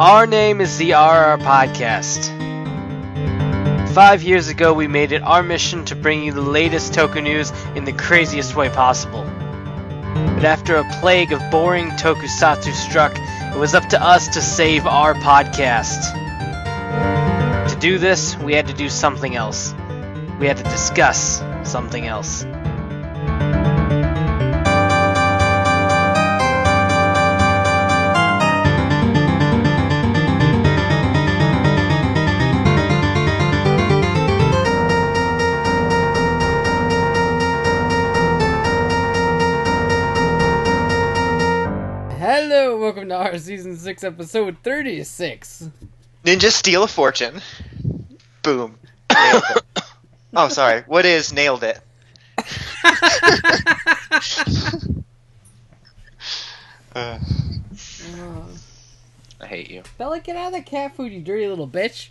Our name is the RR Podcast. Five years ago, we made it our mission to bring you the latest toku news in the craziest way possible. But after a plague of boring tokusatsu struck, it was up to us to save our podcast. To do this, we had to do something else. We had to discuss something else. Welcome season six, episode thirty-six. Ninja steal a fortune. Boom. Oh, sorry. What is nailed it? Uh, I hate you. Bella, get out of the cat food, you dirty little bitch.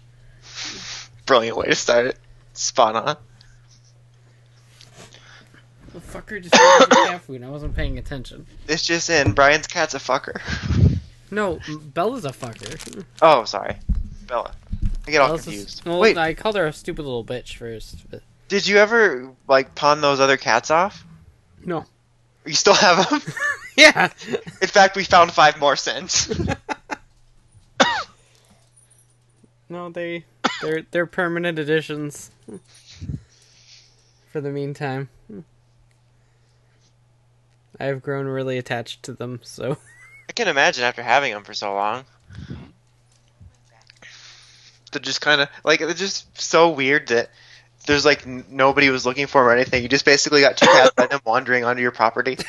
Brilliant way to start it. Spot on. The fucker just ate the cat food. and I wasn't paying attention. This just in. Brian's cat's a fucker. No, Bella's a fucker. Oh, sorry. Bella. I get all Bella's a- confused. well, Wait, I called her a stupid little bitch first. But did you ever, like, pawn those other cats off? no. You still have them? Yeah. In fact, we found five more since. no, they they're they're permanent additions. For the meantime, I've grown really attached to them. So I can imagine after having them for so long. They're just kind of like they're just so weird that there's like n- nobody was looking for them or anything. You just basically got two cats random wandering onto your property.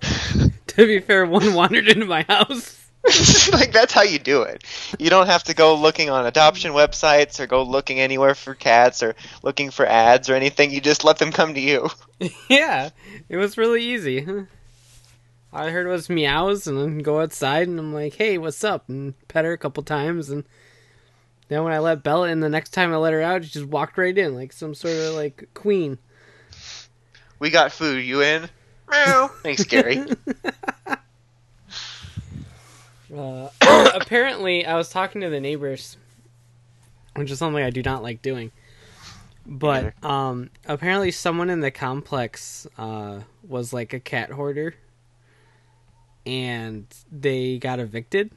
to be fair, one wandered into my house. like that's how you do it. You don't have to go looking on adoption websites or go looking anywhere for cats or looking for ads or anything. You just let them come to you. yeah, it was really easy. All I heard was meows, and then go outside, and I'm like, "Hey, what's up?" and pet her a couple times, and then when I let Bella in, the next time I let her out, she just walked right in like some sort of like queen. We got food. You in? Meow. Thanks, Gary. Uh, apparently, I was talking to the neighbors, which is something I do not like doing. But um, apparently, someone in the complex uh, was like a cat hoarder, and they got evicted,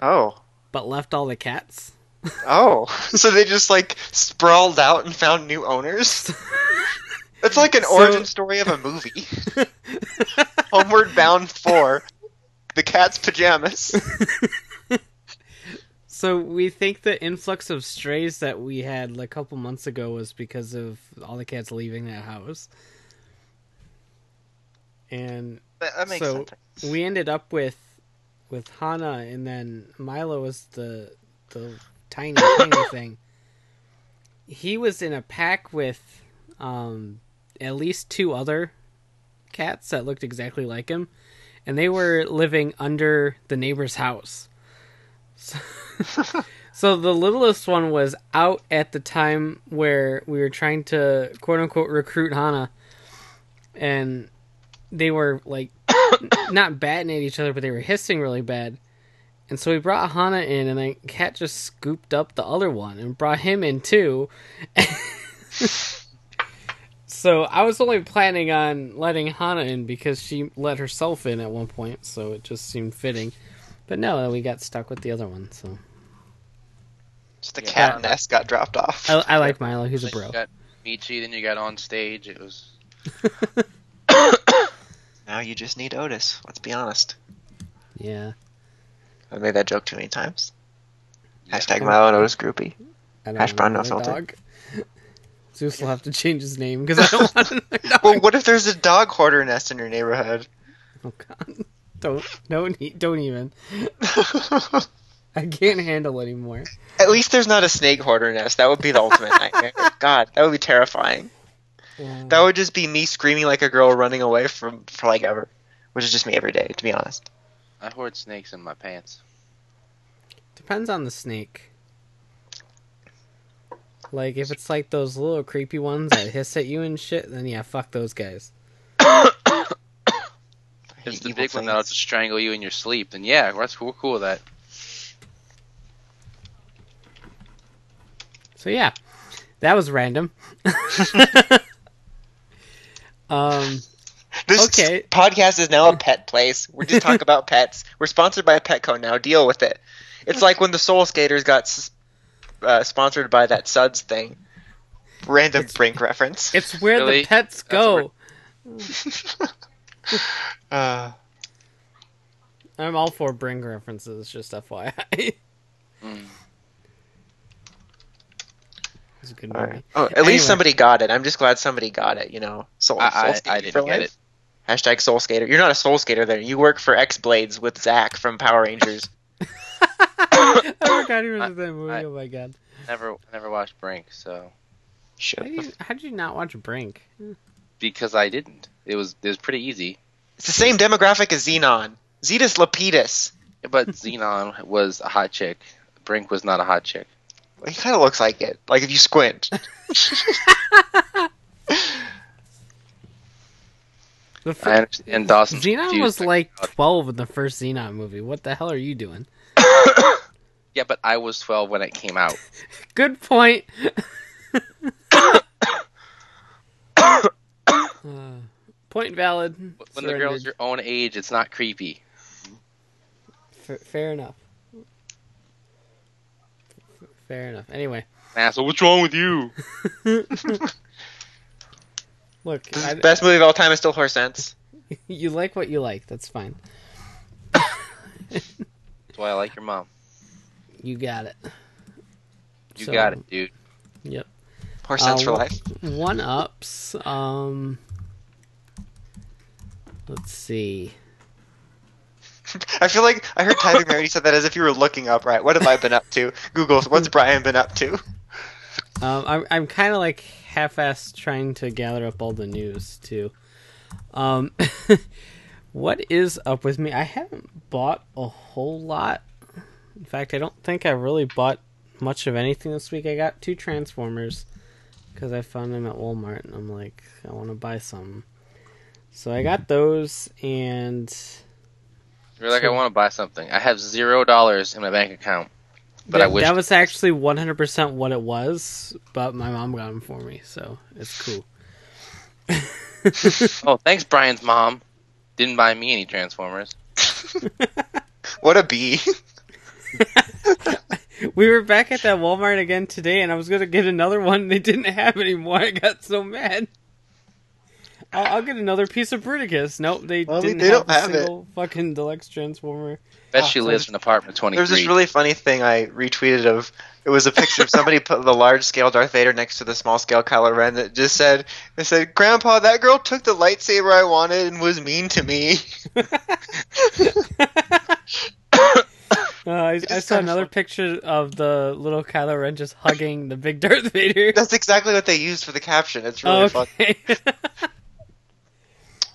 Oh. but left all the cats. Oh, so they just like sprawled out and found new owners? It's like an So- origin story of a movie. Homeward Bound 4. The cat's pajamas. So we think the influx of strays that we had like, a couple months ago was because of all the cats leaving that house. And That, that makes So- sense. we ended up with with Hana and then Milo was the the tiny tiny thing. He was in a pack with um at least two other cats that looked exactly like him and they were living under the neighbor's house. So, so the littlest one was out at the time where we were trying to quote unquote recruit Hana and they were like not batting at each other, but they were hissing really bad. And so we brought Hana in, and then Cat just scooped up the other one and brought him in too. so I was only planning on letting Hana in because she let herself in at one point, so it just seemed fitting. But no, we got stuck with the other one. So Just the Yeah. cat nest got dropped off. I, I like Milo; he's a bro. You got Michi, then you got on stage. It was Now you just need Otis. Let's be honest. Yeah, I've made that joke too many times. Yeah. Hashtag Milo and Otis groupie. Hash brown, no filter. dog. Zeus will have to change his name because I don't want another dog. Well, what if there's a dog hoarder nest in your neighborhood? Oh god. Don't don't don't even. I can't handle anymore. At least there's not a snake hoarder nest. That would be the ultimate nightmare. God, that would be terrifying. That would just be me screaming like a girl running away from for like ever, which is just me every day, to be honest. I hoard snakes in my pants. Depends on the snake. Like if it's like those little creepy ones that hiss at you and shit, then yeah, fuck those guys. it's the big things. one that'll just strangle you in your sleep, then yeah, that's cool, cool with that. So yeah, that was random. um, This Okay. podcast is now a pet place. We just talk about pets. We're sponsored by Petco now. Deal with it. It's like when the Soul Skaters got uh, sponsored by that Suds thing. Random brink reference. it's where Really? the pets That's go. uh, I'm all for Brink references, just FYI. Mm. It's a good movie. right. Oh, at Anyway. least somebody got it. I'm just glad somebody got it. You know, Soul, I, soul I, Skater I for didn't get life. it. Hashtag Soul Skater. You're not a Soul Skater then. You work for X-Bladz with Zach from Power Rangers. I forgot he was in that movie. I- oh my god. Never, never watched Brink, so Shit. How did, you, how did you not watch Brink? because I didn't. It was, it was pretty easy. It's the same demographic as Zenon. Zetus Lapetus. But Zenon was a hot chick. Brink was not a hot chick. He kind of looks like it. Like if you squint. The I understand. And Dawson. Zenon was like 12 in the first Zenon movie. What the hell are you doing? Yeah, but I was 12 when it came out. Good point. Uh, point valid. When the girl's Surrendered. your own age, it's not creepy. F- fair enough. F- Fair enough. Anyway, Asshole, what's wrong with you? look, The I, best movie of all time is still Horse Sense. you like what you like. That's fine. That's why I like your mom. You got it. You So, got it, dude. Yep. Horse Sense Uh, for life. One ups. Um. Let's see. I feel like I heard Tyler and said that as if you were looking up, right? What have I been up to? Google, what's Brian been up to? Um, I'm I'm kind of like half-assed trying to gather up all the news too. Um, what is up with me? I haven't bought a whole lot. In fact, I don't think I really bought much of anything this week. I got two Transformers because I found them at Walmart, and I'm like, I want to buy some. So I got those, and You're like, I want to buy something. I have zero dollars in my bank account, but I wish. that was actually 100% what it was. But my mom got them for me, so it's cool. Oh, thanks, Brian's mom. Didn't buy me any Transformers. What a bee. We were back at that Walmart again today, and I was gonna get another one. They didn't have anymore. I got so mad. I'll, I'll get another piece of Bruticus. Nope, they Well, didn't they have don't a have it. single fucking deluxe transformer. Bet Oh, she lives in apartment 23. There was this really funny thing I retweeted of. It was a picture of somebody put the large scale Darth Vader next to the small scale Kylo Ren that just said, "It said, Grandpa, that girl took the lightsaber I wanted and was mean to me." Uh, I, I saw another fun. picture of the little Kylo Ren just hugging the big Darth Vader. That's exactly what they used for the caption. It's really Oh, fun.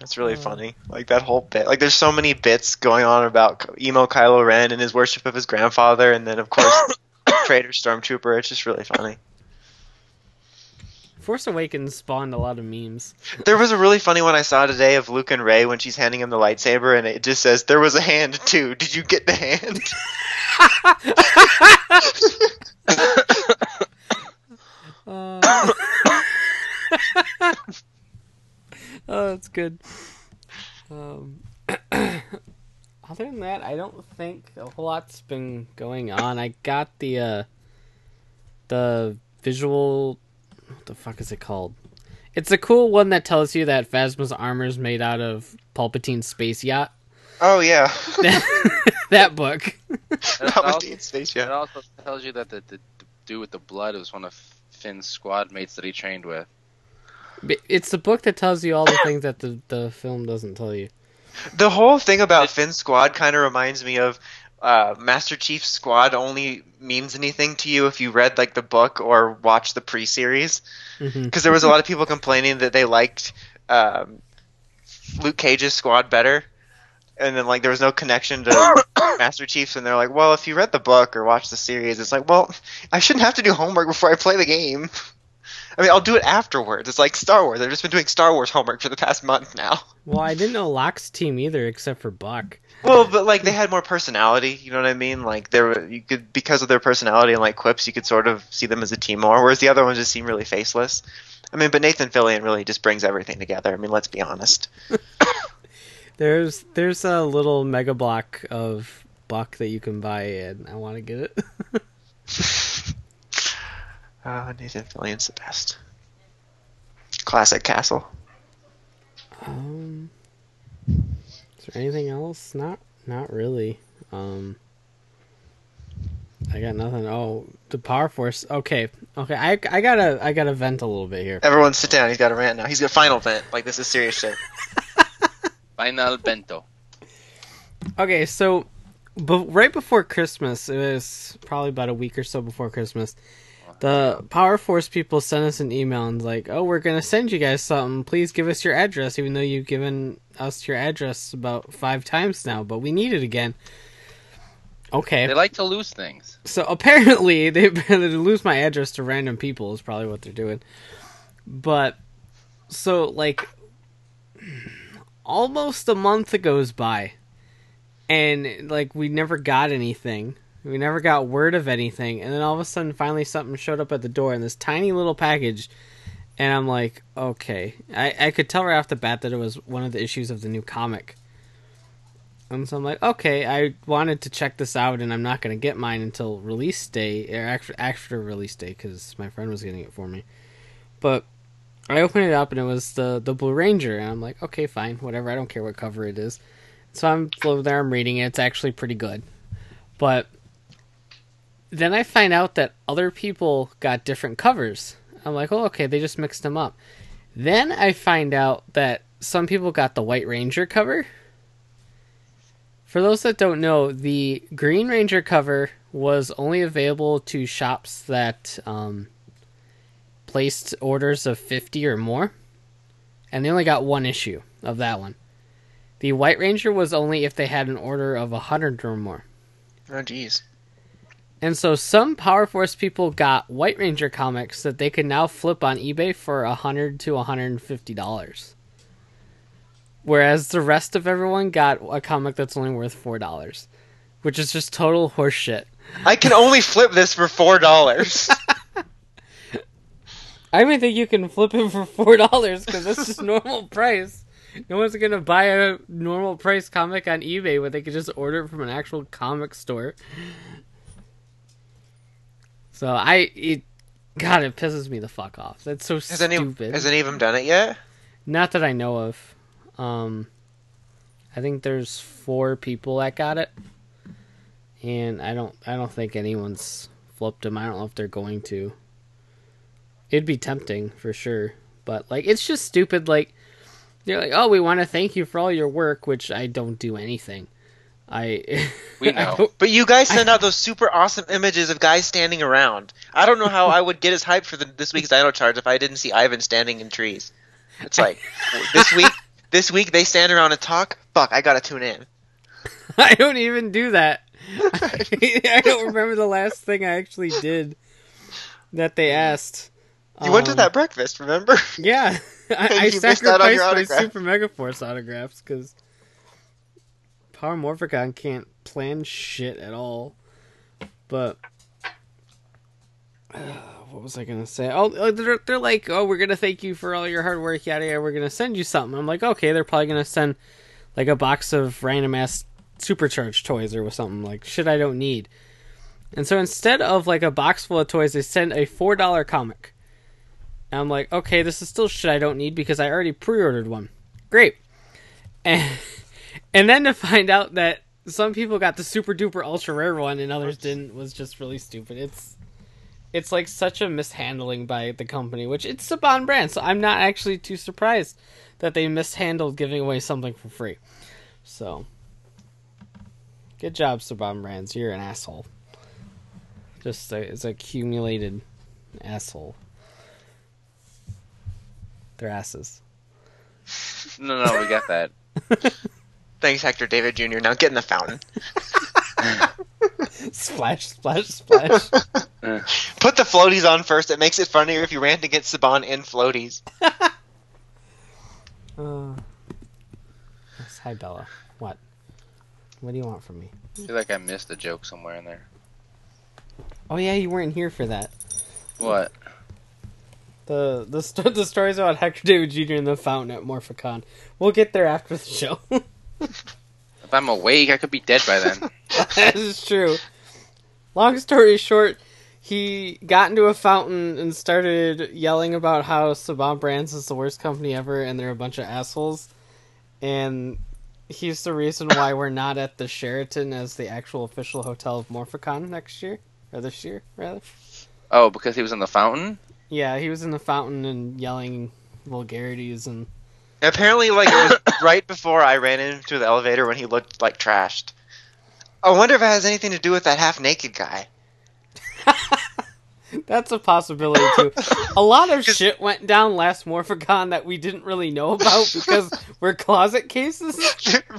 okay. It's really Oh. funny. Like that whole bit. Like there's so many bits going on about emo Kylo Ren and his worship of his grandfather, and then of course Traitor Stormtrooper. It's just really funny. Force Awakens spawned a lot of memes. There was a really funny one I saw today of Luke and Rey when she's handing him the lightsaber, and it just says, "There was a hand too. Did you get the hand?" Uh, oh, that's good. Um, other than that, I don't think a whole lot's been going on. I got the uh, the visual. What the fuck is it called? It's a cool one that tells you that Phasma's armor is made out of Palpatine's space yacht. oh yeah, that book. It also, Palpatine space it also tells you that the, the, the dude with the blood was one of Finn's squad mates that he trained with. It's the book that tells you all the things that the, the film doesn't tell you. The whole thing about It- Finn's squad kind of reminds me of uh, Master Chief's squad only means anything to you if you read like the book or watch the pre-series. Because there was a lot of people complaining that they liked um, Luke Cage's squad better, and then like there was no connection to Master Chief's, and they're like, well, if you read the book or watched the series, it's like, well, I shouldn't have to do homework before I play the game. I mean, I'll do it afterwards. It's like Star Wars. I've just been doing Star Wars homework for the past month now. Well, I didn't know Locke's team either, except for Buck. Well, but like they had more personality. You know what I mean? Like they were, you could because of their personality and like quips, you could sort of see them as a team more. Whereas the other ones just seem really faceless. I mean, but Nathan Fillion really just brings everything together. I mean, let's be honest. There's there's a little mega block of Buck that you can buy, and I want to get it. Uh, Nathan Fillion's the best. Classic Castle. um, is there anything else? Not not really. Um, I got nothing. Oh, the Power Force. Okay, okay. I I gotta I gotta vent a little bit here. Everyone sit down. He's got a rant now. He's got final vent. Like this is serious shit. Final bento. Okay, so, but right before Christmas, it was probably about a week or so before Christmas. The Power Force people sent us an email and like, "Oh, we're gonna send you guys something. Please give us your address, even though you've given us your address about five times now, but we need it again." Okay, They like to lose things. so apparently they they lose my address to random people is probably what they're doing. But so like almost a month goes by and like we never got anything. We never got word of anything and then all of a sudden finally something showed up at the door in this tiny little package and I'm like, okay. I, I could tell right off the bat that it was one of the issues of the new comic. And so I'm like, okay, I wanted to check this out, and I'm not going to get mine until release day, or after, after release day, because my friend was getting it for me. But I opened it up, and it was the, the Blue Ranger, and I'm like, okay, fine, whatever, I don't care what cover it is. So I'm over there, I'm reading it, it's actually pretty good. But then I find out that other people got different covers. I'm like, oh, okay, they just mixed them up. Then I find out that some people got the White Ranger cover. For those that don't know, the Green Ranger cover was only available to shops that um, placed orders of 50 or more. And they only got one issue of that one. The White Ranger was only if they had an order of 100 or more. Oh, jeez. And so some Power Force people got White Ranger comics that they could now flip on eBay for a hundred to hundred and fifty dollars. Whereas the rest of everyone got a comic that's only worth four dollars. Which is just total horseshit. I can only flip this for four dollars. I don't even think you can flip it for four dollars because that's just normal price. No one's gonna buy a normal price comic on eBay when they could just order it from an actual comic store. So I, it, God, it pisses me the fuck off. That's so Has any stupid. has any of them done it yet? Not that I know of. Um, I think there's four people that got it, and I don't. I don't think anyone's flipped them. I don't know if they're going to. It'd be tempting for sure, but like it's just stupid. Like they're like, "Oh, we want to thank you for all your work," which I don't do anything. I We know. don't- But you guys send out those super awesome images of guys standing around. I don't know how I would get as hyped for the, this week's Dino Charge if I didn't see Ivan standing in trees. It's like this week. This week they stand around and talk. Fuck, I gotta tune in. I don't even do that. I don't remember the last thing I actually did that they asked. You went to Um, that breakfast, remember? Yeah, I, I You missed out on sacrificed my autograph. Super Megaforce autographs because Power Morphicon can't plan shit at all. But uh, what was I gonna say? Oh, uh, they're, they're like, oh, we're gonna thank you for all your hard work, yada yada. We're gonna send you something. I'm like, okay, they're probably gonna send like a box of random ass supercharged toys or something like shit I don't need. And so instead of like a box full of toys, they send a four dollar comic. And I'm like, okay, this is still shit I don't need because I already pre-ordered one. Great. And and then to find out that some people got the super duper ultra rare one and others didn't was just really stupid. It's it's like such a mishandling by the company, which it's Saban brand, so I'm not actually too surprised that they mishandled giving away something for free. So good job, Saban brands. You're an asshole. Just a, it's accumulated asshole. Their asses. No, no, we got that. Thanks, Hector David Jr. Now get in the fountain. splash, splash, splash. Put the floaties on first. It makes it funnier if you ran against Saban in floaties. Uh, yes, hi, Bella. What? What do you want from me? I feel like I missed a joke somewhere in there. Oh yeah, you weren't here for that. What? The the st- the stories about Hector David Jr. and the fountain at Morphicon. We'll get there after the show. If I'm awake, I could be dead by then. that is true. Long story short, he got into a fountain and started yelling about how Saban Brands is the worst company ever and they're a bunch of assholes. And he's the reason why we're not at the Sheraton as the actual official hotel of Morphicon next year. Or this year, rather. oh, because he was in the fountain? Yeah, he was in the fountain and yelling vulgarities and Apparently, like it was right before I ran into the elevator when he looked like trashed. I wonder if it has anything to do with that half naked guy. That's a possibility too. A lot of shit went down last Morphicon that we didn't really know about because we're closet cases.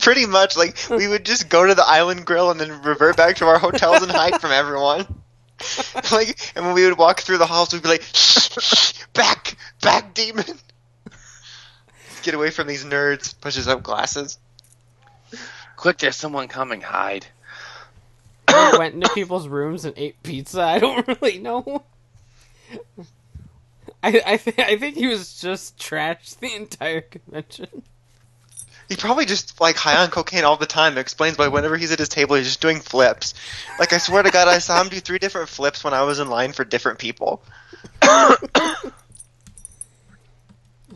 Pretty much, like we would just go to the island grill and then revert back to our hotels and hide from everyone. Like, and when we would walk through the halls, we'd be like, shh "Back, back, demon! Get away from these nerds!" Pushes up glasses. Quick, there's someone coming. Hide. We went into people's rooms and ate pizza. I don't really know. I I, th- I think he was just trashed the entire convention. He probably just like high on cocaine all the time. It explains why whenever he's at his table, he's just doing flips. Like I swear to God, I saw him do three different flips when I was in line for different people.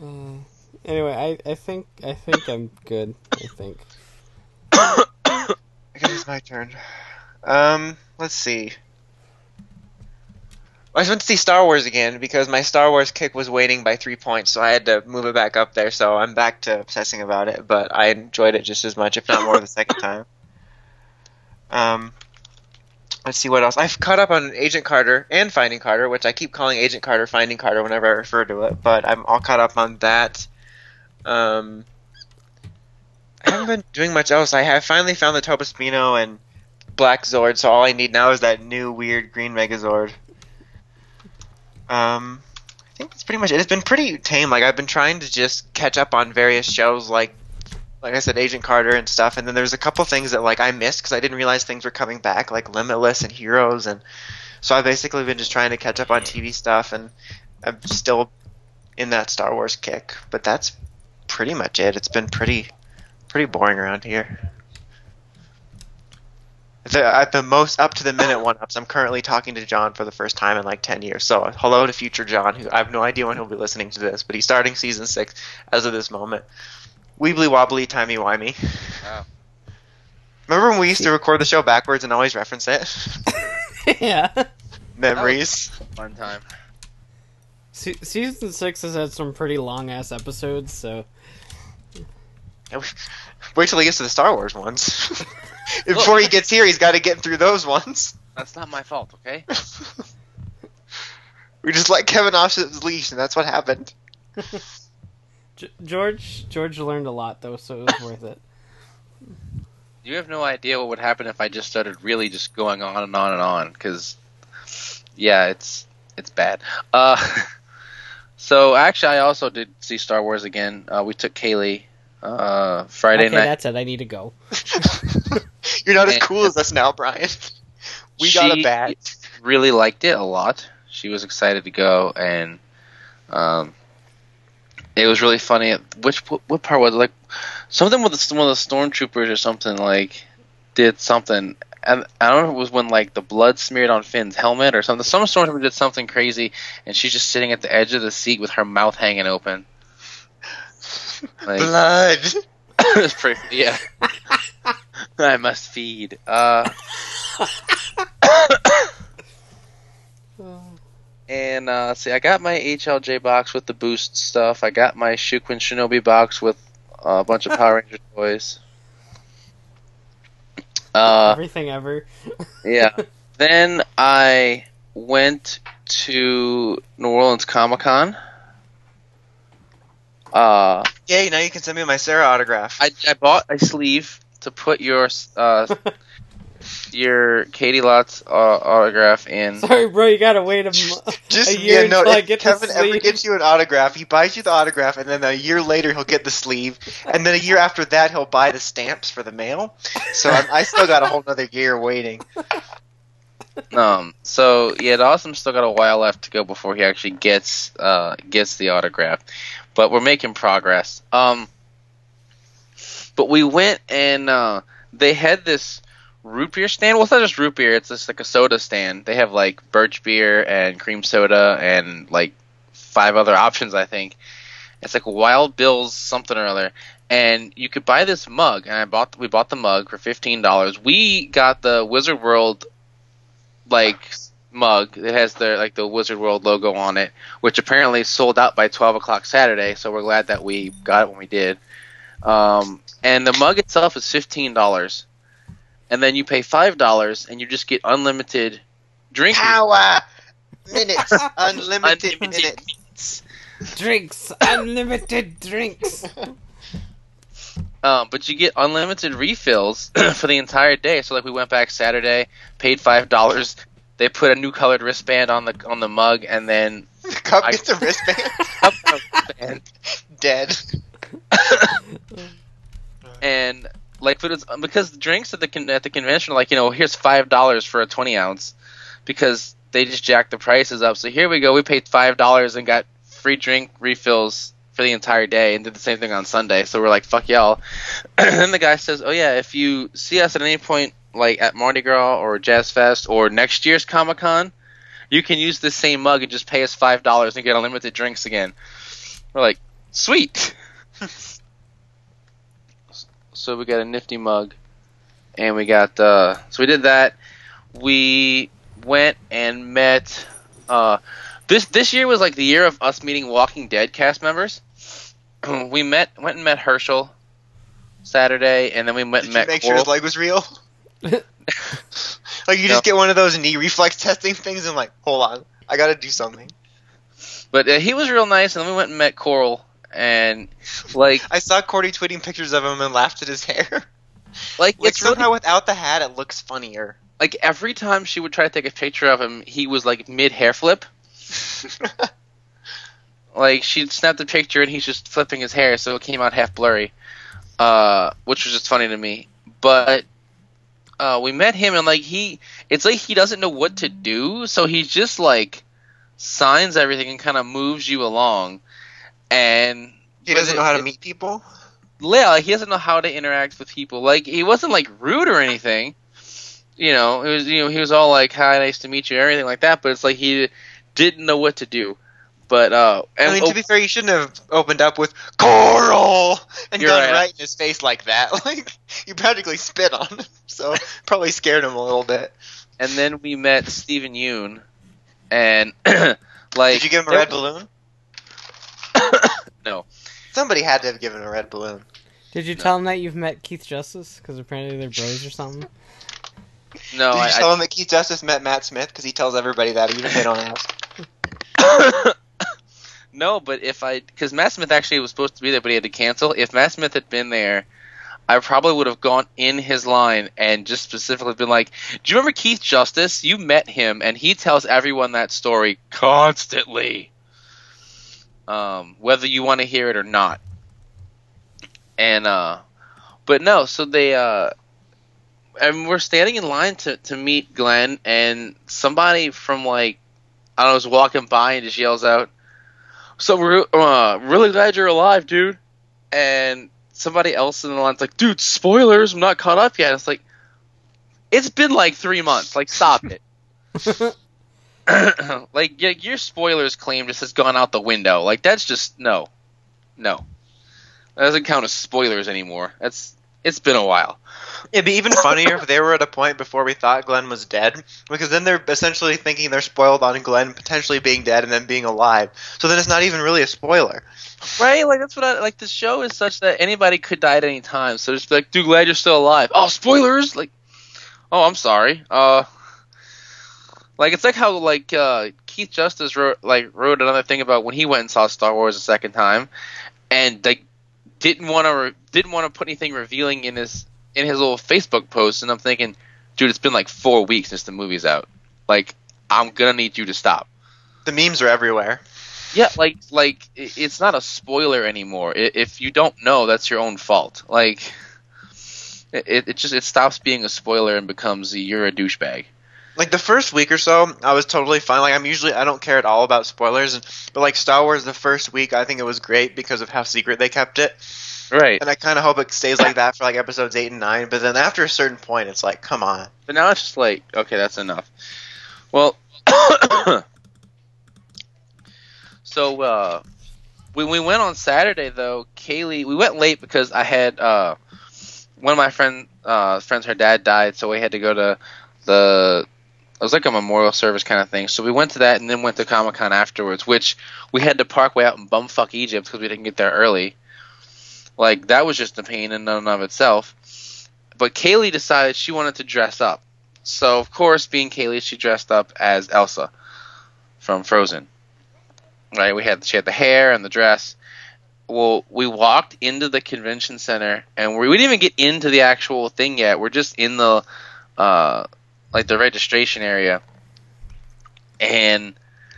Uh, anyway, I, I think I think I'm good. I think. I guess it's my turn. Um, let's see. I just went to see Star Wars again because my Star Wars kick was waiting by three points, so I had to move it back up there. So I'm back to obsessing about it, but I enjoyed it just as much, if not more, the second time. Um, let's see what else. I've caught up on Agent Carter and Finding Carter, which I keep calling Agent Carter Finding Carter whenever I refer to it, but I'm all caught up on that. Um, I haven't been doing much else. I have finally found the Tobaspino and Black Zord, so all I need now is that new weird green Megazord. Um, I think that's pretty much it. It's been pretty tame. Like I've been trying to just catch up on various shows, like like I said, Agent Carter and stuff. And then there's a couple things that like I missed because I didn't realize things were coming back, like Limitless and Heroes, and so I've basically been just trying to catch up on TV stuff, and I'm still in that Star Wars kick. But that's pretty much it. It's been pretty pretty boring around here. The, at the most up to the minute one ups, I'm currently talking to John for the first time in like 10 years. So, hello to future John, who I have no idea when he'll be listening to this, but he's starting season 6 as of this moment. Weebly wobbly, timey wimey. Wow. Remember when we used to record the show backwards and always reference it? yeah. Memories. One time. Se- season six has had some pretty long ass episodes, so Wait till he gets to the Star Wars ones. Before he gets here, he's got to get through those ones. That's not my fault, okay? we just let Kevin off his leash, and that's what happened. George George learned a lot though, so it was worth it. You have no idea what would happen if I just started really just going on and on and on, because, yeah, it's it's bad. Uh, so actually, I also did see Star Wars again. Uh, we took Kaylee uh, Friday okay, night. that's it. I need to go. You're not as cool as us now, Brian. We got a bat. Really liked it a lot. She was excited to go, and um, it was really funny. Which what, what part was it? like something with the, one of the stormtroopers or something like did something. And I don't know if it was when like the blood smeared on Finn's helmet or something. Some stormtrooper did something crazy, and she's just sitting at the edge of the seat with her mouth hanging open. Like, Blood. it was pretty, yeah. I must feed. Uh, and uh, see, I got my HLJ box with the boost stuff. I got my Shuquin Shinobi box with uh, a bunch of Power Ranger toys. Uh, Everything ever. yeah. then I went to New Orleans Comic Con. Uh, Yay! Now you can send me my Sarah autograph. I, I bought a sleeve to put your uh, your Katie Lots uh, autograph in. Sorry, bro, you gotta wait a, mo- Just a year yeah, no. until I get Kevin the ever sleeve. gets you an autograph, he buys you the autograph, and then a year later he'll get the sleeve, and then a year after that he'll buy the stamps for the mail. So I'm, I still got a whole other year waiting. Um. So yeah, Dawson still got a while left to go before he actually gets uh gets the autograph, but we're making progress. Um. But we went and uh, they had this root beer stand. Well, it's not just root beer; it's just like a soda stand. They have like birch beer and cream soda and like five other options. I think it's like Wild Bill's something or other. And you could buy this mug, and I bought we bought the mug for fifteen dollars. We got the Wizard World like mug that has the like the Wizard World logo on it, which apparently sold out by twelve o'clock Saturday. So we're glad that we got it when we did. Um, and the mug itself is fifteen dollars, and then you pay five dollars, and you just get unlimited drinking. Power minutes, unlimited, Unlimited minutes. Drinks, unlimited drinks. Um, but you get unlimited refills for the entire day. So like we went back Saturday, paid five dollars. They put a new colored wristband on the on the mug, and then The cup I- gets a wristband. up the wristband. Dead. and like but it's because the drinks at the con- at the convention are like you know here's five dollars for a twenty ounce because they just jacked the prices up. So here we go, we paid five dollars and got free drink refills for the entire day and did the same thing on Sunday. So we're like fuck y'all. and then the guy says, oh yeah, if you see us at any point like at Mardi Gras or Jazz Fest or next year's Comic Con. You can use the same mug and just pay us five dollars and get unlimited drinks again. We're like, sweet. so we got a nifty mug, and we got uh, so we did that. We went and met. Uh, this this year was like the year of us meeting Walking Dead cast members. we met went and met Hershel Saturday, and then we went Did and you met make sure his leg was real? like you just get one of those knee reflex testing things and like, hold on, I gotta do something. But uh, he was real nice, and then we went and met Coral, and like I saw Cordy tweeting pictures of him and laughed at his hair. like like it's really somehow without the hat, it looks funnier. like every time she would try to take a picture of him, he was like mid hair flip. Like she'd snap the picture and he's just flipping his hair, so it came out half blurry, uh, which was just funny to me. But uh, we met him and like he, it's like he doesn't know what to do, so he just like signs everything and kind of moves you along, and he doesn't know how to meet people. yeah, like, he doesn't know how to interact with people. Like he wasn't like rude or anything. You know, it was you know he was all like, "Hi, nice to meet you," everything like that. But it's like he didn't know what to do. But uh, and I mean, oh, to be fair, you shouldn't have opened up with Coral and gone right. right. in his face like that. Like you practically spit on him, so probably scared him a little bit. and then we met Steven Yeun, and like Did you give him a red balloon? No. Somebody had to have given a red balloon. Did you tell him that you've met Keith Justice? Because apparently they're bros or something. No, Did you I, tell him that Keith Justice met Matt Smith? Because he tells everybody that, even if they don't ask. No, but if I because Matt Smith actually was supposed to be there, but he had to cancel. If Matt Smith had been there. I probably would have gone in his line and just specifically been like, "Do you remember Keith Justice? You met him, and he tells everyone that story constantly, um, whether you want to hear it or not." And uh, but no, so they uh, and we're standing in line to to meet Glenn, and somebody from like I don't know was walking by and just yells out, "So we're uh, really glad you're alive, dude," and somebody else in the line's like, dude, spoilers, I'm not caught up yet. It's like, it's been like three months. Like, stop it. like, your spoilers claim just has gone out the window. Like, that's just no, no. That doesn't count as spoilers anymore. That's it's been a while. It'd be even funnier if they were at a point before we thought Glenn was dead, because then they're essentially thinking they're spoiled on Glenn potentially being dead and then being alive. So then it's not even really a spoiler. Right? Like that's what I like. The show is such that anybody could die at any time. So just like, dude, glad you're still alive. Oh, spoilers! Like, oh, I'm sorry. Uh, like it's like how like uh, Keith Justice wrote like wrote another thing about when he went and saw Star Wars a second time, and like didn't want to re- didn't want to put anything revealing in his in his little Facebook post. And I'm thinking, dude, it's been like four weeks since the movie's out. Like, I'm gonna need you to stop. The memes are everywhere. Yeah, like like it's not a spoiler anymore. If you don't know, that's your own fault. Like it, it just it stops being a spoiler and becomes you're a douchebag. Like the first week or so, I was totally fine. Like I'm usually I don't care at all about spoilers, and, but like Star Wars, the first week I think it was great because of how secret they kept it, Right. and I kind of hope it stays like that for like episodes eight and nine. But then after a certain point, it's like, come on. But now it's just like, okay, that's enough. Well, so uh, when we went on Saturday, though, Kaylee, we went late because I had uh, one of my friend uh, friends, her dad died, so we had to go to the. It was like a memorial service kind of thing. So we went to that and then went to Comic Con afterwards, which we had to park way out in bumfuck Egypt because we didn't get there early. Like that was just a pain in and of itself. But Kaylee decided she wanted to dress up. So of course, being Kaylee, she dressed up as Elsa from Frozen. Right? We had she had the hair and the dress. Well, we walked into the convention center, and we, we didn't even get into the actual thing yet. We're just in the uh, like the registration area, and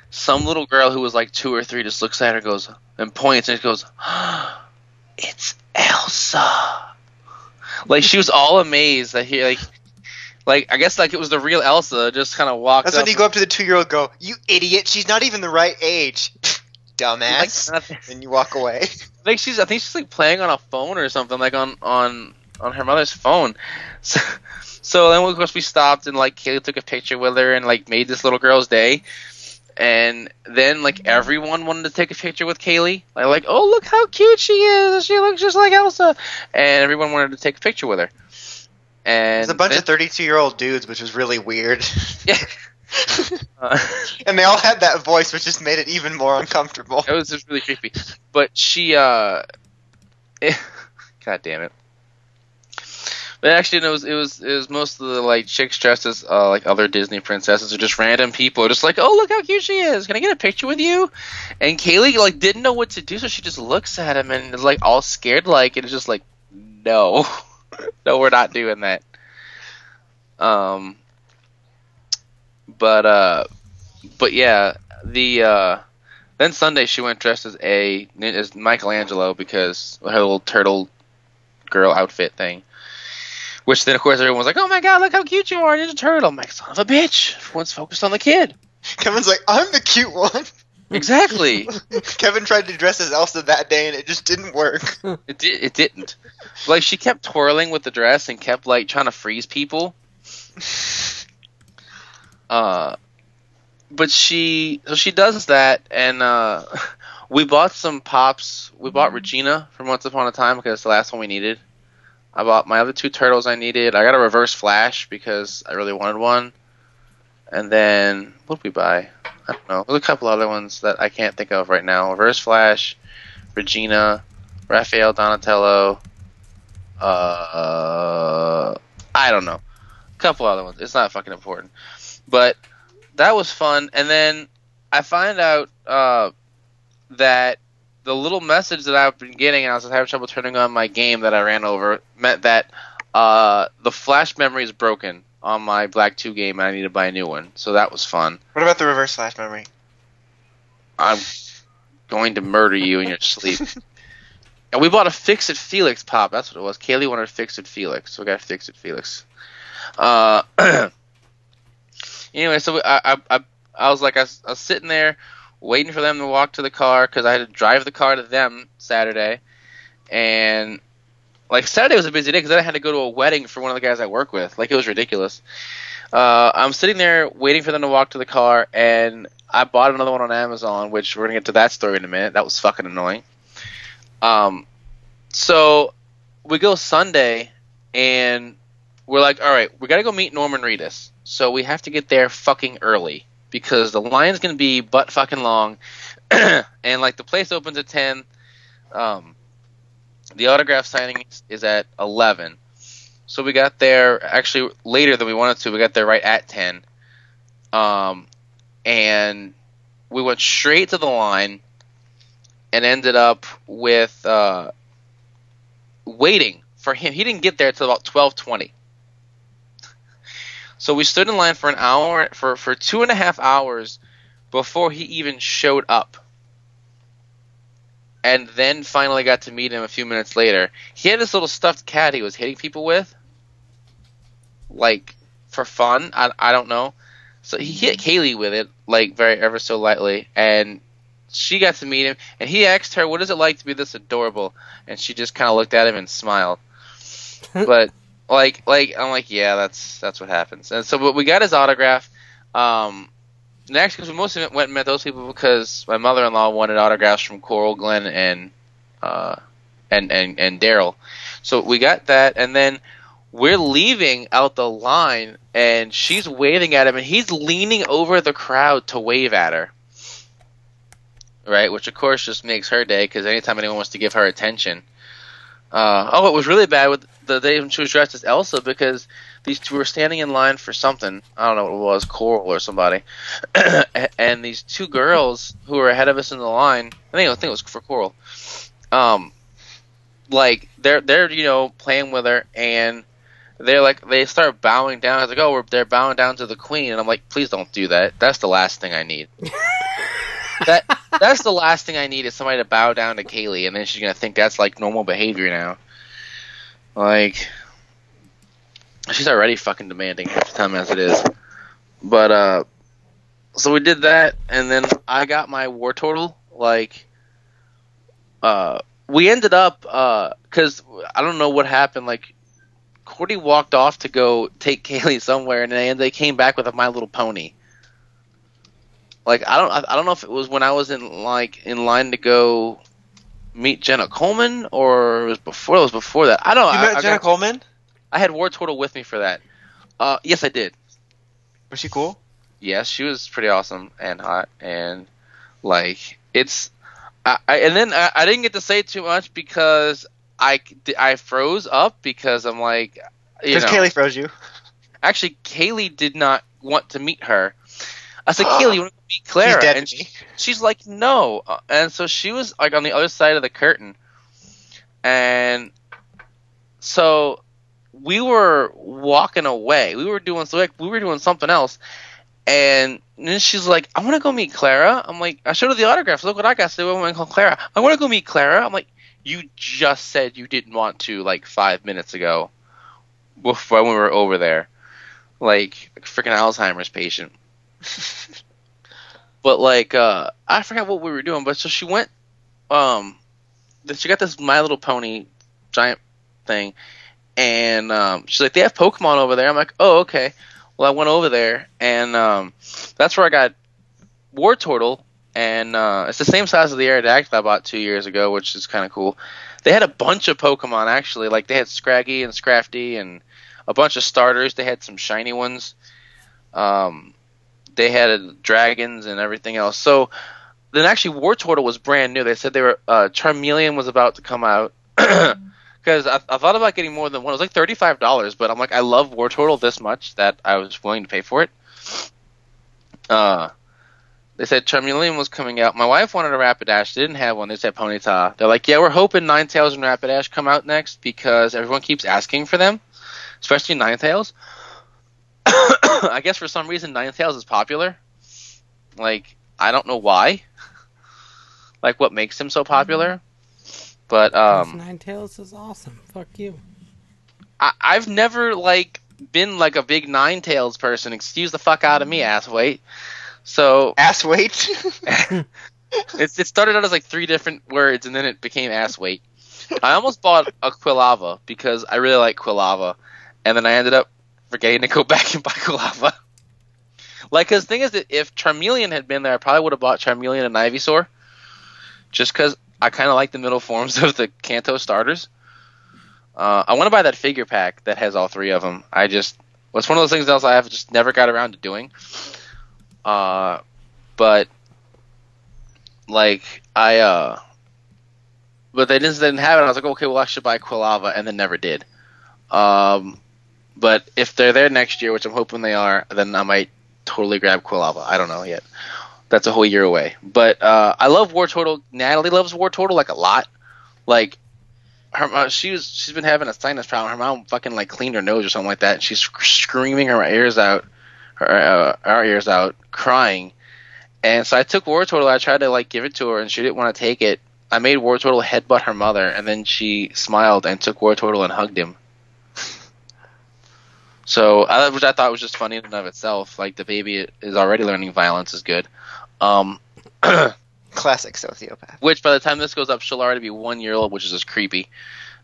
some little girl who was like two or three just looks at her, goes and points, and goes, "It's Elsa." Like she was all amazed that he like like I guess like it was the real Elsa just kind of walked That's when you go up to the two year old, go, "You idiot! She's not even the right age, dumbass," nothing- and you walk away. like she's I think she's like playing on a phone or something like on on on her mother's phone. So, so then of course we stopped and like Kaylee took a picture with her and like made this little girl's day. And then like everyone wanted to take a picture with Kaylee. Like, like oh look how cute she is. She looks just like Elsa. And everyone wanted to take a picture with her. And There's a bunch then- of 32 year old dudes, which was really weird. yeah. Uh, and they all had that voice, which just made it even more uncomfortable. It was just really creepy. But she, uh, God damn it. But actually, it was it was it was most of the like chicks dressed as uh, like other Disney princesses or just random people, just like, oh look how cute she is. Can I get a picture with you? And Kaylee like didn't know what to do, so she just looks at him and is like all scared, like and is just like, no, no, we're not doing that. Um, but uh, but yeah, the uh, then Sunday she went dressed as a as Michelangelo because her little turtle girl outfit thing. Which then of course everyone was like, "Oh my god, look how cute you are, Ninja Turtle!" I'm like, "Son of a bitch!" Everyone's focused on the kid. Kevin's like, I'm the cute one. Exactly. Kevin tried to dress as Elsa that day, and it just didn't work. it did. It didn't. Like she kept twirling with the dress and kept like trying to freeze people. Uh, but she so she does that, and uh, we bought some pops. We bought Regina from Once Upon a Time because it's the last one we needed. I bought my other two turtles I needed. I got a Reverse Flash because I really wanted one. And then what did we buy? I don't know. There's a couple other ones that I can't think of right now. Reverse Flash, Regina, Raphael Donatello. Uh, I don't know. A couple other ones. It's not fucking important. But that was fun. And then I find out uh, that the little message that I've been getting, and I was having trouble turning on my game that I ran over, meant that uh, the flash memory is broken on my Black 2 game, and I need to buy a new one. So that was fun. What about the reverse flash memory? I'm going to murder you in your sleep. and we bought a Fix It Felix pop. That's what it was. Kaylee wanted a Fix It Felix, so we got a Fix It Felix. Uh, anyway, so I, I, I, I was like, I I was sitting there waiting for them to walk to the car because I had to drive the car to them Saturday, and like Saturday was a busy day because then I had to go to a wedding for one of the guys I work with. Like it was ridiculous. Uh, I'm sitting there waiting for them to walk to the car, and I bought another one on Amazon, which we're gonna get to that story in a minute. That was fucking annoying. Um, so we go Sunday, and we're like, all right, we gotta go meet Norman Reedus. So we have to get there fucking early because the line's gonna be butt fucking long, and like the place opens at ten. Um, the autograph signing is- is at eleven. So we got there actually later than we wanted to. We got there right at ten. Um, and we went straight to the line and ended up with uh, waiting for him. He didn't get there till about twelve twenty. So we stood in line for an hour for for two and a half hours before he even showed up. And then finally got to meet him a few minutes later. He had this little stuffed cat he was hitting people with. Like for fun. I, I don't know. So he hit Kaylee with it, like very ever so lightly, and she got to meet him. And he asked her, "What is it like to be this adorable?" And she just kind of looked at him and smiled. but like, like I'm like, yeah, that's that's what happens. And so, but we got his autograph. Um, next, because we mostly went and met those people because my mother-in-law wanted autographs from Coral, Glenn, and uh, and and and Daryl. So we got that, and then we're leaving out the line and she's waving at him and he's leaning over the crowd to wave at her right which of course just makes her day because anytime anyone wants to give her attention uh, oh it was really bad with the day when she was dressed as elsa because these two were standing in line for something i don't know what it was coral or somebody and these two girls who were ahead of us in the line i think, I think it was for coral um, like they're they're you know playing with her and they're like they start bowing down. I was like, oh, they're bowing down to the queen, and I'm like, please don't do that. That's the last thing I need. that that's the last thing I need is somebody to bow down to Kaylee, and then she's gonna think that's like normal behavior now. Like, she's already fucking demanding half time as it is. But uh, so we did that, and then I got my Wartortle. Like, uh, we ended up uh, because I don't know what happened. Like, Cordy walked off to go take Kaylee somewhere, and then they came back with a My Little Pony. Like I don't, I don't know if it was when I was in like in line to go meet Jenna Coleman, or it was before. It was before that. I don't. know. You I, met I Jenna got- Coleman? I had Wartortle with me for that. Uh, yes, I did. Was she cool? Yes, she was pretty awesome and hot, and like it's. I, I and then I, I didn't get to say too much because I I froze up because I'm like, Because. Kaylee froze you. Actually, Kaylee did not want to meet her. I said, Kaylee, you want to meet Clara? And me. she's like, no. Uh, And so she was like on the other side of the curtain, and so we were walking away. We were doing so like we were doing something else, and then she's like, I want to go meet Clara. I'm like, I showed her the autograph. Look what I got. So I went to call Clara. I want to go meet Clara. I'm like, you just said you didn't want to like five minutes ago, before when we were over there, like freaking Alzheimer's patient. but like, uh, I forgot what we were doing. But so she went, um, she got this My Little Pony giant thing, and um, she's like, they have Pokemon over there. I'm like, oh okay. Well, I went over there, and um, that's where I got Wartortle, and uh, it's the same size as the Aerodactyl I bought two years ago, which is kind of cool. They had a bunch of Pokemon actually, like they had Scraggy and Scrafty and a bunch of starters. They had some shiny ones. Um, they had dragons and everything else. So then actually Wartortle was brand new. They said they were uh, Charmeleon was about to come out. Because I, I thought about getting more than one. It was like thirty five dollars, but I'm like, I love Wartortle this much that I was willing to pay for it. Uh, they said Charmeleon was coming out. My wife wanted a Rapidash. They didn't have one. They said Ponyta. They're like, yeah, we're hoping Ninetales and Rapidash come out next because everyone keeps asking for them, especially Ninetales. I guess for some reason Ninetales is popular. Like, I don't know why. Like, what makes him so popular? But um, Ninetales is awesome. Fuck you. I, I've never like been like a big Ninetales person. Excuse the fuck out of me, ass weight. So Ass weight. it's, it started out as like three different words, and then it became ass weight. I almost bought a Quilava because I really like Quilava, and then I ended up forgetting to go back and buy Quilava. Like, the thing is that if Charmeleon had been there, I probably would have bought Charmeleon and Ivysaur, just because I kind of like the middle forms of the Kanto starters. Uh, I want to buy that figure pack that has all three of them. I just, it's one of those things else I have just never got around to doing. Uh, but like I uh but they just didn't have it. I was like, okay, well I should buy Quilava and then never did. Um but if they're there next year, which I'm hoping they are, then I might totally grab Quilava. I don't know yet. That's a whole year away. But uh I love Wartortle. Natalie loves Wartortle like a lot. Like her uh, she was she's been having a sinus problem. Her mom fucking like cleaned her nose or something like that. And she's screaming her ears out, her uh, our ears out, crying. And so I took Wartortle. I tried to like give it to her, and she didn't want to take it. I made Wartortle headbutt her mother, and then she smiled and took Wartortle and hugged him. So, I, which I thought was just funny in and of itself. Like the baby is already learning violence is good. Um, Classic sociopath. which by the time this goes up, she'll already be one year old, which is just creepy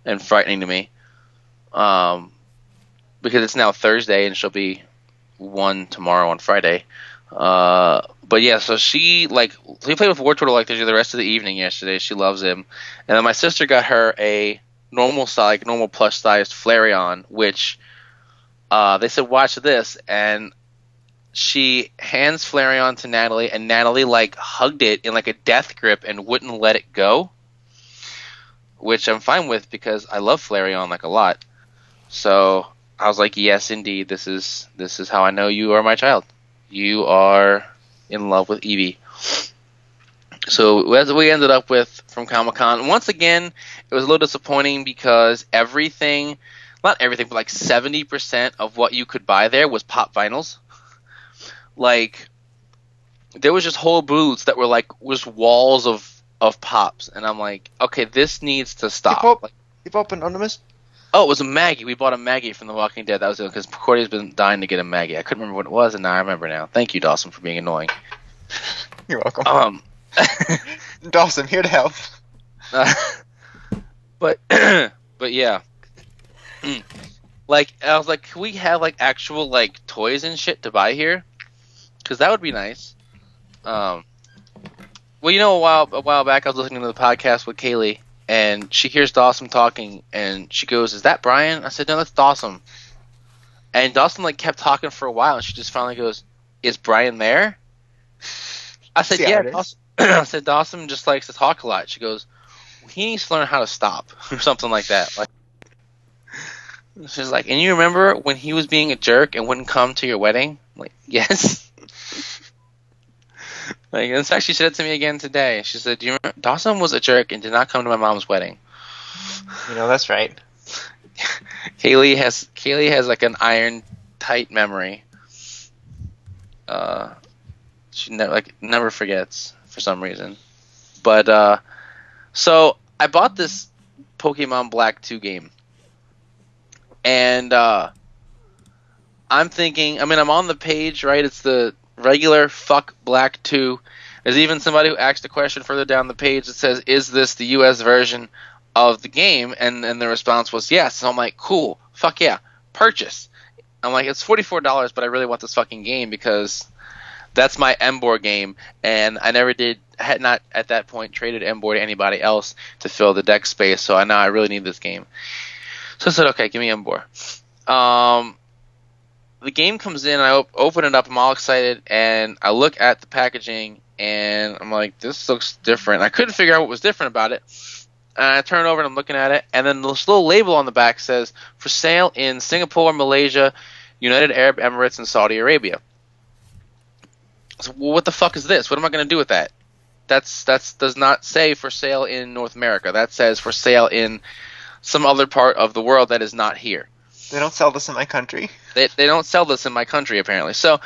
and frightening to me. Um, because it's now Thursday and she'll be one tomorrow on Friday. Uh, but yeah, so she like we played with Wartortle like the rest of the evening yesterday. She loves him, and then my sister got her a normal size, like normal plush sized Flareon, which uh, they said watch this, and she hands Flareon to Natalie, and Natalie like hugged it in like a death grip and wouldn't let it go, which I'm fine with because I love Flareon like a lot. So I was like, yes, indeed, this is this is how I know you are my child. You are in love with Eevee. So as we ended up with from Comic Con, once again, it was a little disappointing because everything, not everything, but like seventy percent of what you could buy there was pop vinyls. Like there was just whole booths that were like was walls of of pops, and I'm like, okay, this needs to stop. pop- Like, You pop anonymous? Oh, it was a Maggie. We bought a Maggie from The Walking Dead. That was it because Cordy's been dying to get a Maggie. I couldn't remember what it was, and now I remember now. Thank you, Dawson, for being annoying. You're welcome. Um, Dawson, here to help. uh, but but yeah, Mm. like I was like, can we have like actual like toys and shit to buy here? Because that would be nice. Um, well, you know, a while a while back, I was listening to the podcast with Kaylee, and she hears Dawson talking, and she goes, "Is that Brian?" I said, "No, that's Dawson." And Dawson like kept talking for a while, and she just finally goes, "Is Brian there?" I said, See "Yeah." Dawson. I said, "Dawson just likes to talk a lot." She goes, "He needs to learn how to stop," or something like that. Like, she's like, "And you remember when he was being a jerk and wouldn't come to your wedding?" I'm like, yes. like, in fact, she said it to me again today. She said, "Do you remember Dawson was a jerk and did not come to my mom's wedding?" You know, that's right. Kaylee has Kaylee has like an iron tight memory. Uh, she never like never forgets for some reason. But uh, so I bought this Pokemon Black Two game, and uh, I'm thinking. I mean, I'm on the page, right? It's the regular fuck Black Two. There's even somebody who asked a question further down the page that says, "Is this the U.S. version of the game?" And and the response was yes. So I'm like, cool, fuck yeah, purchase. I'm like, it's forty four dollars, but I really want this fucking game because that's my Emboar game, and I never did had not at that point traded Emboar to anybody else to fill the deck space. So I now I really need this game. So I said, okay, give me Emboar. Um, the game comes in, I op- open it up, I'm all excited, and I look at the packaging, and I'm like, this looks different. I couldn't figure out what was different about it. And I turn it over and I'm looking at it, and then this little label on the back says, for sale in Singapore, Malaysia, United Arab Emirates, and Saudi Arabia. So, well, what the fuck is this? What am I going to do with that? That's that's does not say for sale in North America. That says for sale in some other part of the world that is not here. They don't sell this in my country. They they don't sell this in my country apparently. So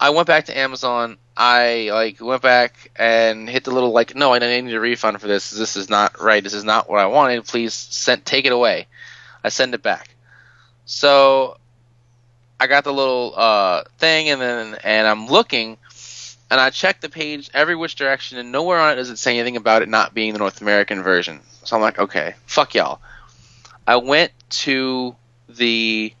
I went back to Amazon. I like went back and hit the little like no, I need a refund for this. This is not right. This is not what I wanted. Please send take it away. I send it back. So I got the little uh, thing and then and I'm looking and I checked the page every which direction and nowhere on it does it say anything about it not being the North American version. So I'm like, okay, fuck y'all. I went to the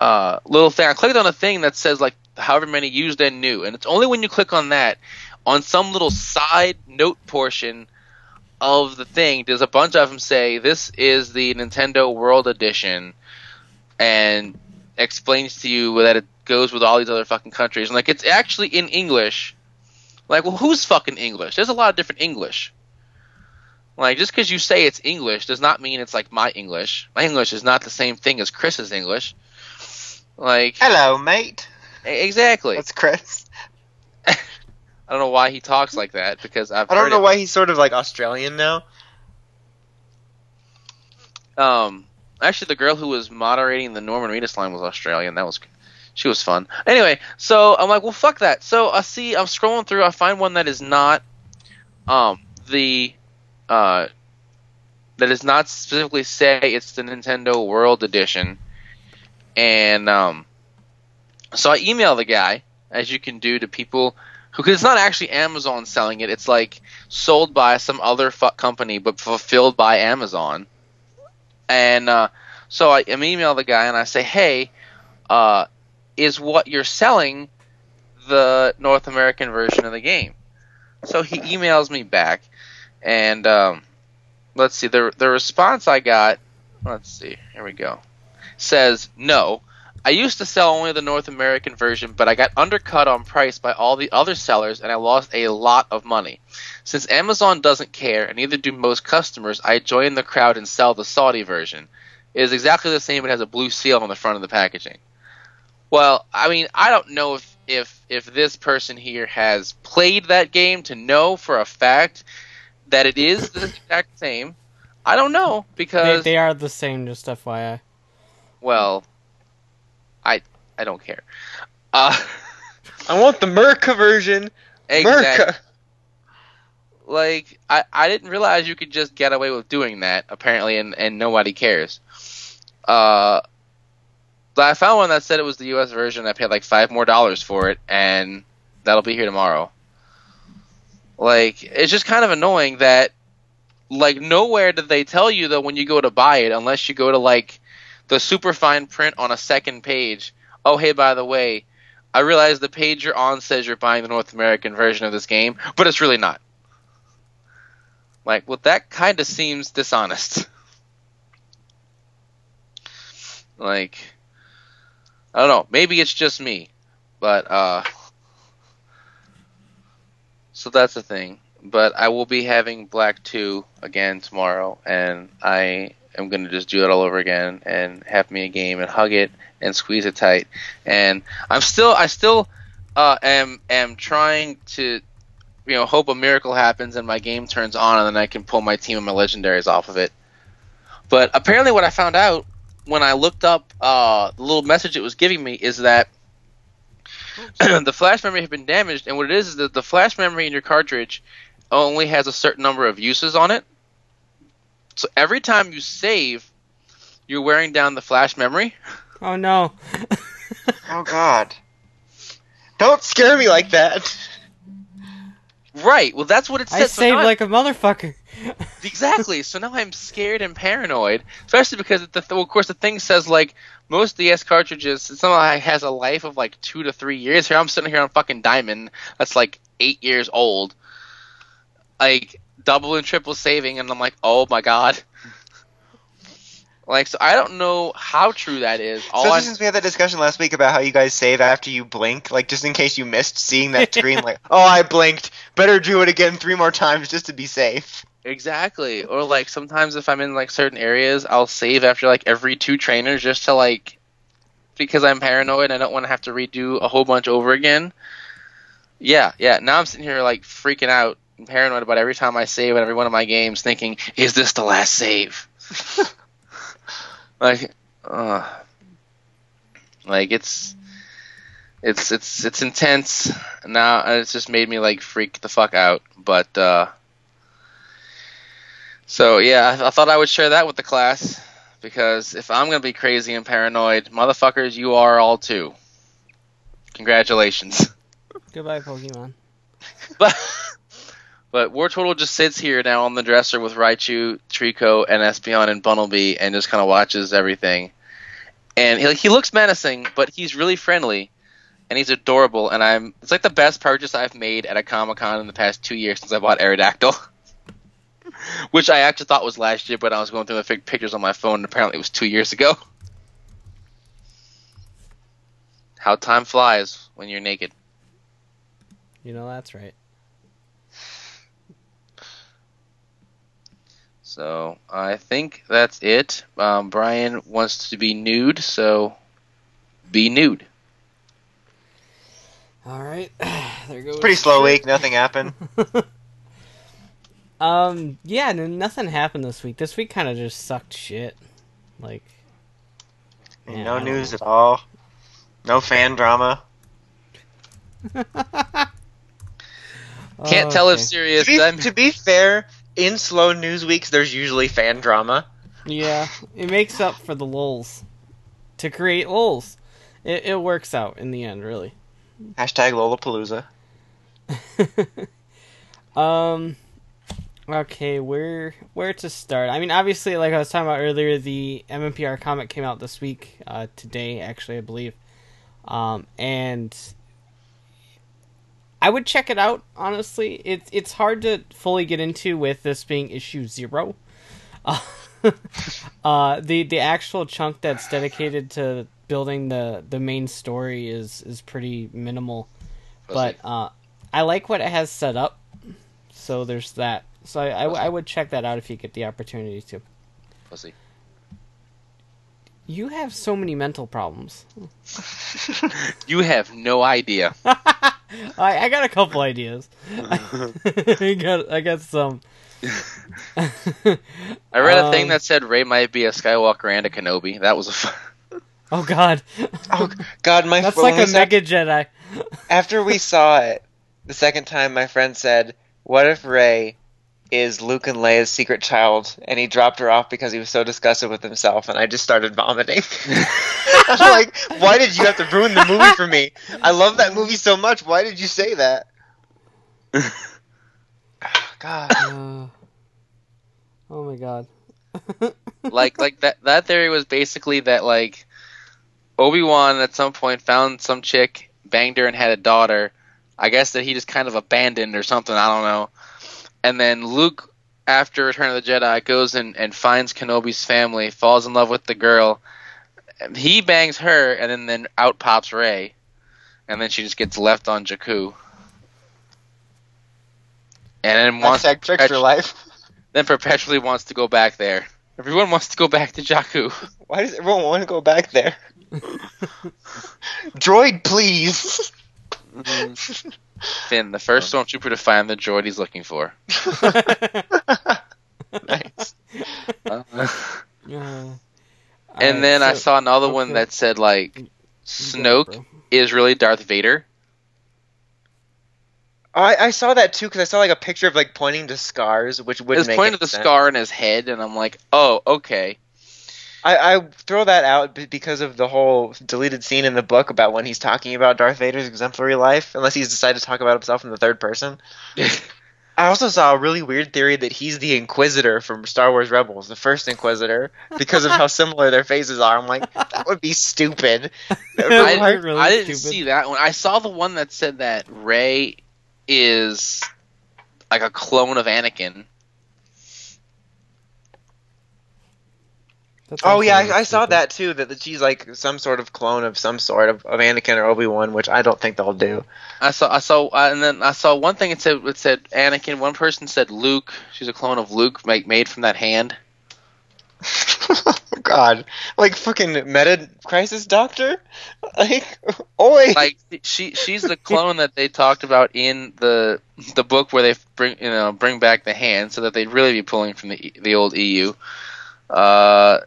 uh, little thing. I clicked on a thing that says like however many used and new, and it's only when you click on that on some little side note portion of the thing does a bunch of them say this is the Nintendo World Edition, and explains to you that it goes with all these other fucking countries, and like it's actually in English. Like, well, who's fucking English? There's a lot of different English. Like, just because you say it's English does not mean it's like my English. My English is not the same thing as Chris's English. Like, Hello, mate. exactly. That's Chris. I don't know why he talks like that because I've I don't know it- why he's sort of like Australian now. Um, actually, the girl who was moderating the Norman Reedus line was Australian. That was she was fun. Anyway, so I'm like, well, fuck that. So I see, I'm scrolling through, I find one that is not, um, the, uh, that does not specifically say it's the Nintendo World Edition, and um, so I email the guy, as you can do to people who, because it's not actually Amazon selling it, it's like sold by some other fuck company but fulfilled by Amazon, and uh, so I email the guy and I say, hey, uh, is what you're selling the North American version of the game? So he emails me back, and um, let's see the the response I got. Let's see, here we go. Says no. I used to sell only the North American version, but I got undercut on price by all the other sellers and I lost a lot of money. Since Amazon doesn't care, and neither do most customers, I join the crowd and sell the Saudi version. It is exactly the same, it has a blue seal on the front of the packaging. Well, I mean, I don't know if, if, if this person here has played that game to know for a fact that it is the exact same. I don't know They, because they are the same, just FYI. well, I I don't care. Uh, I want the Merca version. exactly. Merca. Like I I didn't realize you could just get away with doing that apparently, and and nobody cares. Uh, but I found one that said it was the U.S. version. I paid like five more dollars for it, and that'll be here tomorrow. Like it's just kind of annoying that like nowhere did they tell you though when you go to buy it unless you go to like the super fine print on a second page. Oh hey by the way, I realize the page you're on says you're buying the North American version of this game, but it's really not. Like, well that kind of seems dishonest. like I don't know, maybe it's just me, but uh so that's the thing. But I will be having Black 2 again tomorrow, and I am going to just do it all over again and have me a game and hug it and squeeze it tight. And I'm still, I still uh, am am trying to, you know, hope a miracle happens and my game turns on and then I can pull my team and my legendaries off of it. But apparently, what I found out when I looked up uh, the little message it was giving me is that the flash memory had been damaged, and what it is is that the flash memory in your cartridge only has a certain number of uses on it. So every time you save, you're wearing down the flash memory. Oh no. Oh God. Don't scare me like that. Right. Well, that's what it says. I So saved now like a motherfucker. exactly. So now I'm scared and paranoid, especially because the well, of course the thing says like most DS cartridges somehow has a life of like two to three years. Here I'm sitting here on fucking Diamond that's like eight years old, like double and triple saving, and I'm like, oh my god. Like so, I don't know how true that is. All Especially I, since we had that discussion last week about how you guys save after you blink, like just in case you missed seeing that screen, like, oh, I blinked. Better do it again three more times just to be safe. Exactly. Or like sometimes if I'm in like certain areas, I'll save after like every two trainers just to like because I'm paranoid. I don't want to have to redo a whole bunch over again. Yeah, yeah. Now I'm sitting here like freaking out and paranoid about every time I save in every one of my games, thinking, "Is this the last save?" like, uh, like it's it's it's it's intense now. It's just made me like freak the fuck out. But uh, so yeah, I, I thought I would share that with the class because if I'm gonna be crazy and paranoid, motherfuckers, you are all too. Congratulations. Goodbye, Pokemon. But but Wartortle just sits here now on the dresser with Raichu, Treecko, and Espeon and Bunnelby and just kind of watches everything. And he, he looks menacing, but he's really friendly and he's adorable. And I'm it's like the best purchase I've made at a Comic Con in the past two years since I bought Aerodactyl. Which I actually thought was last year, but I was going through the fake pictures on my phone, and apparently it was two years ago. How time flies when you're naked. You know that's right. So I think that's it. Um, Brian wants to be nude, so be nude. All right, there goes. Pretty slow week. Nothing happened. Um, yeah, n- nothing happened this week. This week kind of just sucked shit. Like, And Yeah, I no news know. at all. No fan drama. Can't tell if serious. To be, I'm- to be fair, in slow news weeks, there's usually fan drama. Yeah, it makes up for the lulls. To create lulls, it, it works out in the end, really. Hashtag Lollapalooza. Um. Okay, where where to start? I mean, obviously, like I was talking about earlier, the MMPR comic came out this week, uh, today actually, I believe. Um, and I would check it out. Honestly, it's it's hard to fully get into with this being issue zero. uh, the the actual chunk that's dedicated to building the the main story is is pretty minimal but uh, I like what it has set up. So there's that. So I, I, I would check that out if you get the opportunity to. Pussy. You have so many mental problems. You have no idea. I, I got a couple ideas. I got I got some. I read a thing Um, that said Rey might be a Skywalker and a Kenobi. That was a. F- oh God, Oh God, my that's when like a saw- mega Jedi. After we saw it the second time, my friend said, "What if Rey is Luke and Leia's secret child?" And he dropped her off because he was so disgusted with himself, and I just started vomiting. I'm like, "Why did you have to ruin the movie for me? I love that movie so much. Why did you say that?" God, Uh, oh my God. like like that that theory was basically that like Obi Wan at some point found some chick, banged her, and had a daughter. I guess that he just kind of abandoned or something. I don't know. And then Luke, after Return of the Jedi, goes and, and finds Kenobi's family, falls in love with the girl. He bangs her, and then, then out pops Rey, and then she just gets left on Jakku. And then wants hashtag tricks for life. then perpetually wants to go back there. Everyone wants to go back to Jakku. Why does everyone want to go back there? Droid, please. Mm. Finn, the first stormtrooper to find the droid he's looking for. nice. Uh, and alright, then I saw another one that said like Go, Snoke bro. is really Darth Vader. I, I saw that too because I saw like a picture of like pointing to scars, which would It's make pointing to the sense. scar in his head, and I'm like, oh, okay. I, I throw that out because of the whole deleted scene in the book about when he's talking about Darth Vader's exemplary life, unless he's decided to talk about himself in the third person. I also saw a really weird theory that he's the Inquisitor from Star Wars Rebels, the first Inquisitor, because of how similar their faces are. I'm like, that would be stupid. I, That'd be didn't- really I didn't stupid. see that one. I saw the one that said that Rey is like a clone of Anakin. That's Oh yeah, I, I saw that too. That, that she's like some sort of clone of some sort of, of Anakin or Obi Wan, which I don't think they'll do. I saw, I saw, uh, and then I saw one thing. It said, it said Anakin. One person said Luke. She's a clone of Luke, make, made from that hand. Oh god, like fucking meta crisis doctor, like oi. like she she's the clone that they talked about in the the book where they bring you know bring back the hand so that they'd really be pulling from the the old EU. Uh,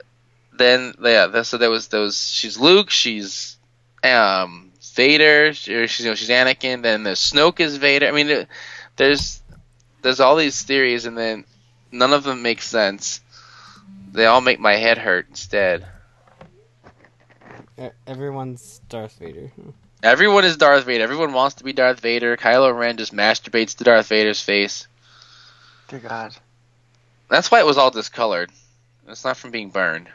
then yeah, so there was those. She's Luke. She's um Vader. She's you know she's Anakin. Then the Snoke is Vader. I mean, there's there's all these theories, and then none of them make sense. They all make my head hurt instead. E- Everyone's Darth Vader. Everyone is Darth Vader. Everyone wants to be Darth Vader. Kylo Ren just masturbates to Darth Vader's face. Dear God. That's why it was all discolored. It's not from being burned.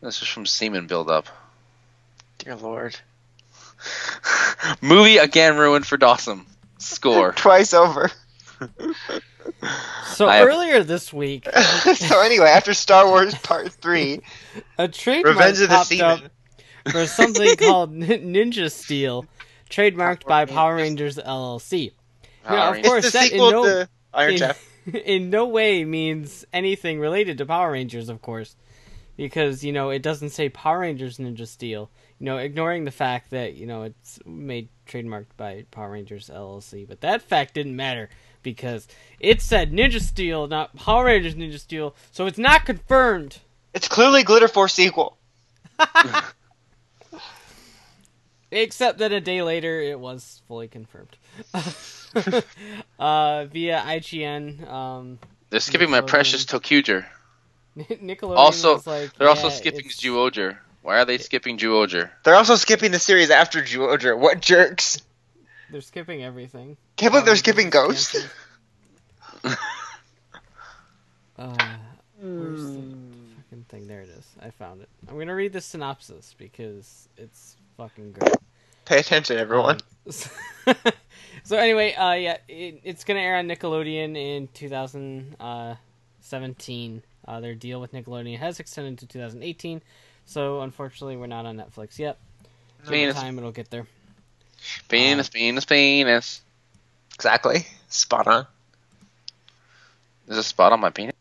That's just from semen buildup. Dear Lord. Movie again ruined for Dawson. Score. Twice over. So I have- earlier this week, so anyway, after Star Wars Part Three, a trademark Revenge of the popped up for something called Ninja Steel, trademarked by Power Rangers LLC. Now, of Power course, It's the that in no- to Iron in, Chef. in no way means anything related to Power Rangers, of course, because you know it doesn't say Power Rangers Ninja Steel. You know, ignoring the fact that you know it's made trademarked by Power Rangers LLC, but that fact didn't matter because it said Ninja Steel, not Power Rangers Ninja Steel, so it's not confirmed It's clearly Glitter Force sequel. Except that a day later, it was fully confirmed. uh, via IGN, um, They're skipping my precious Tokuger. Nickelodeon Also, was like, They're also skipping it's- Zyuohger. Why are they skipping Zyuohger? They're also skipping the series after Zyuohger. What jerks? They're skipping everything. Can't believe they're Um, skipping just Ghost. cancels. Uh, where's the fucking thing? There it is. I found it. I'm gonna read the synopsis because it's fucking great. Pay attention, everyone. Um, so anyway, uh, yeah, it, it's gonna air on Nickelodeon in 2017. Uh, their deal with Nickelodeon has extended to 2018, so unfortunately, we're not on Netflix yet. Over time, it'll get there. penis, penis, penis. exactly. Spot on. There's a spot on my penis.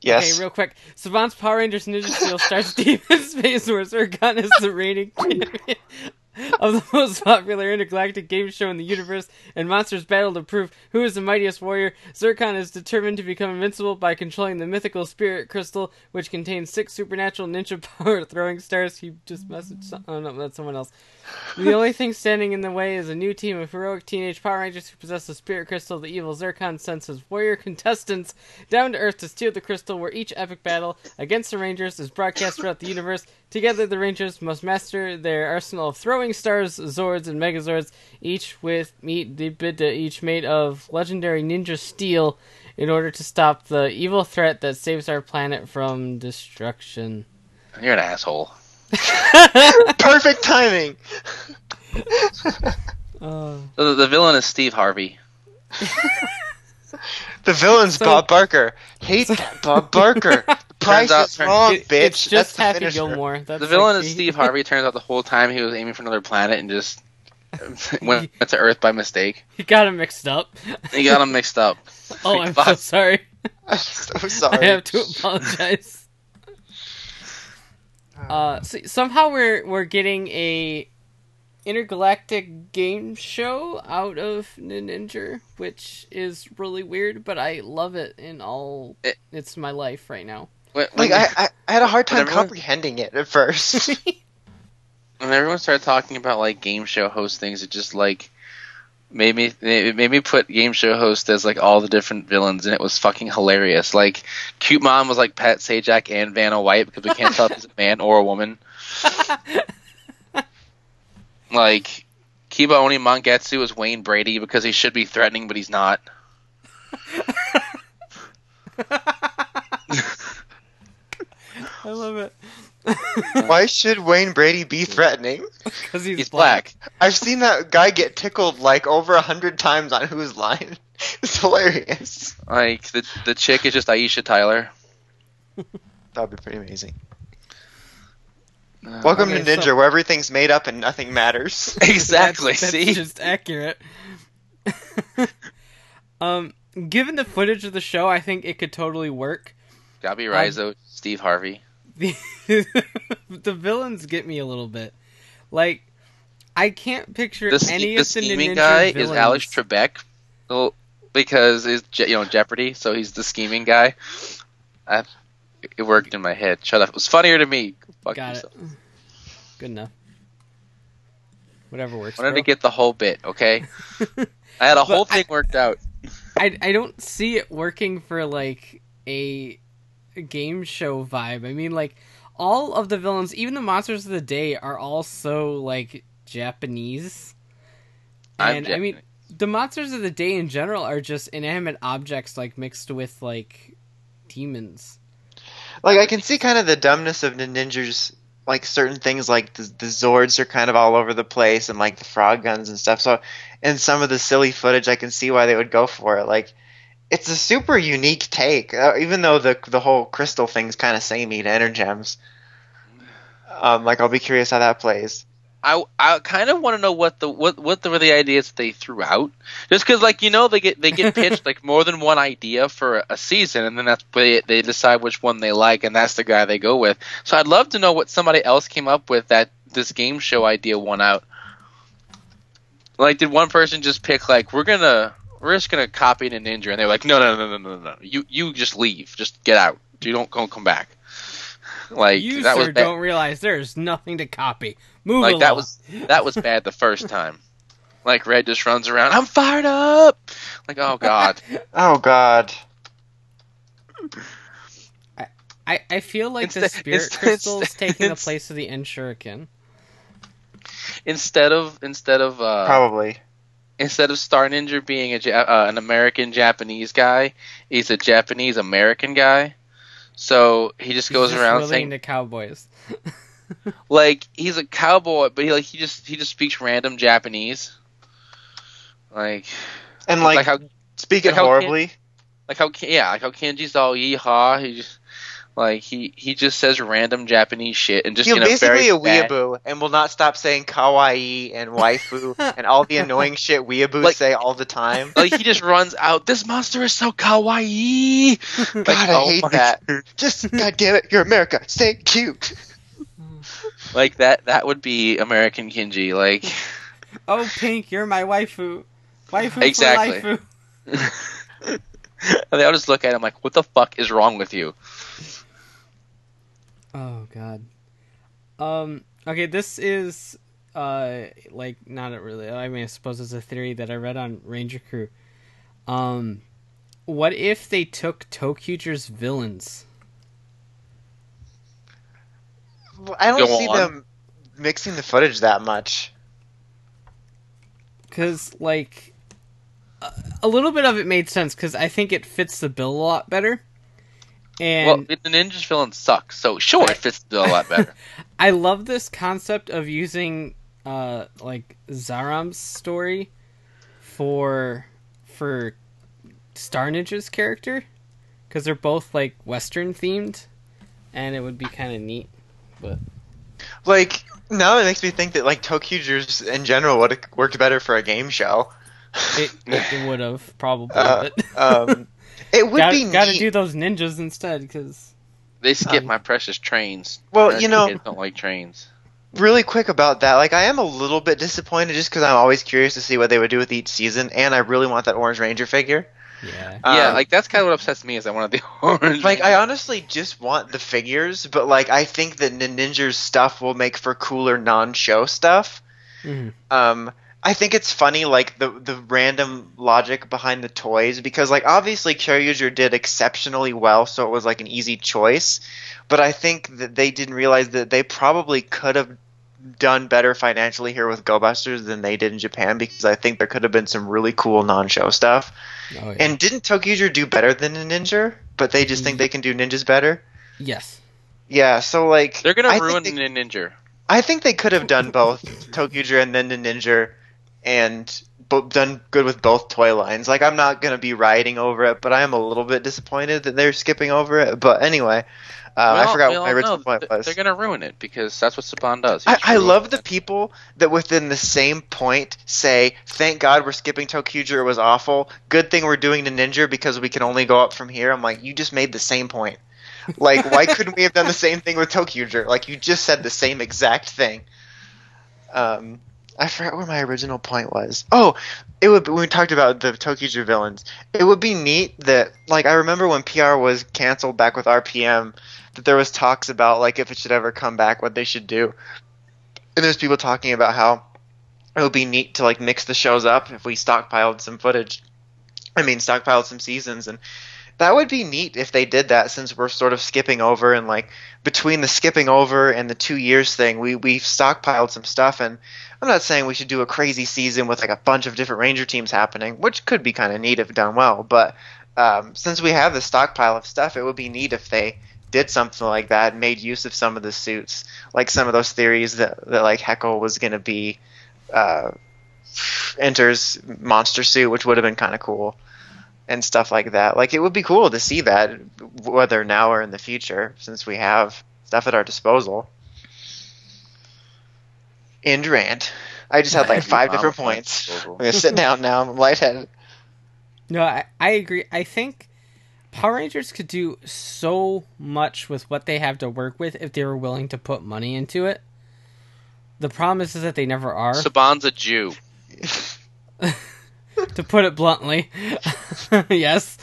Yes. Okay, real quick. Saban's Power Rangers Ninja Steel starts Deep in Space, where Zircon is the reigning champion of the most popular intergalactic game show in the universe, and monsters battle to prove who is the mightiest warrior. Zircon is determined to become invincible by controlling the mythical spirit crystal, which contains six supernatural ninja power throwing stars. He just messaged. Some- oh no, that's someone else. The only thing standing in the way is a new team of heroic teenage Power Rangers who possess the spirit crystal. The evil Zircon sends his warrior contestants down to Earth to steal the crystal, where each epic battle against the Rangers is broadcast throughout the universe. Together, the Rangers must master their arsenal of throwing stars, Zords, and Megazords, each with meat each made of legendary ninja steel, in order to stop the evil threat that saves our planet from destruction. You're an asshole. Perfect timing. Uh, The, the villain is Steve Harvey. The villain's So- Bob Barker. Hate that Bob Barker. The price out- is wrong, it- bitch. it's just That's Happy finisher. Gilmore. That's The villain like is Steve Harvey. Turns out the whole time he was aiming for another planet and just went to Earth by mistake. He got him mixed up. He got him mixed up. Oh, I'm so sorry. I'm so I have to apologize. Uh, so, somehow we're we're getting a intergalactic game show out of Ninja, which is really weird, but I love it in all. It- it's my life right now. Like I, I, I had a hard time everyone- comprehending it at first. when everyone started talking about like game show host things, it just like made me it made me put game show host as like all the different villains, and it was fucking hilarious. Like Kyuemon was like Pat Sajak and Vanna White because we can't tell if he's a man or a woman. Like Kiba Oni Mangetsu is Wayne Brady because he should be threatening, but he's not. I love it Why should Wayne Brady be threatening? because he's, He's black. I've seen that guy get tickled like over a hundred times on Whose Line. It's hilarious. Like the the chick is just Aisha Tyler. That would be pretty amazing. Uh, Welcome okay, to Ninja, so- where everything's made up and nothing matters. exactly. That's, that's see, just accurate. um, given the footage of the show, I think it could totally work. Gabi Rizzo, Steve Harvey. The the villains get me a little bit. Like I can't picture The, any the of the scheming Ninja guy villains. is Alex Trebek, well, because is you know Jeopardy, so he's the scheming guy. I, it worked in my head. Shut up. It was funnier to me. Fuck Got yourself. it. Good enough. Whatever works. I wanted bro. to get the whole bit. Okay, I had a whole But I- thing worked out. I I don't see it working for like a game show vibe. I mean, like all of the villains, even the monsters of the day, are all so like Japanese. And I mean, the monsters of the day in general are just inanimate objects, like mixed with like demons. like I can see kind of the dumbness of the ninjas. Like certain things, like the, the Zords are kind of all over the place, and like the frog guns and stuff. So, in some of the silly footage, I can see why they would go for it. Like, it's a super unique take, uh, even though the the whole crystal thing's kind of samey to Energems. Um, like I'll be curious how that plays. I I kind of want to know what the what what the, were the ideas they threw out. Just because, like you know, they get they get pitched like more than one idea for a season, and then that's they they decide which one they like, and that's the guy they go with. So I'd love to know what somebody else came up with that this game show idea won out. Like, did one person just pick like we're gonna we're just gonna copy the ninja, and they're like, no no no no no no, you you just leave, just get out, you don't don't come back. Like you that sir was bad. don't realize there's nothing to copy. Move like that was that was bad the first time. Like Red just runs around. I'm fired up. Like oh god. Oh God. I, I feel like the spirit instead- crystal is taking the place of the Ninshuriken. instead of instead of uh, Probably. Instead of Star Ninja being a uh, an American Japanese guy, he's a Japanese American guy. So he just goes He's just around really saying into cowboys. like he's a cowboy, but he like he just he just speaks random Japanese. Like And like, like, how speaking like how horribly. like how yeah like how Kinji's all yeehaw. He just like he he just says random Japanese shit and just He's in a basically very a bad- and will not stop saying kawaii and waifu and all the annoying shit weeaboos Like- say all the time. like he just runs out. This monster is so kawaii. God, Like, I oh hate that. God. Just God damn it, you're America. Stay cute. Like that that would be American Kinji. Like Oh, Pink, you're my waifu. Waifu Exactly. for waifu. and they'll just look at him like, "What the fuck is wrong with you?" Oh god. Um. Okay, this is uh like not a really. I mean, I suppose it's a theory that I read on Ranger Crew. Um, what if they took Tokuger's villains? I don't Go see on. them mixing the footage that much. Because like a- a little bit of it made sense because I think it fits the bill a lot better. And well, the ninja's villain sucks, so sure, it fits a lot better. I love this concept of using uh like Zaram's story for for Star Ninja's character because they're both like Western themed, and it would be kind of neat. But Like now, it makes me think that like Tokugers in general would have worked better for a game show. it, it would have probably. Uh, but um, it would gotta, be gotta neat. do those ninjas instead because they skip Um, my precious trains. well, American you know- kids don't like trains. really quick about that. Like, I am a little bit disappointed just because I'm always curious to see what they would do with each season, and I really want that Orange Ranger figure. yeah. yeah, Um, like that's kind of what upsets me is I wanted the orange. Like, I honestly just want the figures, but like, I think that Nin- Ninja's stuff will make for cooler non-show stuff. Mhm. Um, I think it's funny, like the the random logic behind the toys, because like obviously Kyoryuger did exceptionally well, so it was like an easy choice. But I think that they didn't realize that they probably could have done better financially here with Go Busters than they did in Japan, because I think there could have been some really cool non-show stuff. Oh, yeah. And didn't Tokuger do better than a Ninja? But they just think mm. they can do ninjas better. yes. Yeah, so like they're gonna I think ruin they- the ninja. I think they could have done both Tokuger and then the Ninja, and done good with both toy lines. Like I'm not gonna be rioting over it, but I am a little bit disappointed that they're skipping over it. But anyway, uh, I forgot what my original point was. They're gonna ruin it because that's what Saban does. I, I love the it. people that within the same point say, "Thank God we're skipping Tokuger. It was awful. Good thing we're doing the Ninja because we can only go up from here." I'm like, you just made the same point. Like, why couldn't we have done the same thing with Tokuger? Like, you just said the same exact thing. Um, I forgot where my original point was. Oh, it would. When we talked about the Tokuger villains, it would be neat that, like, I remember when PR was canceled back with RPM, that there was talks about like if it should ever come back, what they should do and there's people talking about how it would be neat to like mix the shows up if we stockpiled some footage. I mean, stockpiled some seasons, and that would be neat if they did that. Since we're sort of skipping over, and like between the skipping over and the two years thing, we we've stockpiled some stuff. And I'm not saying we should do a crazy season with like a bunch of different Ranger teams happening, which could be kind of neat if done well. But um, since we have the stockpile of stuff, it would be neat if they did something like that and made use of some of the suits, like some of those theories that, that like Heckyl was going to be uh, enters monster suit, which would have been kind of cool, and stuff like that. Like it would be cool to see that, whether now or in the future, since we have stuff at our disposal. End rant. I just had like five different points. I'm gonna sit down now. I'm lightheaded. No, I, I agree. I think Power Rangers could do so much with what they have to work with if they were willing to put money into it. The problem is, is that they never are. Saban's a Jew. to put it bluntly, yes.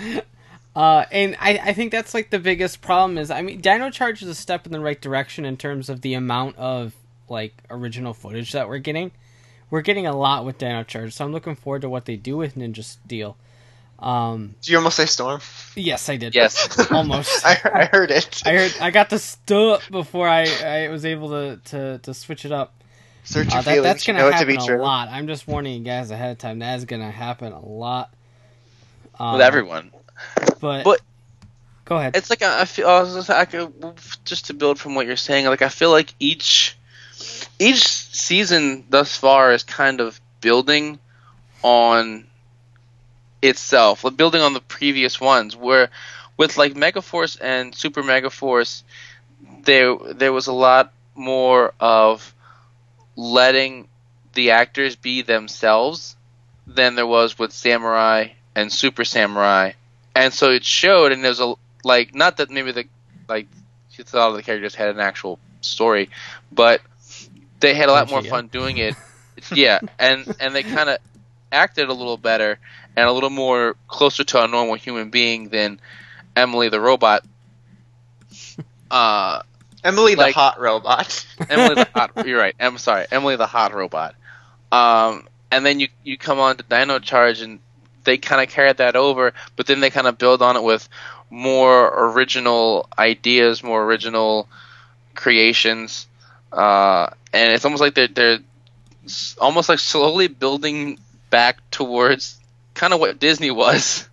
Uh, and I, I think that's like the biggest problem is I mean Dino Charge is a step in the right direction in terms of the amount of like original footage that we're getting. We're getting a lot with Dino Charge, so I'm looking forward to what they do with Ninja Steel. Um, Did you almost say Storm? yes, I did. Yes. almost. I, I heard it. I heard I got the stuff before I, I was able to, to, to switch it up. Search Uh, that, feelings. that's gonna know to happen a true. lot. I'm just warning you guys ahead of time. That is gonna happen a lot. Um, With everyone. but, But- go ahead. It's like I I feel I was just, I could, just to build from what you're saying. Like I feel like each each season thus far is kind of building on itself, like building on the previous ones. Where with like Megaforce and Super Megaforce, there there was a lot more of letting the actors be themselves than there was with Samurai and Super Samurai. And so it showed and there's a like not that maybe the like you thought of the characters had an actual story but they had a lot more fun doing it. Yeah and and they kind of acted a little better and a little more closer to a normal human being than emily the robot. Uh Emily Like- the hot robot. Emily the hot. You're right. I'm sorry, Emily the hot robot. Um, and then you you come on to Dino Charge, and they kind of carried that over, but then they kind of build on it with more original ideas, more original creations, uh, and it's almost like they're they're almost like slowly building back towards kind of what Disney was.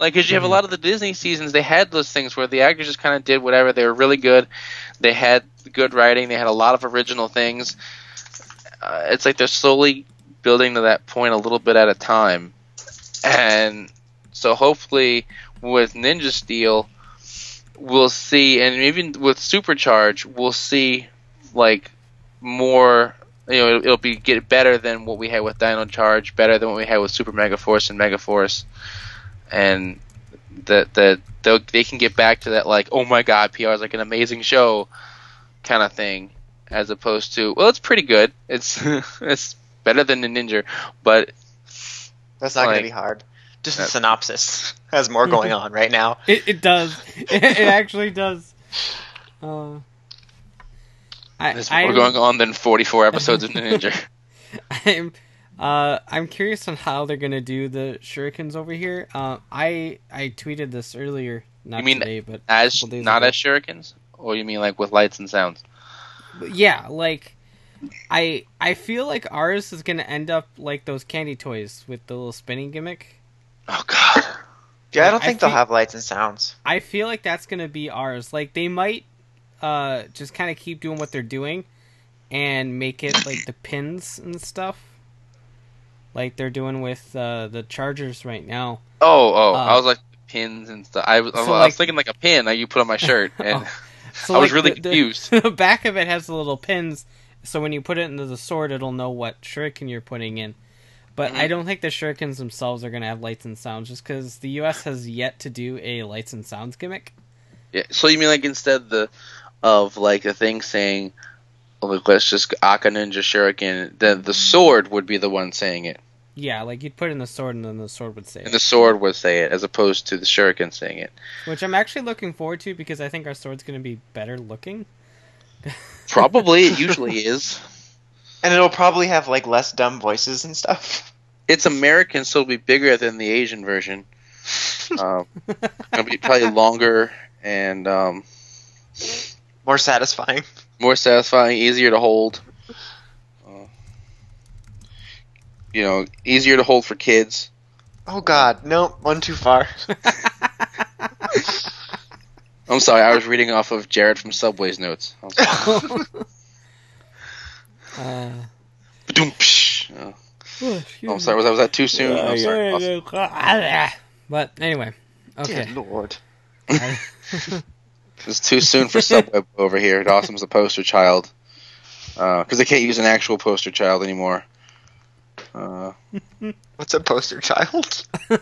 Like, because you have a lot of the Disney seasons, they had those things where the actors just kind of did whatever. They were really good. They had good writing. They had a lot of original things. Uh, it's like they're slowly building to that point a little bit at a time. And so hopefully with Ninja Steel, we'll see, and even with Supercharge, we'll see like more. You know, it'll, be get better than what we had with Dino Charge, better than what we had with Super Mega Force and Mega Force, and that that they'll- can get back to that like, oh my god, PR is like an amazing show, kind of thing, as opposed to well, it's pretty good. It's it's better than the Ninja, but That's not Like- gonna be hard. Just a synopsis has more going on right now. It, it does. It, it actually does. Uh, I, there's I'm, more going on than 44 episodes of the Ninja. I'm, uh, I'm curious on how they're gonna do the shurikens over here. Uh, I I tweeted this earlier, not You mean today, but As not ago. as shurikens, or you mean like with lights and sounds? But yeah, like I I feel like ours is gonna end up like those candy toys with the little spinning gimmick. Oh god. Yeah, I don't I think they'll think- have lights and sounds. I feel like that's gonna be ours. Like they might uh just kind of keep doing what they're doing and make it like the pins and stuff. Like they're doing with uh, the Chargers right now. Oh, oh, Uh, I was like pins and stuff. I was, I was like- thinking like a pin that you put on my shirt, and So I was like, really the- the- confused. The back of it has the little pins, so when you put it into the sword, it'll know what shuriken you're putting in. But I Mhm. don't think the shurikens themselves are going to have lights and sounds, just because the U.S. has yet to do a lights and sounds gimmick. Yeah, so you mean like instead the of like a thing saying, oh, like let's just Aka Ninja Shuriken, then the sword would be the one saying it, Yeah, like you'd put in the sword, and then the sword would say and it. the sword would say it, as opposed to the Shuriken saying it. Which I'm actually looking forward to because I think our sword's going to be better looking. Probably, it usually is. And it'll probably have like less dumb voices and stuff. It's American, so it'll be bigger than the Asian version. Um, it'll be probably longer and um, More satisfying. more satisfying, easier to hold. Uh, you know, easier to hold for kids. Oh god, no, one too far. I'm sorry, I was reading off of Jared from Subway's notes. I'm sorry. uh, Oh, oh, I'm sorry, was that, was that too soon? I'm sorry. But anyway, okay. Dear lord. It's too soon for Subway over here. Dawson's the poster child. Because they can't use an actual poster child anymore. Uh, What's a poster child? it's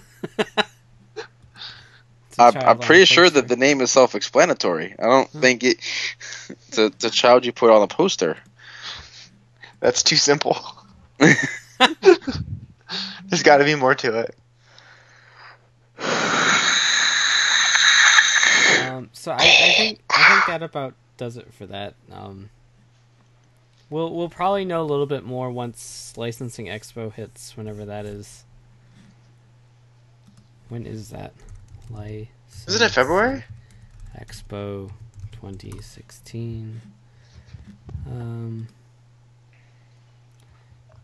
a I'm, child I'm pretty sure poster. that the name is self-explanatory. I don't think it. It's a, it's a child you put on a poster. That's too simple. There's got to be more to it. so I, I think I think that about does it for that. Um, we'll we'll probably know a little bit more once licensing expo hits, whenever that is. When is that? Licensing Isn't it February? Expo 2016. Um.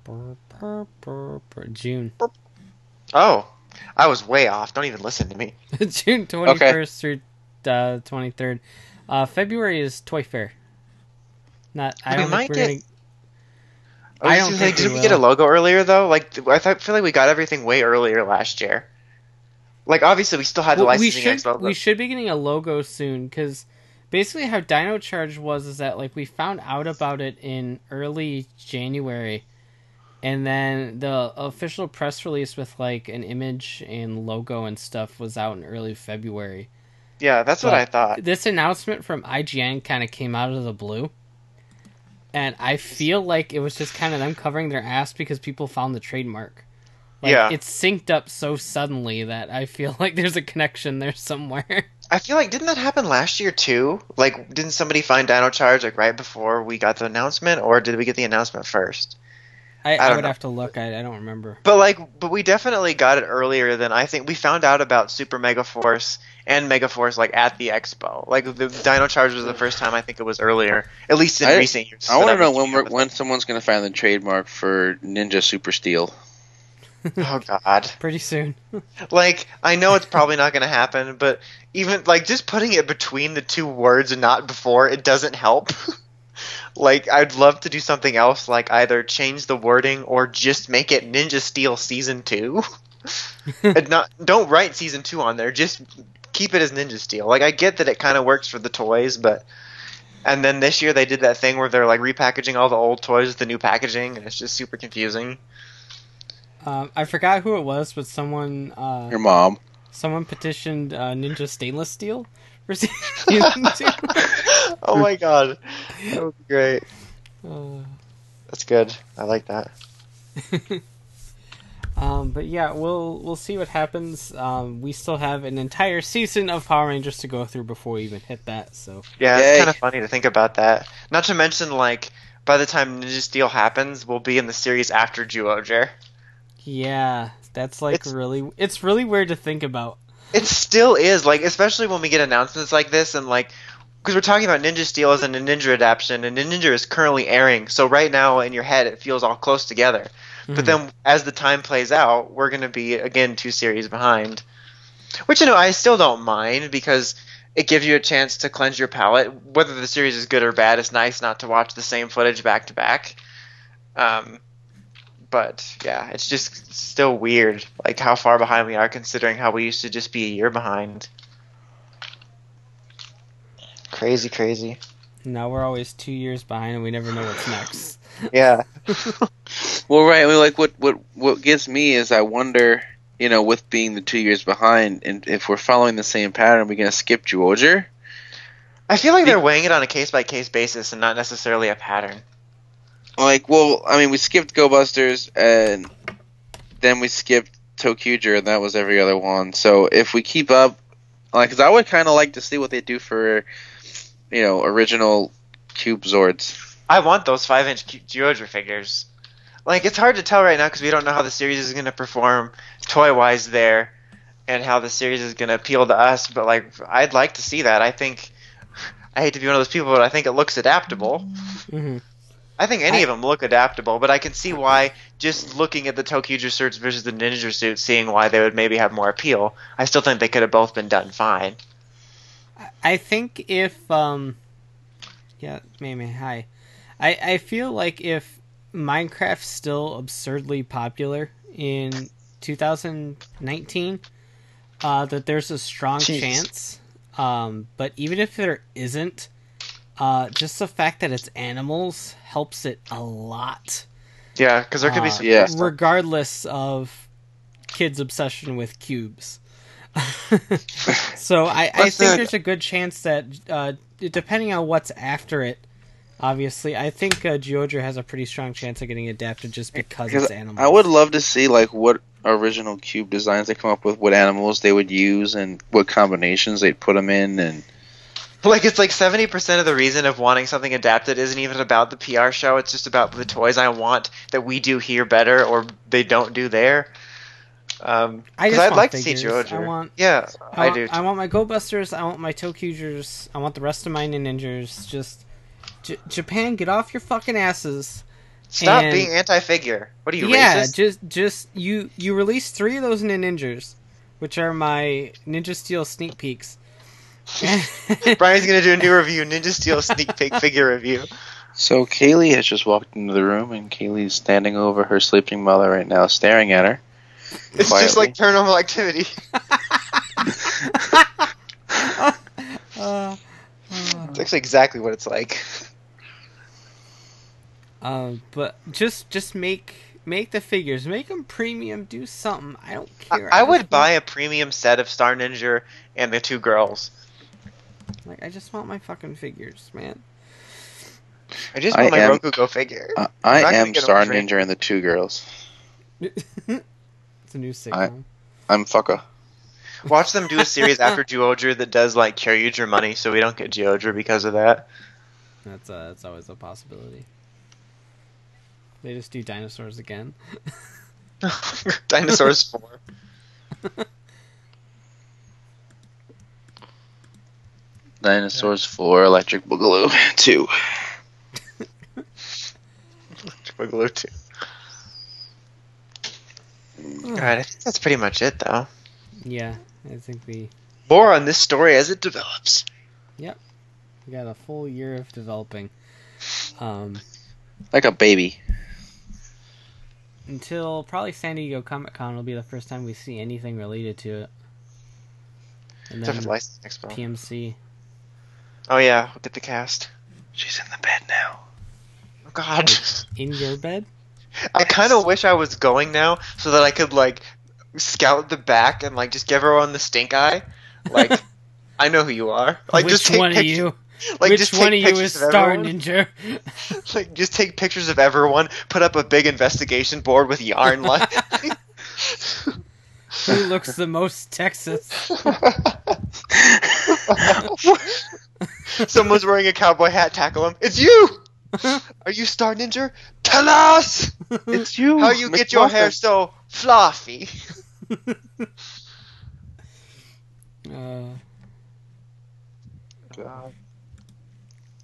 brr, brr, brr, June. Oh, I was way off. Don't even listen to me. June 21st through uh, 23rd. Uh, February is Toy Fair. Not. I We don't might we're get- gonna. I, don't think we did we get a logo earlier though? Like I thought, feel like we got everything way earlier last year. Like obviously we still had the Well, we licensing should expo. we should be getting a logo soon because basically how Dino Charge was is that like we found out about it in early January, and then the official press release with like an image and logo and stuff was out in early February. yeah, that's what I thought. This announcement from IGN kind of came out of the blue. And I feel like it was just kind of them covering their ass because people found the trademark. Like, Yeah. It's synced up so suddenly that I feel like there's a connection there somewhere. I feel like didn't that happen last year too? Like didn't somebody find Dino Charge like right before we got the announcement, or did we get the announcement first? I, I I, would know. have to look. I, I don't remember. But like, but we definitely got it earlier than I think. We found out about Super Mega Force and Mega Force like at the expo. Like the Dino Charge was the first time. I think it was earlier, at least in I- recent years. I want to know when we're, when someone's going to find the trademark for Ninja Super Steel. Oh God! Pretty soon. Like I know it's probably not going to happen, but even like just putting it between the two words and not before it doesn't help. like I'd love to do something else, like either change the wording or just make it Ninja Steel Season Two. and not don't write Season Two on there. Just keep it as Ninja Steel. Like I get that it kind of works for the toys, but. And then this year they did that thing where they're like repackaging all the old toys with the new packaging, and it's just super confusing. Um, I forgot who it was, but someone uh, Your mom. someone petitioned uh, Ninja Stainless Steel for season two. oh my god, that would be great. Uh, That's good. I like that. Um, but yeah, we'll we'll see what happens. Um, we still have an entire season of Power Rangers to go through before we even hit that. So Yeah, Yay. it's kind of funny to think about that. Not to mention, like, by the time Ninja Steel happens, we'll be in the series after Zyuohger. yeah, that's like It's- really it's really weird to think about. It still is, like, especially when we get announcements like this, and, like, because we're talking about Ninja Steel as a Ninja adaptation, and Ninja is currently airing, so right now in your head it feels all close together. But Mhm. then as the time plays out, we're going to be, again, two series behind. Which, you know, I still don't mind because it gives you a chance to cleanse your palate. Whether the series is good or bad, it's nice not to watch the same footage back to back. Um, but yeah, it's just still weird, like how far behind we are considering how we used to just be a year behind. Crazy, crazy. now we're always two years behind, and we never know what's next. Yeah. Well, right. I mean, like what what what gets me is I wonder, you know, with being the two years behind, and if we're following the same pattern, we're gonna skip Zyuohger. I feel like they're weighing it on a case by case basis and not necessarily a pattern. Like, well, I mean, we skipped Go Busters, and then we skipped ToQger, and that was every other one. So if we keep up, like, because I would kind of like to see what they do for, you know, original Cube Zords. I want those five inch Zyuohger figures. Like it's hard to tell right now because we don't know how the series is going to perform toy wise there, and how the series is going to appeal to us. But like, I'd like to see that. I think I hate to be one of those people, but I think it looks adaptable. hmm I think any I- of them look adaptable, but I can see why just looking at the ToQger suits versus the Ninja suit, seeing why they would maybe have more appeal. I still think they could have both been done fine. I think if um, yeah, Mimi, hi. I I feel like if Minecraft's still absurdly popular in 2019, uh, that there's a strong Jeez. chance. Um, but even if there isn't, uh, just the fact that it's animals helps it a lot. Yeah, because there could be Uh, some. yeah. regardless of kids' obsession with cubes. so I, I think that? there's a good chance that uh, depending on what's after it, obviously, I think uh, Zyuohger has a pretty strong chance of getting adapted just because Because it's animals. I would love to see like what original cube designs they come up with, what animals they would use, and what combinations they'd put them in, and Like it's like seventy percent of the reason of wanting something adapted isn't even about the PR show. It's just about the toys I want that we do here better or they don't do there. Um, I 'cause just I'd want like figures. to see Zyuohger. I want- yeah, I, I, want, do. I want my Go Busters. I want my ToQgers. I want the rest of my Ninjas. Just J- Japan, get off your fucking asses. Stop and- being anti-figure. What are you yeah, racist? just just you you released three of those Ninjas, which are my Ninja Steel sneak peeks. Brian's gonna do a new review, Ninja Steel sneak peek figure review. So Kaylee has just walked into the room, and Kaylee's standing over her sleeping mother right now, staring at her. It's just quietly. like paranormal activity. uh, It's actually exactly what it's like. uh, but just just make make the figures, make them premium, do something. I don't care. I, I would want- buy a premium set of Star Ninja and the two girls. like I just want my fucking figures, man. I just I want my am- Roku Go figure. I, I'm I not gonna am get them Star. Ninja and the two girls. it's a new sitcom. I'm fucka. Watch them do a series after Zyuohger that does like Kyoryuger money, so we don't get Zyuohger because of that. That's uh, that's always a possibility. They just do dinosaurs again. Dinosaurs four. Dinosaurs 4, Electric Boogaloo 2. Electric Boogaloo two. Alright, I think that's pretty much it though. Yeah, I think we More on this story as it develops. Yep, we got a full year of developing. Um, Like a baby. until probably San Diego Comic Con will be the first time we see anything related to it. And Except then for License Expo. PMC. Oh yeah, look at the cast. She's in the bed now. Oh god. In your bed? I kind of wish I was going now so that I could like scout the back and like just give everyone the stink eye. Like, I know who you are. Like, Which just take one of you? Like, Which just one of you is of Star everyone. Ninja? Like, just take pictures of everyone. Put up a big investigation board with yarn. Like, Who looks the most Texas? Someone's wearing a cowboy hat. Tackle him. It's you. Are you Star Ninja? Tell us It's you. how you get your hair so fluffy. Uh,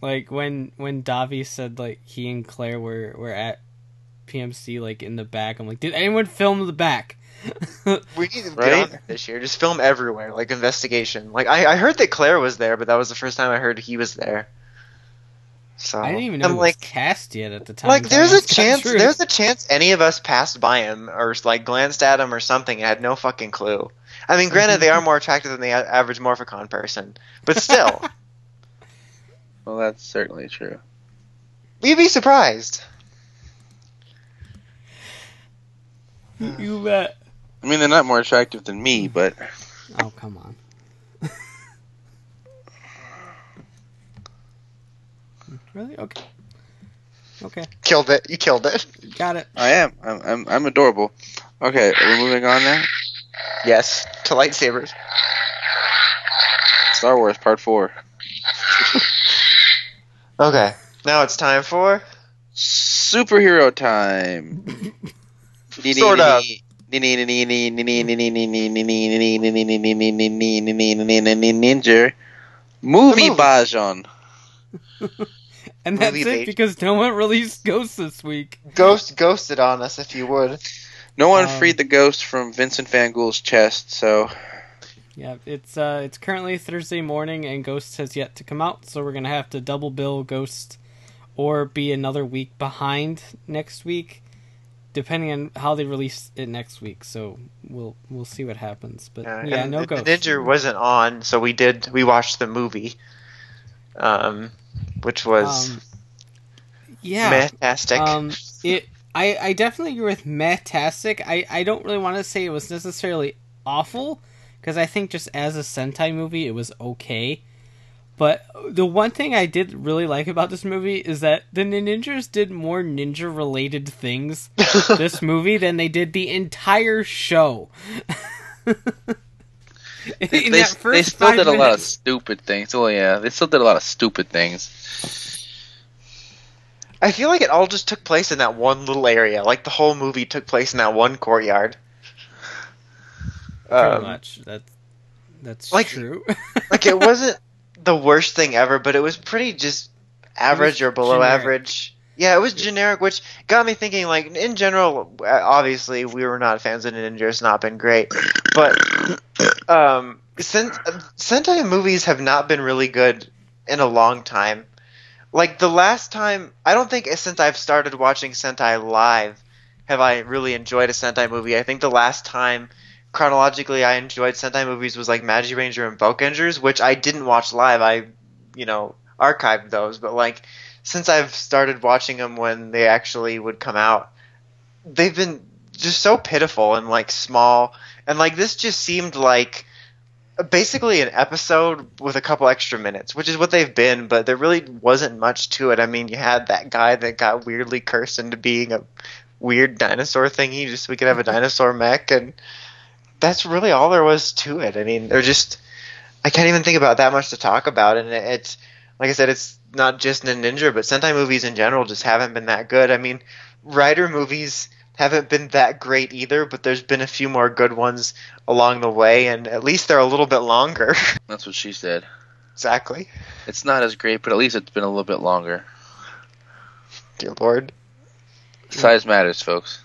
like when when Davi said like he and Claire were were at PMC like in the back. I'm like, did anyone film the back? We need to get Right? on that this year. Just film everywhere, like investigation. Like I, I heard that Claire was there, but that was the first time I heard he was there. So I didn't even know I'm he like, was cast yet at the time. like there's a chance, through. there's a chance any of us passed by him or like glanced at him or something and had no fucking clue. I mean, granted, they are more attractive than the average Morphicon person, but still, Well, that's certainly true. we'd be surprised. you bet. I mean, they're not more attractive than me, but Oh come on. Really? Okay. Okay, Killed it. You killed it. got it. I am. I'm, I'm, I'm adorable. Okay, we're moving on now. Yes, to lightsabers. Star Wars Part 4. Okay, now it's time for Superhero time. Sort of. Ninja. Movie The movie. Bajon. And that's Movie it bait. because no one released Ghost this week. Ghost Ghosted on us, if you would. No one Um, freed the ghost from Vincent Van Gogh's chest, so Yeah, it's uh, it's currently Thursday morning, and Ghost has yet to come out, so we're gonna have to double bill Ghost, or be another week behind next week, depending on how they release it next week. So we'll we'll see what happens. But Uh, yeah, no the, Ghost. The Ninja wasn't on, so we did. We watched the movie, um, which was Um, yeah, fantastic. Um, it. I, I definitely agree with Metastic. I, I don't really want to say it was necessarily awful because I think just as a Sentai movie it was okay. But the one thing I did really like about this movie is that the ninjas did more ninja related things this movie than they did the entire show. They, In they, that first they still five did a lot of stupid things. Oh yeah, they still did a lot of stupid things. I feel like it all just took place in that one little area. Like the whole movie took place in that one courtyard. Pretty Um, much. That's that's like- true. like it wasn't the worst thing ever, but it was pretty just average or below generic. average. Yeah, it was generic, which got me thinking. Like in general, uh, obviously we were not fans of Ninja. It's not been great, but um, Sen- Sentai movies have not been really good in a long time. Like the last time, I don't think since I've started watching Sentai live have I really enjoyed a Sentai movie. I think the last time chronologically I enjoyed Sentai movies was like Magi Ranger and Bulk Boukengers, which I didn't watch live. I, you know, archived those, but like since I've started watching them when they actually would come out, they've been just so pitiful and like small, and like this just seemed like basically an episode with a couple extra minutes, which is what they've been, but there really wasn't much to it. I mean, you had that guy that got weirdly cursed into being a weird dinosaur thingy just so we could have a mm-hmm. dinosaur mech, and that's really all there was to it. I mean, they're just. I can't even think about that much to talk about, and it- it's like I said, it's not just Ninja, but Sentai movies in general just haven't been that good. I mean, Rider movies haven't been that great either, but there's been a few more good ones along the way, and at least they're a little bit longer. That's what she said. exactly. It's not as great, but at least it's been a little bit longer. Dear Lord. Size matters, folks.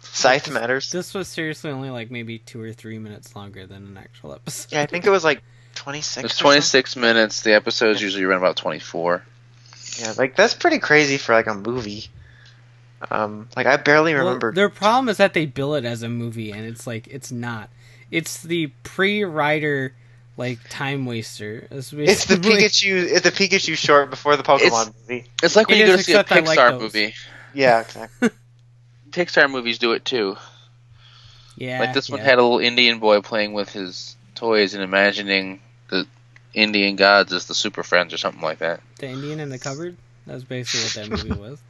Scythe matters. this was seriously only like maybe two or three minutes longer than an actual episode. Yeah, I think it was like 26. It's 26 minutes. The episodes usually run about 24. Yeah, like that's pretty crazy for like a movie. Um, like I barely Well, remember. their problem is that they bill it as a movie, and it's like it's not. It's the pre-Rider like time waster. It's, it's the Pikachu. It's the Pikachu short before the Pokemon It's- movie. It's like when It you go to see a except I like Pixar movie. Yeah, exactly. Pixar movies do it too. Yeah, like this one yeah. had a little Indian boy playing with his toys and imagining the Indian gods as the super friends or something like that. the Indian in the cupboard. That was basically what that movie was.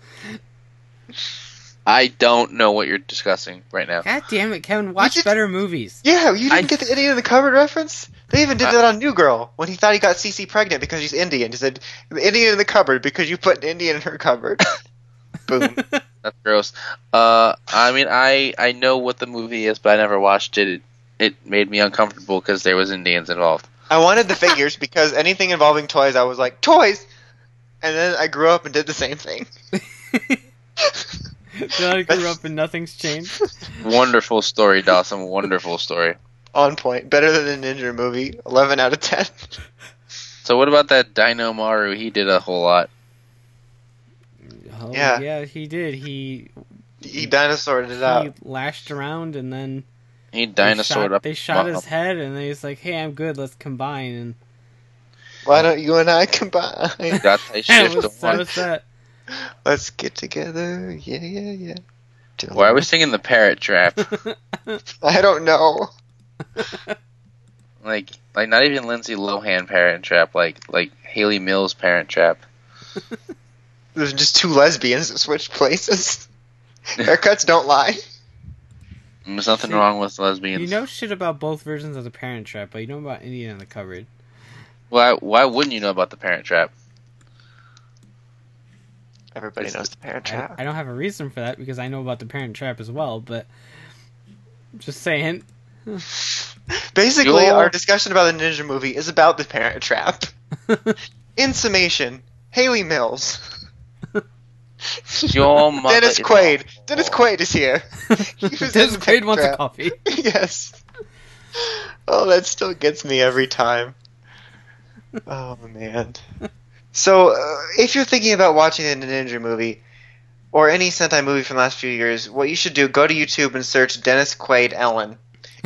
I don't know what you're discussing right now. God damn it, Kevin! Watch did- better movies. Yeah, you didn't I- get the Indian in the cupboard reference. They even did Uh, that on New Girl when he thought he got Cece pregnant because she's Indian. He said, "The Indian in the cupboard because you put an Indian in her cupboard." Boom. That's gross. Uh, I mean, I I know what the movie is, but I never watched it. It, it made me uncomfortable because there was Indians involved. I wanted the figures because anything involving toys, I was like toys, and then I grew up and did the same thing. Then I grew up and nothing's changed. Wonderful story, Dawson. Wonderful story. On point, better than the Ninja movie. Eleven out of ten. So what about that Dino Maru? He did a whole lot. Oh, Yeah. yeah, he did. He He dinosaured it he out. He lashed around and then He they dinosaured up. They shot his head and then he's like, "Hey, I'm good. Let's combine." And Why don't you and I combine? Got that that shift was, that was that. Let's get together. Yeah, yeah, yeah. Why are we singing the Parent Trap? I don't know. like, like not even Lindsay Lohan Parent Trap. Like, like Hayley Mills Parent Trap. There's just two lesbians that switched places. Haircuts don't lie. There's nothing See, wrong with lesbians. You know shit about both versions of the Parent Trap, but you know about Indian in the cupboard. why? Why wouldn't you know about the Parent Trap? Everybody It's- knows the Parent I, Trap. I don't have a reason for that because I know about the Parent Trap as well. But just saying, Basically, Your- our discussion about the Ninja movie is about the Parent Trap. In summation, Hayley Mills. Your mother Dennis Quaid. a- Dennis Quaid is here. He was in Dennis Quaid Parent wants a coffee. yes. Oh, that still gets me every time. Oh man. So, uh, if you're thinking about watching the Ninja movie or any Sentai movie from the last few years, what you should do go to YouTube and search Dennis Quaid Ellen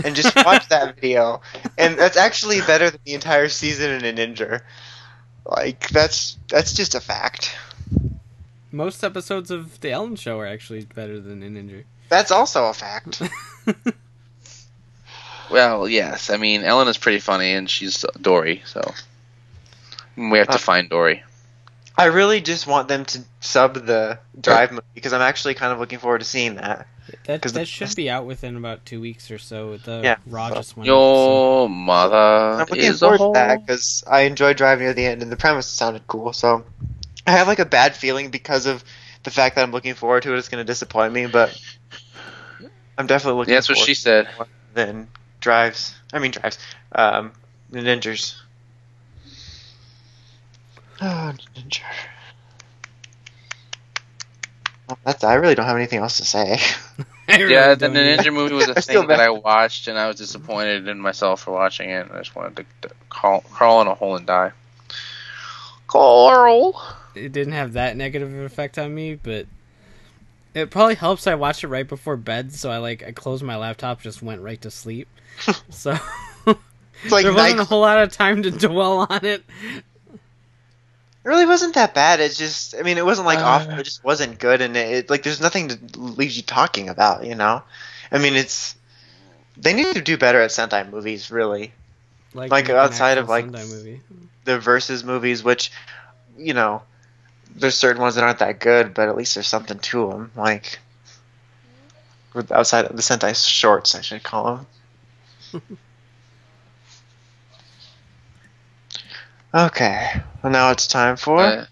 and just watch that video. And that's actually better than the entire season in a Ninja. Like that's that's just a fact. Most episodes of the Ellen Show are actually better than in Ninja. That's also a fact. Well, yes. I mean, Ellen is pretty funny, and she's Dory, so we have to Uh, find Dory. I really just want them to sub the Drive movie because I'm actually kind of looking forward to seeing that. That 'Cause the- that should be out within about two weeks or so. The Yeah. Raw just went. up, so- mother I'm looking is a forward to that because I enjoyed driving near the end and the premise sounded cool. So I have like a bad feeling because of the fact that I'm looking forward to it. It's going to disappoint me, but I'm definitely looking. Yeah, that's what forward she said. Then drives. I mean drives. Um, the ninjas. Oh, ninja. Well, that's. I really don't have anything else to say. I really Yeah, the don't either. Ninja movie was a I feel thing that. I watched, and I was disappointed in myself for watching it. I just wanted to, to crawl, crawl in a hole and die. Carl. It didn't have that negative effect on me, but it probably helps. I watched it right before bed, so I like I closed my laptop, just went right to sleep. so It's like there wasn't a whole lot of time to dwell on it. It really wasn't that bad. It's just, I mean, it wasn't like Uh. awful. It just wasn't good, and it, it like there's nothing to leave you talking about. You know, I mean, it's they need to do better at Sentai movies. Really, Like, Like, outside of, like, the versus movies, which you know, there's certain ones that aren't that good, but at least there's something to them. Like outside of the Sentai shorts, I should call them. okay, well now it's time for.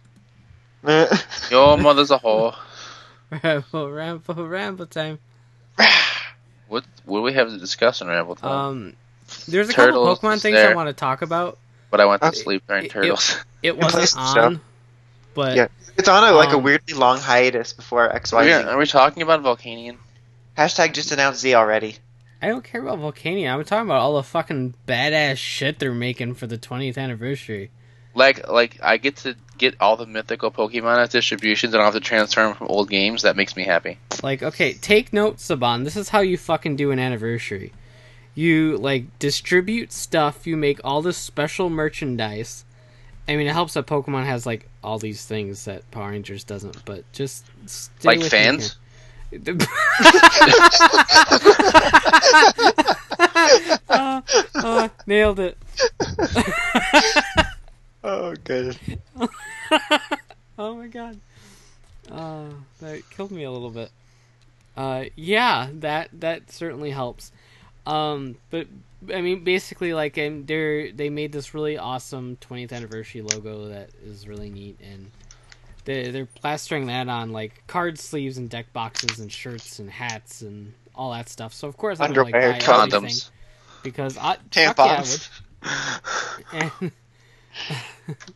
Uh, your mother's a whore. Ramble, ramble, ramble time. What what do we have to discuss in Ramble Time? Um, there's a Turtles couple Pokemon is things I want to talk about. but I went to okay. sleep during it- Turtles. It place wasn't the show. on, but Yeah. It's on a like a Um, weirdly long hiatus before XYZ. are, we, are we talking about Volcanion? Hashtag just announced Z already. I don't care about Volcanion. I'm talking about all the fucking badass shit they're making for the 20th anniversary. Like like I get to get all the mythical Pokemon as distributions, and I don't have to transfer them from old games. That makes me happy. Like, okay, take note, Saban. This is how you fucking do an anniversary. You like distribute stuff. You make all this special merchandise. I mean, it helps that Pokemon has like all these things that Power Rangers doesn't. But just stay Like with fans? here. oh, oh, nailed it. Oh, good. oh my god. Uh, that killed me a little bit. Uh, yeah, that that certainly helps. Um, but I mean, basically, like, they're they made this really awesome 20th anniversary logo that is really neat, and they they're plastering that on like card sleeves and deck boxes and shirts and hats and all that stuff. So of course I'm gonna, like, buy Condoms. because I fuck yeah, I Tampons. And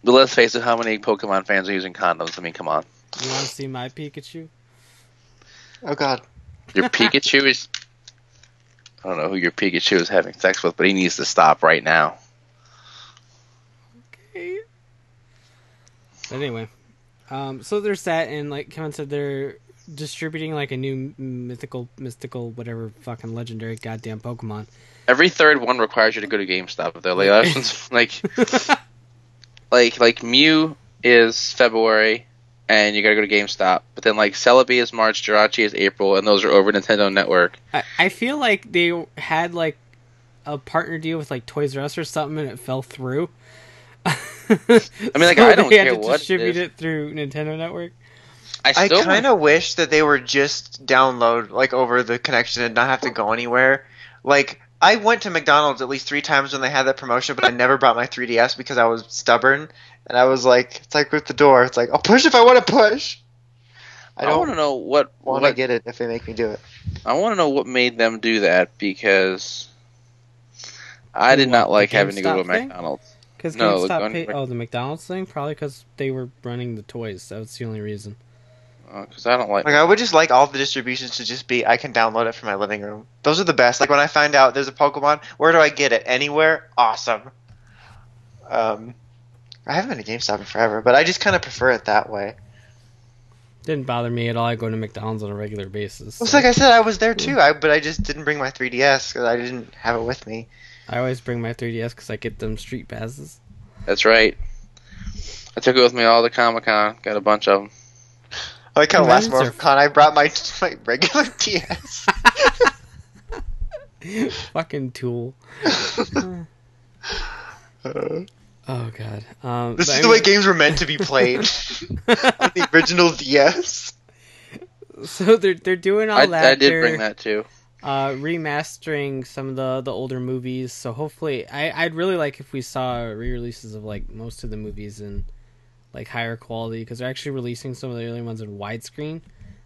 But let's face it, how many Pokemon fans are using condoms? I mean, come on. you want to see my Pikachu? Oh god. Your Pikachu is. I don't know who your Pikachu is having sex with, but he needs to stop right now. okay. But anyway, um, so there's that, and like Kevin said, they're distributing like a new mythical, mystical, whatever fucking legendary goddamn Pokemon. Every third one requires you to go to GameStop. They're like, like, like, like Mew is February, and you gotta go to GameStop. But then like Celebi is March, Jirachi is April, and those are over Nintendo Network. I, I feel like they had like a partner deal with like Toys R Us or something, and it fell through. I mean, like, I don't they had care to what it distribute is. it through Nintendo Network. I I kind of wish that they were just download like over the connection and not have to go anywhere. Like I went to McDonald's at least three times when they had that promotion, but I never brought my 3DS because I was stubborn and I was like, it's like with the door. It's like I'll push if I want to push. I I, want don't want to know what want to get it if they make me do it. I want to know what made them do that because I did what, not like having to go to thing? McDonald's. Because No, GameStop going- paid, oh the McDonald's thing probably because they were running the toys. That was the only reason. Because I don't like. Like I would just like all the distributions to just be I can download it from my living room. Those are the best. Like when I find out there's a Pokemon, where do I get it? Anywhere? Awesome. Um, I haven't been to GameStop in forever, but I just kind of prefer it that way. Didn't bother me at all. I go to McDonald's on a regular basis. Well, it's like I said, I was there too. I but I just didn't bring my 3DS because I didn't have it with me. I always bring my 3DS because I get them street passes. That's right. I took it with me all the Comic Con. Got a bunch of them. I like how last Conventions are- MorphCon I brought my my regular DS. Fucking tool. Uh, Oh god. Um, This is I the way games were meant to be played on the original DS. so they're they're doing all I, that. I did They're, bring that too. uh, remastering some of the the older movies. So hopefully, I I'd really like if we saw re-releases of like most of the movies in like higher quality because they're actually releasing some of the early ones in widescreen,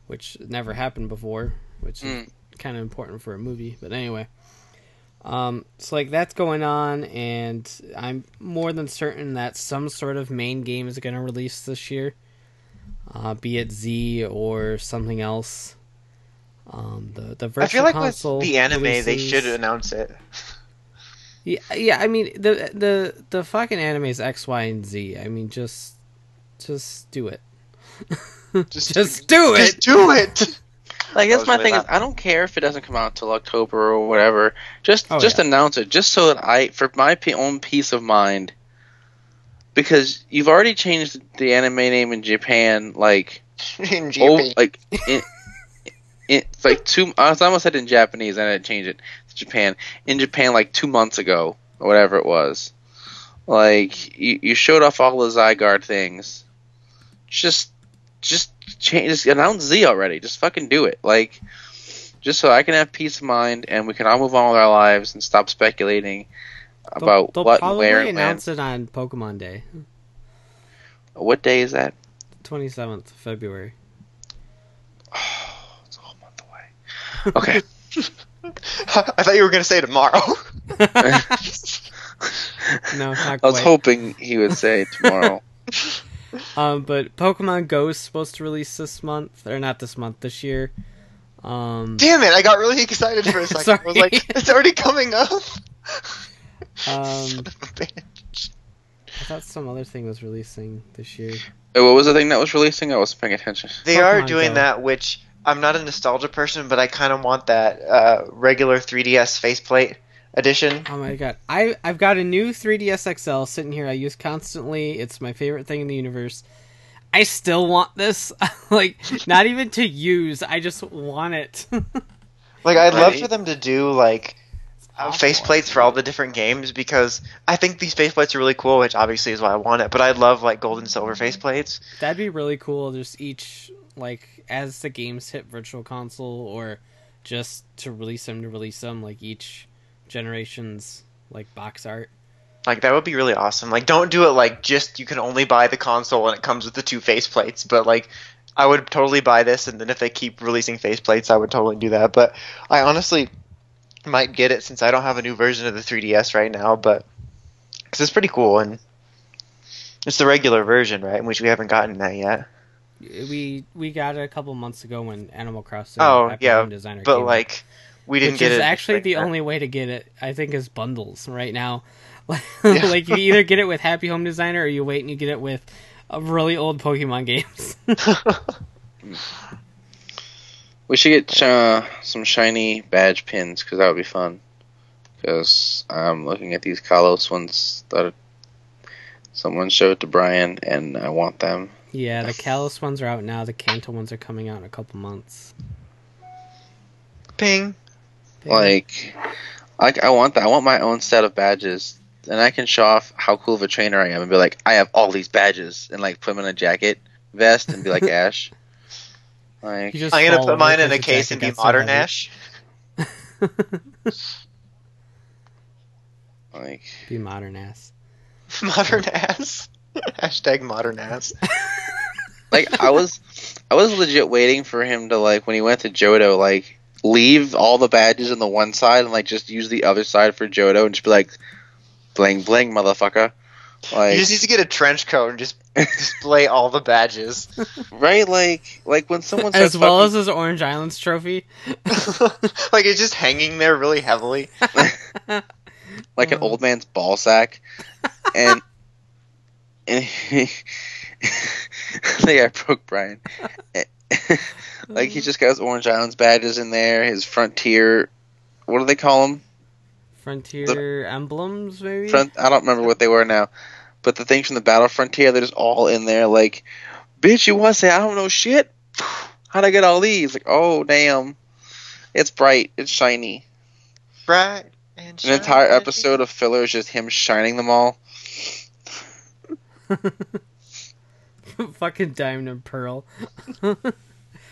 which never happened before, which is Mm. kind of important for a movie. But anyway. Um, so like that's going on, and I'm more than certain that some sort of main game is going to release this year, uh, be it Z or something else. Um, the the virtual I feel like console with the anime, they should announce it. Yeah, yeah. I mean the the the fucking anime is X, Y, and Z. I mean just just do it. Just, Just do just it. do it. Like That that's was my really thing is. I don't care if it doesn't come out till October or whatever. Just Oh, just yeah. announce it, just so that I, for my pe- own peace of mind, because you've already changed the anime name in Japan, like In oh, like in, in like two. I almost said in Japanese, and I didn't change it to Japan. In Japan, like two months ago, or whatever it was. Like you, you showed off all the Zygarde things. Just, just change. Just announce Z already. Just fucking do it. Like, just so I can have peace of mind and we can all move on with our lives and stop speculating about They'll- about they'll what and probably where and when. announce it on Pokemon Day, What day is that? twenty seventh February. Oh, it's a whole month away. Okay. I thought you were going to say tomorrow. No, not I was hoping he would say tomorrow. Um, but Pokemon Go is supposed to release this month, or not this month, this year. Um, Damn it! I got really excited for a second. I was like, it's already coming up. Um, Son of a bitch. I thought some other thing was releasing this year. What was the thing that was releasing? I wasn't paying attention. They are doing Go. that, which I'm not a nostalgia person, but I kind of want that uh, regular 3DS faceplate edition. Oh my god, I I've got a new 3DS XL sitting here. I use constantly. It's my favorite thing in the universe. I still want this, like not even to use. I just want it. Like, I'd love for them to do like uh, awful. faceplates for all the different games because I think these faceplates are really cool, which obviously is why I want it. But I'd love like gold and silver faceplates. That'd be really cool. Just each like as the games hit Virtual Console, or just to release them to release them, like each generation's like box art. Like that would be really awesome. Like, don't do it like just you can only buy the console and it comes with the two faceplates. But like, I would totally buy this, and then if they keep releasing faceplates, I would totally do that. But I honestly might get it since I don't have a new version of the 3DS right now. But because it's pretty cool and it's the regular version, right? Which we haven't gotten that yet. We we got it a couple months ago when Animal Crossing. Oh, yeah, But like, we didn't which get is it. actually right the now. only way to get it. I think is bundles right now. Yeah. like you either get it with Happy Home Designer or you wait and you get it with really old Pokemon games. We should get uh, some shiny badge pins because that would be fun. Because I'm looking at these Kalos ones that someone showed to Brian, and I want them. yeah, the Kalos ones are out now. The Kanto ones are coming out in a couple months. Ping. Like, I, I want that. I want my own set of badges, and I can show off how cool of a trainer I am, and be like, I have all these badges, and like put them in a jacket vest, and be like Ash. Like, just I'm gonna put mine in a case and be modern heavy. Ash. like Be modern ass. modern ass. Hashtag modern ass. like I was I was legit waiting for him to like when he went to Johto, like leave all the badges on the one side and like just use the other side for Johto and just be like bling bling motherfucker. Like You just need to get a trench coat and just display all the badges. right like like when someone As starts well as his Orange Islands trophy. like it's just hanging there really heavily. like an old man's ball sack and and I think I broke Brian. like he mm. just got his Orange Islands badges in there, his Frontier what do they call them? Frontier emblems, maybe. Front, I don't remember what they were now, but the things from the Battle Frontier, they're just all in there. Like, bitch, you want to say I don't know shit? How'd I get all these? Like, oh damn, it's bright, it's shiny. Bright and An entire episode of filler is just him shining them all. Fucking Diamond and Pearl.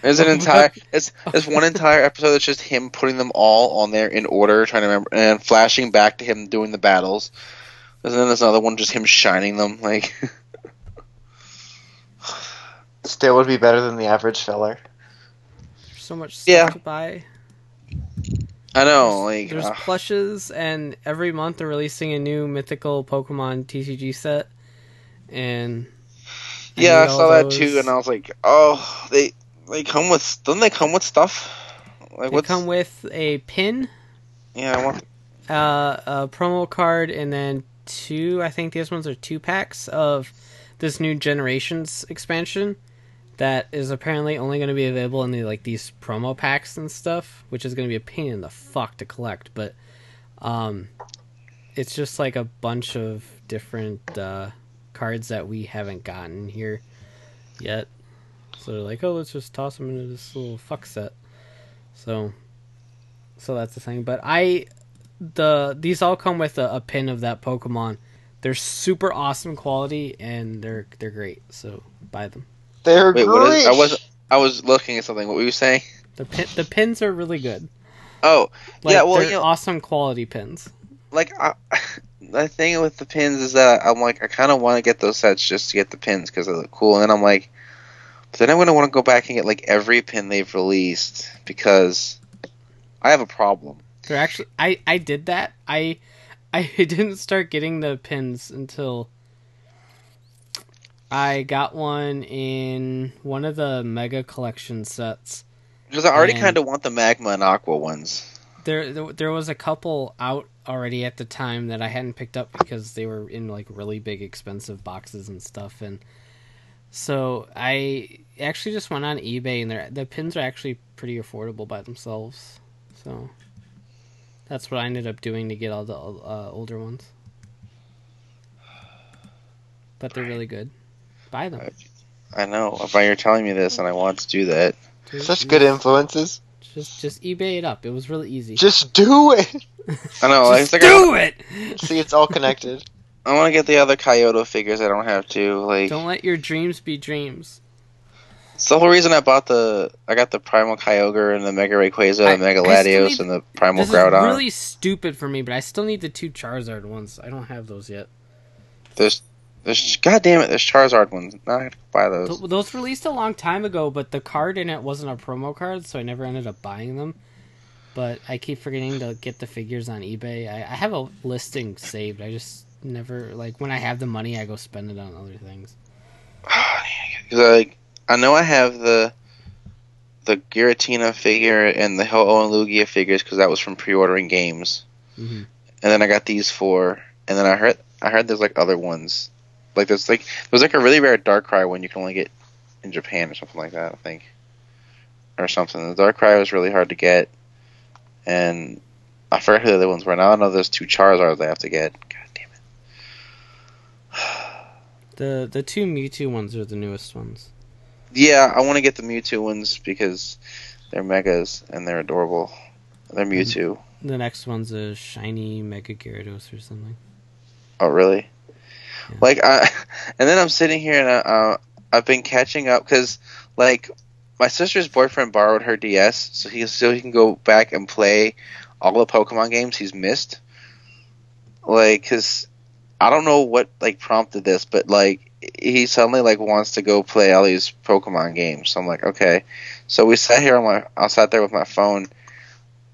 There's an entire it's it's one entire episode that's just him putting them all on there in order, trying to remember, and flashing back to him doing the battles. And then there's another one just him shining them. Like Still would be better than the average feller. There's so much stuff Yeah. to buy. I know, like There's uh, plushes, and every month they're releasing a new mythical Pokemon TCG set. And yeah, I saw that those. too, and I was like, oh, they they come with don't they come with stuff? Like they what's come with a pin, yeah, I want uh, a promo card, and then two. I think these ones are two packs of this new generations expansion that is apparently only going to be available in the like these promo packs and stuff, which is going to be a pain in the fuck to collect. But um, it's just like a bunch of different uh, cards that we haven't gotten here yet. So they're like, oh, let's just toss them into this little fuck set. So, so that's the thing. But I the these all come with a, a pin of that Pokemon. They're super awesome quality and they're they're great. So buy them. They're Wait, great. what is- I wasn't- I was looking at something. What were you saying? The pin, the pins are really good. Oh, Like, Yeah, well, they're you know- awesome quality pins. like I, the thing with the pins is that I'm like I kind of want to get those sets just to get the pins because they look cool, and then I'm like, then I'm gonna want to go back and get like every pin they've released because I have a problem. They're actually I I did that. I I didn't start getting the pins until I got one in one of the mega collection sets. Because I already kind of want the magma and aqua ones. There, there there was a couple out already at the time that I hadn't picked up because they were in like really big expensive boxes and stuff and so I actually just went on eBay and they're- the pins are actually pretty affordable by themselves. So that's what I ended up doing to get all the uh, older ones. But they're really good. Buy them. I know. If you're telling me this, and I want to do that. Such good influences. Just just eBay it up. It was really easy. Just do it. I know. like, Just it's like do it. See, it's all connected. I, want to get the other Kyoto figures. I don't have to. Like, Don't let your dreams be dreams. it's the whole reason I bought the. I got the Primal Kyogre and the Mega Rayquaza, I- the Mega I Latios, need- and the Primal This Groudon. is really stupid for me, but I still need the two Charizard ones. I don't have those yet. There's, there's, God damn it, there's Charizard ones. Now I have to buy those. Th- Those released a long time ago, but the card in it wasn't a promo card, so I never ended up buying them. But I keep forgetting to get the figures on eBay. I, I have a listing saved. I just never like when I have the money, I go spend it on other things. Like, I know I have the, the Giratina figure and the Ho-Oh and Lugia figures because that was from pre-ordering games. hmm and then I got these four, and then I heard I heard there's like other ones, like there's like there's like a really rare Darkrai one you can only get in Japan or something like that, I think, or something. The Darkrai was really hard to get, and I forgot who the other ones were. Now I know there's two Charizards I have to get. God damn it! The the two Mewtwo ones are the newest ones. Yeah, I want to get the Mewtwo ones because they're megas and they're adorable. They're mm-hmm. Mewtwo. The next one's a shiny Mega Gyarados or something. Oh, really? Like I, and then I'm sitting here and uh, uh, I've been catching up because like my sister's boyfriend borrowed her DS, so he so he can go back and play all the Pokemon games he's missed. Like, cause I don't know what like prompted this, but like he suddenly like wants to go play all these Pokemon games. So I'm like, okay. So we sat here on my, I sat there with my phone,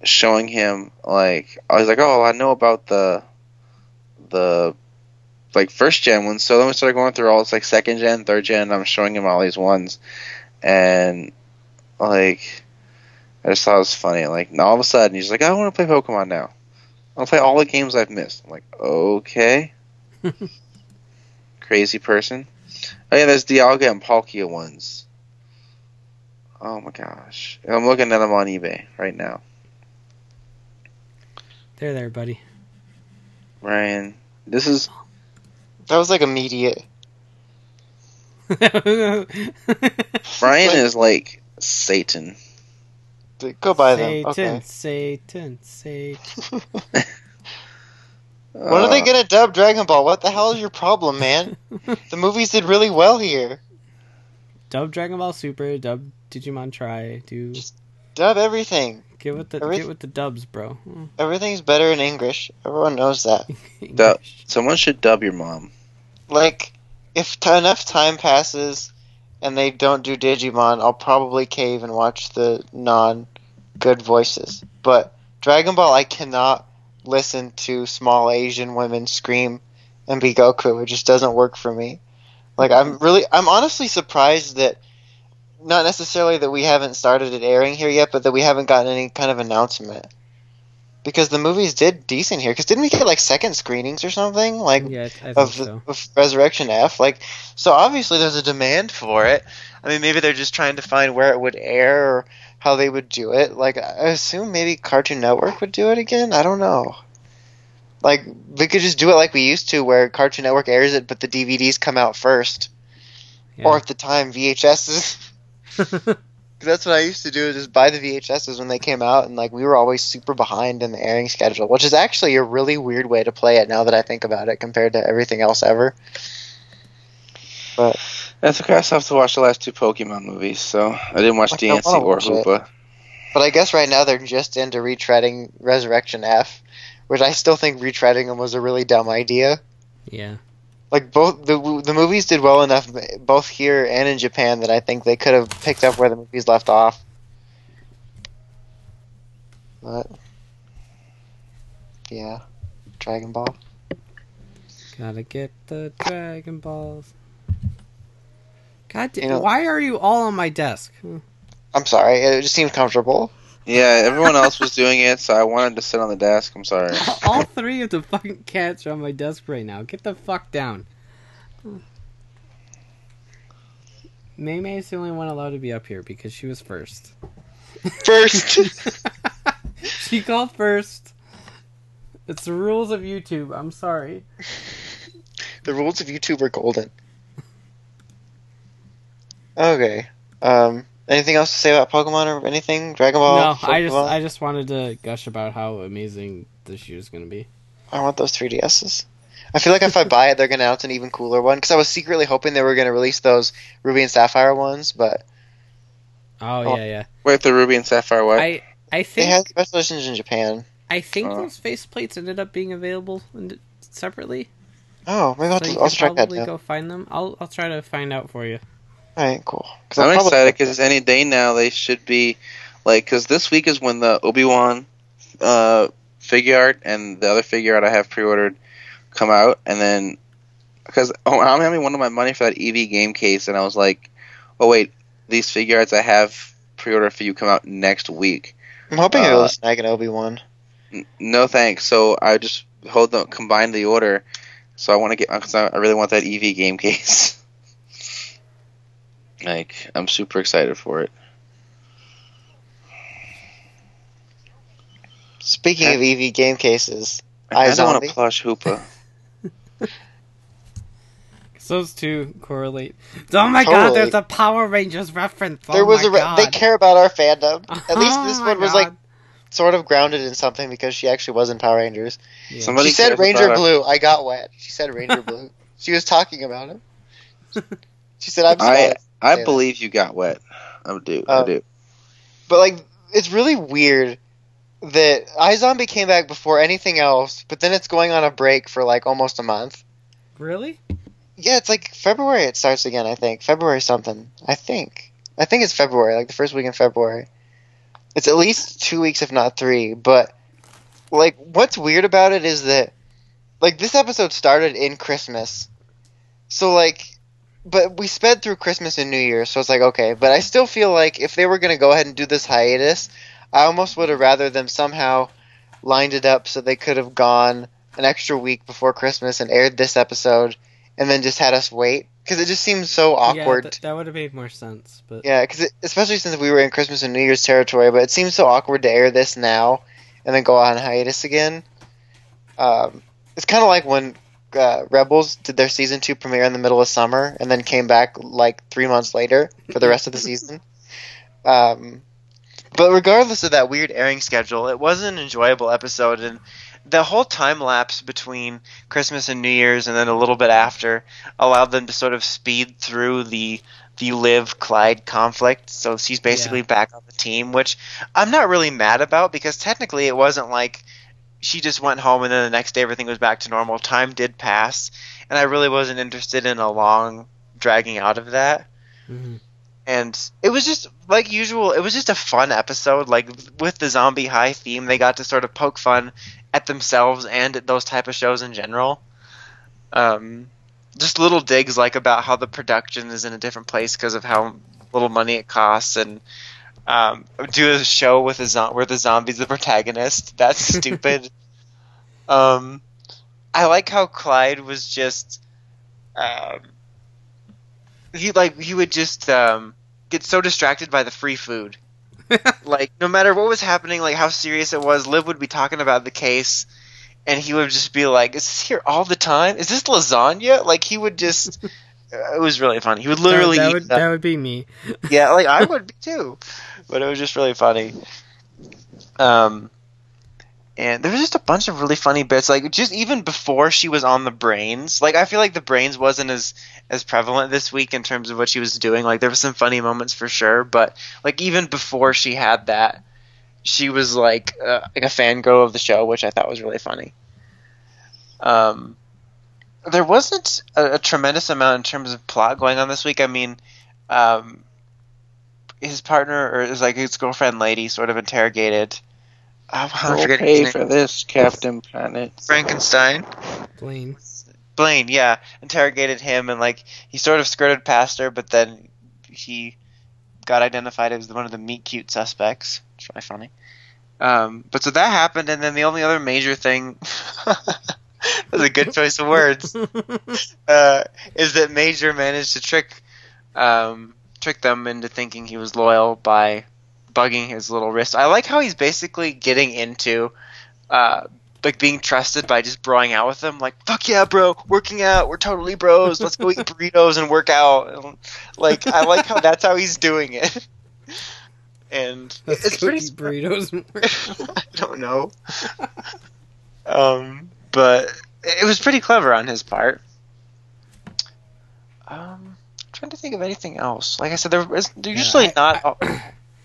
showing him like I was like, oh, I know about the the like first gen ones. So then we started going through all this like second gen, third gen. I'm showing him all these ones, and like I just thought it was funny. Like and all of a sudden he's like, I want to play Pokemon now. I'll play all the games I've missed. I'm like, okay, crazy person. Oh yeah, there's Dialga and Palkia ones. Oh my gosh, I'm looking at them on eBay right now. There there, buddy. Ryan, this is That was like immediate. Brian Like- is like Satan. Go buy them. Satan, Okay. Satan, Satan. When are they Uh, gonna dub Dragon Ball? What the hell is your problem, man? the movies did really well here. Dub Dragon Ball Super, dub Digimon Tri, do Dub everything. Get with the Everyth- get with the dubs, bro. Mm, Everything's better in English. Everyone knows that. Dub. Someone should dub your mom. Like, if t- enough time passes and they don't do Digimon, I'll probably cave and watch the non good voices. But Dragon Ball, I cannot listen to small Asian women scream and be Goku. It just doesn't work for me. Like, I'm really, I'm honestly surprised that, not necessarily that we haven't started it airing here yet, but that we haven't gotten any kind of announcement. Because the movies did decent here. Because didn't we get like second screenings or something? Like, Yeah, I think of, so. of Resurrection F. Like, so obviously there's a demand for it. I mean, maybe they're just trying to find where it would air or how they would do it. Like, I assume maybe Cartoon Network would do it again. I don't know. Like, we could just do it like we used to, where Cartoon Network airs it, but the DVDs come out first, or at the time VHSs. Cause that's what I used to do is just buy the VHSs when they came out, and like we were always super behind in the airing schedule, which is actually a really weird way to play it now that I think about it compared to everything else ever. But That's okay. I still have to watch the last two Pokemon movies, so I didn't watch I don't DNC or watch it. Hoopa. but I guess right now they're just into retreading Resurrection F, which I still think retreading them was a really dumb idea. yeah. Like both the the movies did well enough both here and in Japan that I think they could have picked up where the movies left off. But yeah, Dragon Ball. Gotta get the Dragon Balls. God damn, You know- why are you all on my desk? I'm sorry, it just seemed comfortable. Yeah, everyone else was doing it, so I wanted to sit on the desk. I'm sorry. all three of the fucking cats are on my desk right now. Get the fuck down. May May is the only one allowed to be up here because she was first. First, she called first. It's the rules of YouTube. I'm sorry. the rules of YouTube are golden. Okay. Um. Anything else to say about Pokemon or anything? Dragon Ball. no, I just I just wanted to gush about how amazing this year is going to be. I want those 3DSs. I feel like if I buy it, they're gonna announce an even cooler one. Because I was secretly hoping they were gonna release those Ruby and Sapphire ones, but Oh, Oh. yeah, yeah. Wait, the Ruby and Sapphire what? I I they think had special editions in Japan. I think Oh. those faceplates ended up being available in- separately. Oh, maybe I'll, So you I'll can check that probably go find them. I'll I'll try to find out for you. All right, cool. I'm excited because any day now they should be like because this week is when the Obi Wan uh, figure art and the other figure art I have pre-ordered come out, and then because oh, I'm having one of my money for that Eevee game case, and I was like, oh wait, these Figuarts I have pre-ordered for you come out next week. I'm hoping I'll be able uh, snag an Obi Wan. N- no thanks. So I just hold the combine the order. So I want to get because I really want that Eevee game case. Like I'm super excited for it. Speaking of Eevee game cases, I don't want a plush Hoopa. Because those two correlate. Oh my god, there's a Power Rangers reference. Oh there was my a re- god. they care about our fandom. At least Oh this my one was God. like sort of grounded in something because she actually was in Power Rangers. Yeah. Somebody she said Ranger about our- Blue. I got wet. She said Ranger Blue. She was talking about him. She said, "I'm I sorry." I that. believe you got wet. I do. Oh. I do. But like, it's really weird that iZombie came back before anything else, but then it's going on a break for like almost a month. Really? Yeah, it's like February. It starts again. I think February something. I think. I think it's February, like the first week in February. It's at least two weeks, if not three. But like, what's weird about it is that like this episode started in Christmas, so like, but we sped through Christmas and New Year, so it's like okay. But I still feel like if they were gonna go ahead and do this hiatus, I almost would have rather them somehow lined it up so they could have gone an extra week before Christmas and aired this episode, and then just had us wait because it just seems so awkward. Yeah, th- that would have made more sense. But Yeah, because especially since we were in Christmas and New Year's territory, but it seems so awkward to air this now and then go on hiatus again. Um, it's kind of like when uh, Rebels did their season two premiere in the middle of summer and then came back like three months later for the rest of the season. Um, but regardless of that weird airing schedule, it was an enjoyable episode, and the whole time lapse between Christmas and New Year's, and then a little bit after, allowed them to sort of speed through the the Liv Clive conflict. So she's basically Yeah. back on the team, which I'm not really mad about because technically it wasn't like she just went home and then the next day everything was back to normal. Time did pass, and I really wasn't interested in a long dragging out of that Mhm. and it was just like usual it was just a fun episode like with the zombie high theme they got to sort of poke fun at themselves and at those type of shows in general um, just little digs like about how the production is in a different place because of how little money it costs and um, do a show with a zo- where the zombie's the protagonist that's stupid um, i like how clive was just um, he like he would just um, get so distracted by the free food. like no matter what was happening, like how serious it was, Liv would be talking about the case, and he would just be like, "Is this here all the time? Is this lasagna?" Like he would just. It was really funny. He would literally that, that would that- that would be me. yeah, like I would be too, but it was just really funny. Um, and there was just a bunch of really funny bits, like just even before she was on the brains. Like I feel like the brains wasn't as as prevalent this week in terms of what she was doing. Like there were some funny moments for sure, but like even before she had that, she was like uh, like a fangirl of the show, which I thought was really funny. Um, there wasn't a, a tremendous amount in terms of plot going on this week. I mean, um, his partner or his like his girlfriend lady sort of interrogated. Oh, I'm We'll pay his for this, Captain Planet. Frankenstein. Blaine. Blaine, yeah, interrogated him and like he sort of skirted past her, but then he got identified as one of the meet cute suspects. It's really funny. Um, but so that happened, and then the only other major thing that was a good choice of words uh, is that Major managed to trick um, trick them into thinking he was loyal by bugging his little wrist. I like how he's basically getting into uh, like being trusted by just broing out with them. Like fuck yeah, bro, working out. We're totally bros. Let's go eat burritos and work out. Like I like how that's how he's doing it. And Let's it's pretty eat burritos. and work. I don't know. um, but it was pretty clever on his part. Um, trying to think of anything else. Like I said, there was there's usually I- not a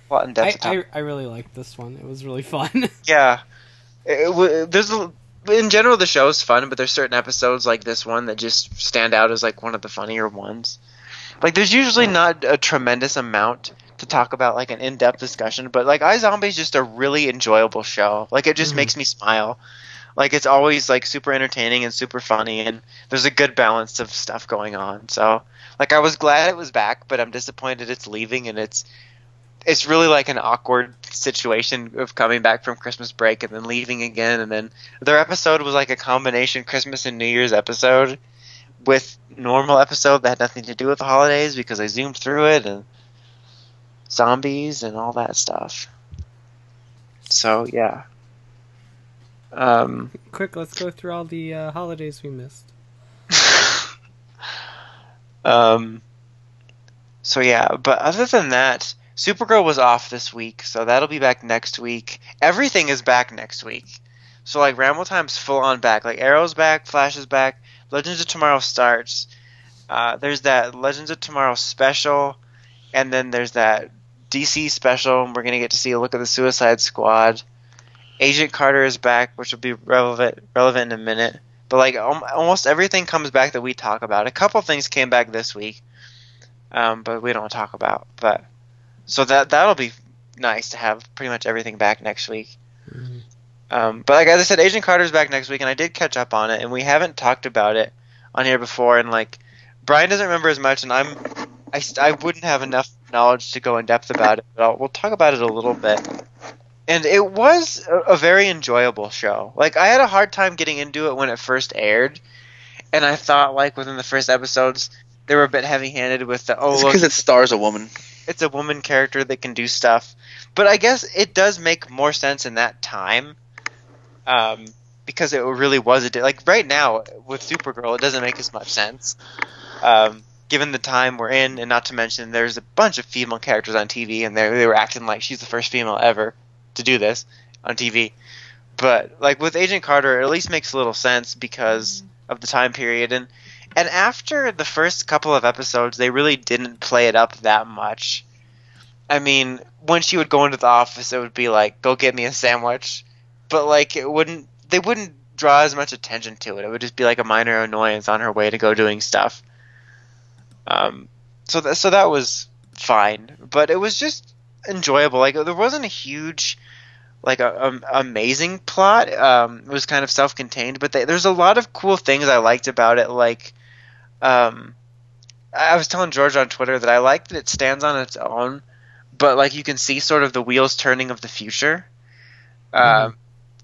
lot in I, depth. talk. I I really liked this one. It was really fun. yeah, it, it, there's a, in general the show is fun, but there's certain episodes like this one that just stand out as like one of the funnier ones. Like there's usually not a tremendous amount to talk about like an in-depth discussion, but like iZombie is just a really enjoyable show. Like it just Mhm. makes me smile. Like it's always like super entertaining and super funny and there's a good balance of stuff going on. So like I was glad it was back, but I'm disappointed it's leaving and it's it's really like an awkward situation of coming back from Christmas break and then leaving again and then their episode was like a combination Christmas and New Year's episode with normal episode that had nothing to do with the holidays because I zoomed through it and zombies and all that stuff. So yeah. Um Quick, let's go through all the uh, holidays we missed. um so yeah, but other than that, Supergirl was off this week, so that'll be back next week. Everything is back next week. So like Ramble Time's full on back. Like Arrow's back, Flash is back, Legends of Tomorrow starts. Uh, there's that Legends of Tomorrow special, and then there's that DC special, and we're gonna get to see a look at the Suicide Squad. Agent Carter is back, which will be relevant relevant in a minute. But like al- almost everything comes back that we talk about. A couple things came back this week, um, but we don't talk about. But so that that'll be nice to have pretty much everything back next week. Mhm. Um, but like as I said, Agent Carter's back next week, and I did catch up on it, and we haven't talked about it on here before. And like Brian doesn't remember as much, and I'm I, I wouldn't have enough knowledge to go in depth about it. But I'll, we'll talk about it a little bit. And it was a, a very enjoyable show. Like I had a hard time getting into it when it first aired, and I thought like within the first episodes they were a bit heavy-handed with the oh because it stars a woman. it's a woman character that can do stuff. But I guess it does make more sense in that time, um, because it really was a di- like right now with Supergirl, it doesn't make as much sense, um, given the time we're in, and not to mention there's a bunch of female characters on TV, and they they were acting like she's the first female ever to do this on TV. but like with Agent Carter, it at least makes a little sense because of the time period and and after the first couple of episodes, they really didn't play it up that much. I mean, when she would go into the office, it would be like, "Go get me a sandwich," but like it wouldn't. They wouldn't draw as much attention to it. It would just be like a minor annoyance on her way to go doing stuff. Um, so that so that was fine, but it was just enjoyable. Like there wasn't a huge, like a, um amazing plot. Um, it was kind of self-contained, but they, there's a lot of cool things I liked about it. Like, um, I was telling George on Twitter that I like that it stands on its own, but like you can see sort of the wheels turning of the future. Um,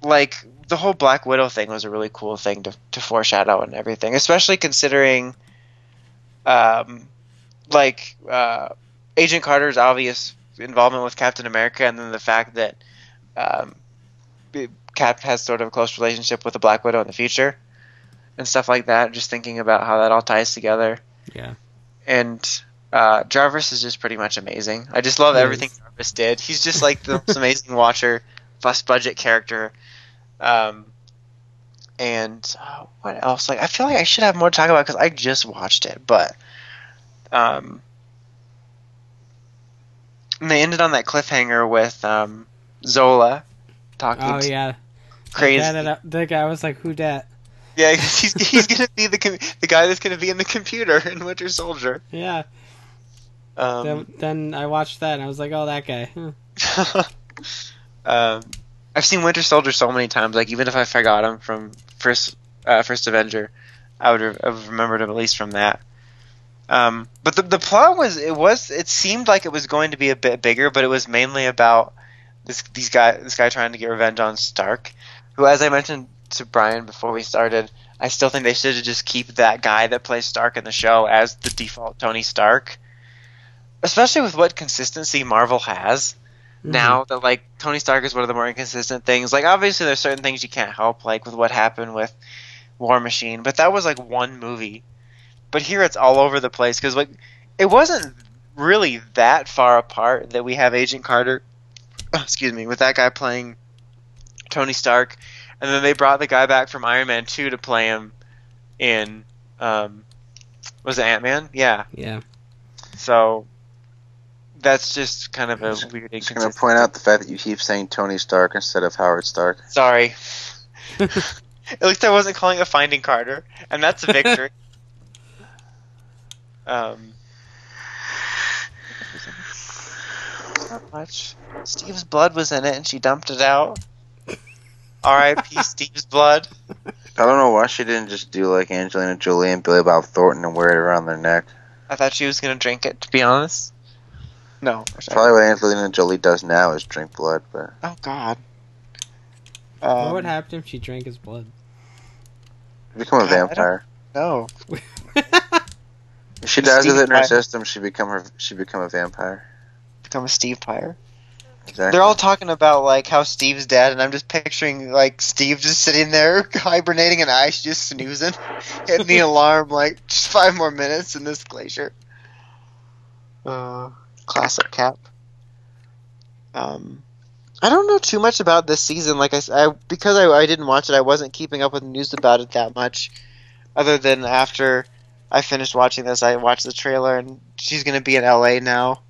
like the whole Black Widow thing was a really cool thing to to foreshadow and everything, especially considering, um, like uh, Agent Carter's obvious involvement with Captain America, and then the fact that um, Cap has sort of a close relationship with the Black Widow in the future, and stuff like that. Just thinking about how that all ties together, Yeah. and uh, Jarvis is just pretty much amazing. I just love He everything is. Jarvis did. He's just like the most amazing watcher, bust budget character. Um, and uh, what else? Like, I feel like I should have more to talk about because I just watched it, but um, and they ended on that cliffhanger with um, Zola talking Oh to yeah. crazy. That, that, guy was like, "Who dat?" Yeah, he's, he's gonna be the com- the guy that's gonna be in the computer in Winter Soldier. Yeah. Um, then, then I watched that and I was like, "Oh, that guy." Huh. um, I've seen Winter Soldier so many times. Like even if I forgot him from first uh, first Avenger, I would have have remembered him at least from that. Um, but the the plot was it was it seemed like it was going to be a bit bigger, but it was mainly about this these guy this guy trying to get revenge on Stark, who, as I mentioned to Brian before we started, I still think they should just keep that guy that plays Stark in the show as the default Tony Stark, especially with what consistency Marvel has now that like Tony Stark is one of the more inconsistent things. Like obviously there's certain things you can't help, like with what happened with War Machine, but that was like one movie. But here it's all over the place because like it wasn't really that far apart that we have Agent Carter, excuse me, with that guy playing Tony Stark, and then they brought the guy back from Iron Man two to play him in um, was it Ant Man? Yeah. Yeah. So that's just kind of a weird Just gonna point out the fact that you keep saying Tony Stark instead of Howard Stark. Sorry. At least I wasn't calling it Finding Carter, and that's a victory. um, not much. Steve's blood was in it, and she dumped it out. R.I.P. Steve's blood. I don't know why she didn't just do like Angelina Jolie and Billy Bob Thornton and wear it around their neck. I thought she was gonna drink it. To be honest, no. Probably what Angelina Jolie does now is drink blood, but Oh God. what Um, would happen if she drank his blood? become a God, vampire. No. If she dies with it in her Steve system, she become her. She become a vampire. Become a Steve Pyre. Exactly. They're all talking about like how Steve's dead, and I'm just picturing like Steve just sitting there hibernating, and Ice just snoozing, hitting the alarm like just five more minutes in this glacier. Uh, classic Cap. Um, I don't know too much about this season. Like I, I because I, I didn't watch it, I wasn't keeping up with news about it that much. Other than after I finished watching this, I watched the trailer, and she's gonna be in LA now,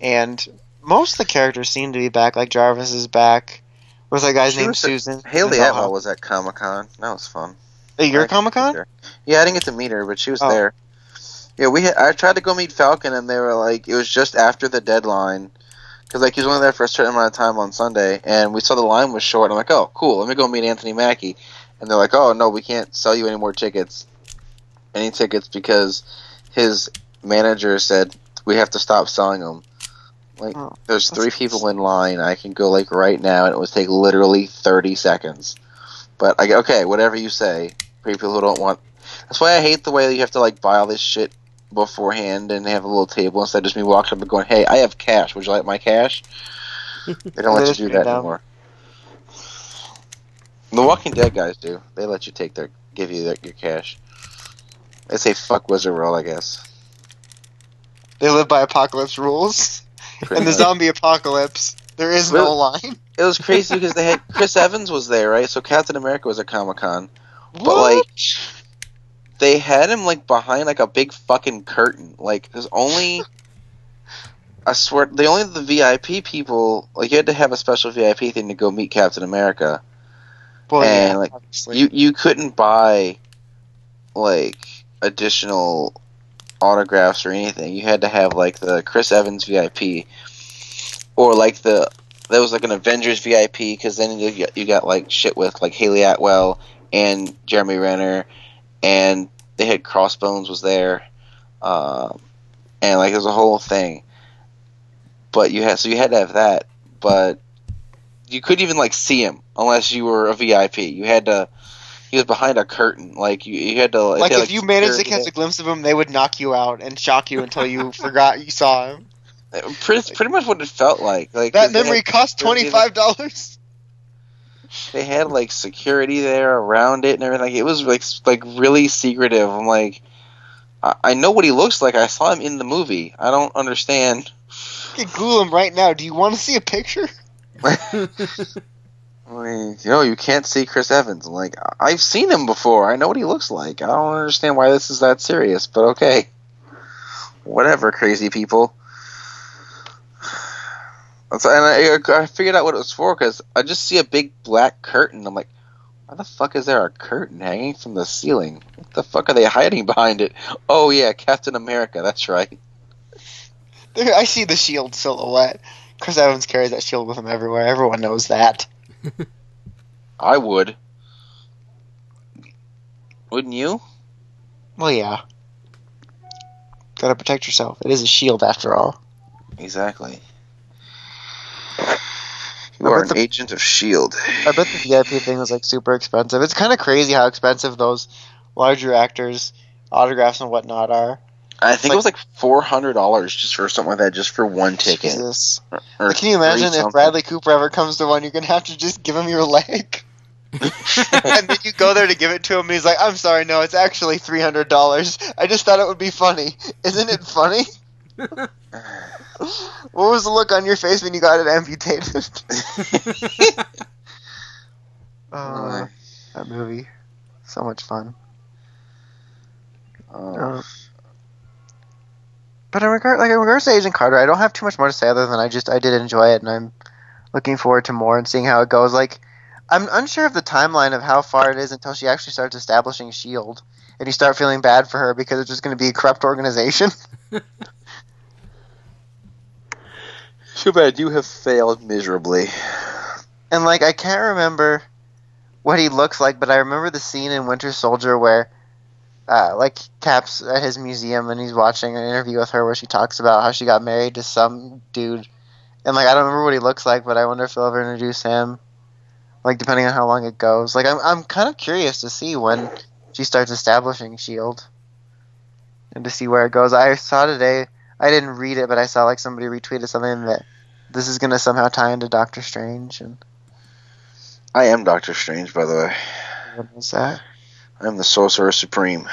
and most of the characters seem to be back. Like Jarvis is back. What's that guy's She name? was Susan. Hayley Atwell was at Comic Con. That was fun. At your Comic Con? Yeah, I didn't get to meet her, but she was Oh. there. Yeah, we. Had, I tried to go meet Falcon, and they were like, it was just after the deadline, because like he was only there for a certain amount of time on Sunday, and we saw the line was short. I'm like, oh, cool. Let me go meet Anthony Mackie, and they're like, oh no, we can't sell you any more tickets, any tickets because his manager said we have to stop selling them. Like, Oh, there's three people in line. I can go like right now, and it would take literally 30 seconds. But I okay, whatever you say. For people who don't want that's why I hate the way that you have to like buy all this shit beforehand and have a little table instead of just me walking up and going, "Hey, I have cash. Would you like my cash?" They don't let you do that down. anymore. The Walking Dead guys do. They let you take their give you their, your cash. They say fuck Wizard World, I guess. They live by apocalypse rules. Pretty and the much. zombie apocalypse, There is no line. It was crazy because they had Chris Evans was there, right? So Captain America was at Comic Con, but like they had him like behind like a big fucking curtain. Like there's only I swear the only the VIP people like you had to have a special VIP thing to go meet Captain America. Well, and, yeah, like, obviously. You you couldn't buy like additional autographs or anything. You had to have like the Chris Evans VIP or like the there was like an Avengers VIP because then you got, you got like shit with like Hayley Atwell and Jeremy Renner and they had Crossbones was there um, and like there's a whole thing. But you had so you had to have that, but you couldn't even like see him unless you were a VIP. You had to. He was behind a curtain. Like you, you had to. like they had, if you managed to catch a glimpse of him, they would knock you out and shock you until you forgot you saw him. Uh, pretty, pretty much what it felt like. Like That 'cause they memory had- cost twenty five dollars. They had like security there around it and everything. It was like like really secretive. I'm like, I, I know what he looks like. I saw him in the movie. I don't understand. You can Google him right now. Do you want to see a picture? I mean, you know, you can't see Chris Evans. I'm like, I've seen him before. I know what he looks like. I don't understand why this is that serious, but okay. Whatever, crazy people. And I, I figured out what it was for because I just see a big black curtain. I'm like, why the fuck is there a curtain hanging from the ceiling? What the fuck are they hiding behind it? Oh yeah, Captain America. That's right. I see the shield silhouette. Chris Evans carries that shield with him everywhere. Everyone knows that. I would. Wouldn't you? Well, yeah. Gotta protect yourself. It is a shield after all. Exactly. You are an the- agent of Shield. I bet the VIP thing was like super expensive. It's kind of crazy how expensive those larger actors' autographs and whatnot are. I think Like- it was like four hundred dollars just for something like that, just for one ticket. Jesus. Or Like, can you imagine if. Bradley Cooper ever comes to one, you're gonna have to just give him your leg. and then you go there to give it to him, and he's like, "I'm sorry, no, it's actually three hundred dollars. I just thought it would be funny. Isn't it funny?" what was the look on your face when you got it amputated? uh, that movie, so much fun. Oh. Uh, but in regard, like in regards to Agent Carter, I don't have too much more to say other than I just I did enjoy it, and I'm looking forward to more and seeing how it goes. Like, I'm unsure of the timeline of how far it is until she actually starts establishing Shield, and you start feeling bad for her because it's just going to be a corrupt organization. Too bad you have failed miserably. And like, I can't remember what he looks like, but I remember the scene in Winter Soldier where. Uh, like Cap's at his museum and he's watching an interview with her where she talks about how she got married to some dude And like I don't remember what he looks like, but I wonder if they'll ever introduce him. Like depending on how long it goes. Like I'm I'm kind of curious to see when she starts establishing Shield. And to see where it goes. I saw today I didn't read it, but I saw like somebody retweeted something that this is gonna somehow tie into Doctor Strange and I am Doctor Strange, by the way. what was that? I am the Sorcerer Supreme.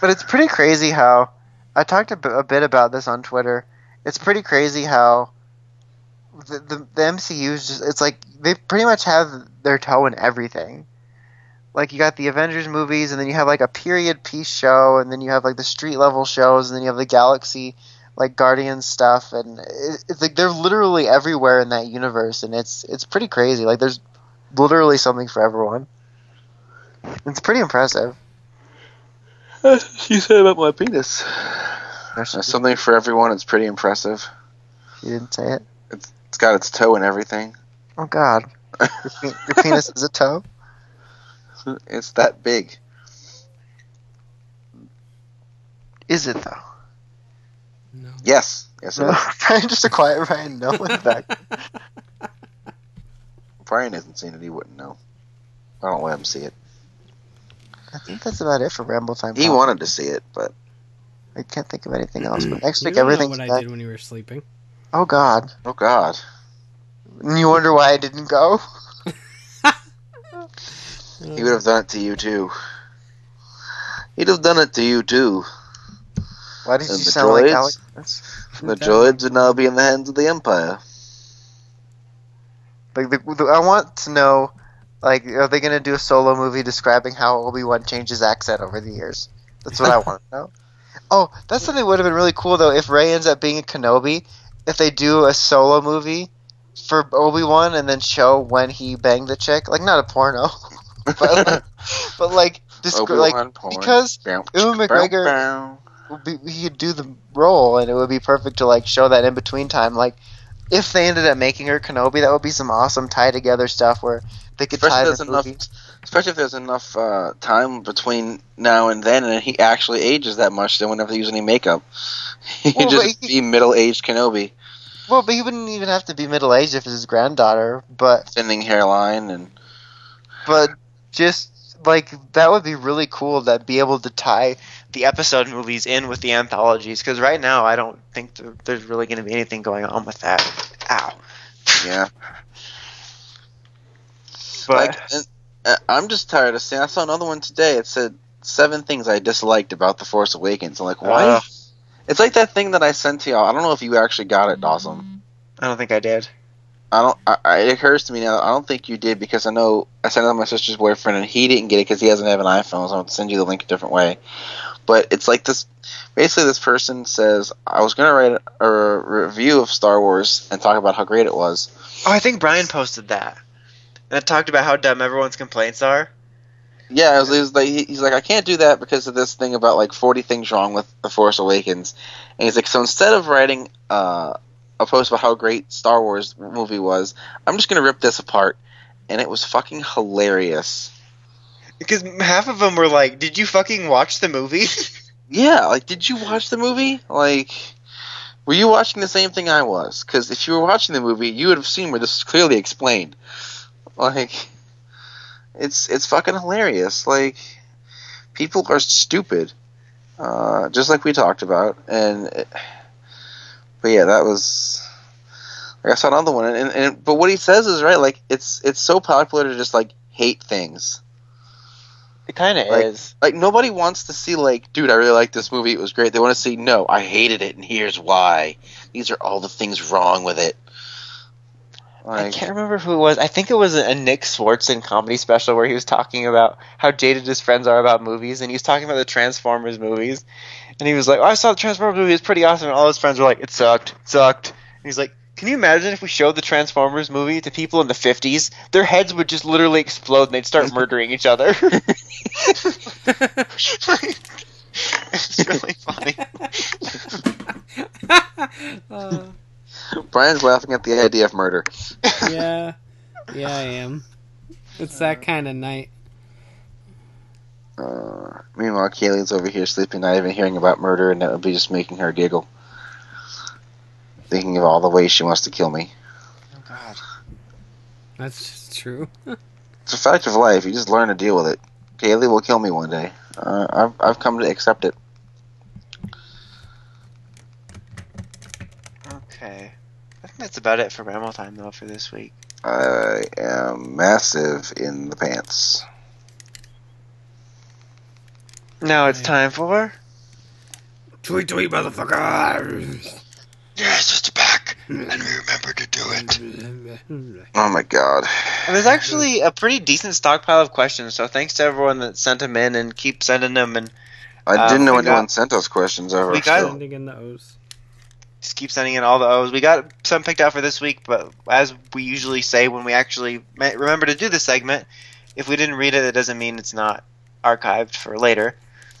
But it's pretty crazy how I talked a bit, about this on Twitter. It's pretty crazy how the, the the MCU's just it's like they pretty much have their toe in everything. Like you got the Avengers movies, and then you have like a period piece show, and then you have like the street level shows, and then you have the Galaxy like Guardian stuff, and it, it's like they're literally everywhere in that universe, and it's it's pretty crazy. Like there's literally something for everyone. It's pretty impressive. you said about my penis. There's There's something for everyone. It's pretty impressive. You didn't say it. It's, It's got its toe and everything. Oh God, your, your penis is a toe. It's that big. Is it though? No. Yes. Yes, it No. Brian, just a quiet Brian. No, in fact. Brian hasn't seen it. He wouldn't know. I don't let him see it. I think that's about it for Ramble Time. He Pop. wanted to see it, but I can't think of anything else. But next You week, don't know everything's what I did when you were sleeping. Oh God, oh god. and you wonder why I didn't go? He would have done it to you too. He'd have done it to you too. Why did And you the sound like? Alex? The droids would now be in the hands of the Empire. Like, the, the, I want to know, like, are they gonna do a solo movie describing how Obi Wan changed his accent over the years? That's what I want to know. Oh, that's something that would have been really cool though if Rey ends up being a Kenobi. If they do a solo movie for Obi Wan and then show when he banged the chick, like not a porno, but like, but like, like because Bow, Ewan McGregor- bow. would be, he could do the role, and it would be perfect to like show that in between time. Like, if they ended up making her Kenobi, that would be some awesome tie together stuff where they could Especially tie the there's enough, movie. especially if there's enough uh, time between now and then, and he actually ages that much. They wouldn't have to use any makeup. He could Well, but just he- be middle-aged Kenobi, Well, but he wouldn't even have to be middle aged if it's his granddaughter. But thinning hairline, and but just like that would be really cool to be able to tie the episode movies in with the anthologies. Because right now, I don't think there, there's really going to be anything going on with that. Ow. yeah. But like, and, uh, I'm just tired of seeing. I saw another one today. It said seven things I disliked about the Force Awakens. I'm like, why? Ugh. it's like that thing that I sent to y'all. I don't know if you actually got it, Dawson. I don't think I did. I don't. I, it occurs to me now. I don't think you did because I know I sent it to my sister's boyfriend and he didn't get it because he doesn't have an iPhone. So I'll send you the link a different way. But it's like this. Basically, this person says I was gonna write a, a review of Star Wars and talk about how great it was. Oh, I think Brian posted that. And it talked about how dumb everyone's complaints are. Yeah, it was, it was like he- he's like I can't do that because of this thing about like forty things wrong with the Force Awakens, and he's like so instead of writing uh, a post about how great Star Wars movie was, I'm just gonna rip this apart, and it was fucking hilarious. Because half of them were like, "Did you fucking watch the movie?" Yeah, like did you watch the movie? Like, were you watching the same thing I was? Because if you were watching the movie, you would have seen where this is clearly explained. Like, it's it's fucking hilarious. Like, people are stupid, uh, just like we talked about. And, it, but yeah, that was. Like I saw another one, and, and but what he says is right. Like, it's it's so popular to just like hate things. It kind of Like- is. Like nobody wants to see like, dude, I really like this movie. It was great. They want to see, no, I hated it, and here's why. These are all the things wrong with it. I can't remember who it was. I think it was a Nick Swardson comedy special where he was talking about how jaded his friends are about movies, and he was talking about the Transformers movies, and he was like, "Oh, I saw the Transformers movie; it's pretty awesome." And all his friends were like, "It sucked, it sucked." And he's like, "Can you imagine if we showed the Transformers movie to people in the '50s? Their heads would just literally explode, and they'd start murdering each other." it's really funny. Uh, Brian's laughing at the idea of murder. yeah, yeah, I am. It's that kind of night. Uh, meanwhile, Kaylee's over here sleeping, not even hearing about murder, and that would be just making her giggle. Thinking of all the ways she wants to kill me. Oh God. That's true. It's a fact of life. You just learn to deal with it. Kaylee will kill me one day. Uh, I've I've come to accept it. Okay. I think that's about it for Ramble Time, though, for this week. I am massive in the pants. Now it's time for. Tweet, tweet, motherfucker! Yes, it's back, and we remember to do it. Oh my god. And there's actually a pretty decent stockpile of questions, so thanks to everyone that sent them in and keep sending them, and I Uh, didn't know we got- anyone sent us questions ever. we got- still. Sending in the O's. just keep sending in all the O's. We got some picked out for this week, but as we usually say when we actually remember to do this segment, if we didn't read it, it doesn't mean it's not archived for later.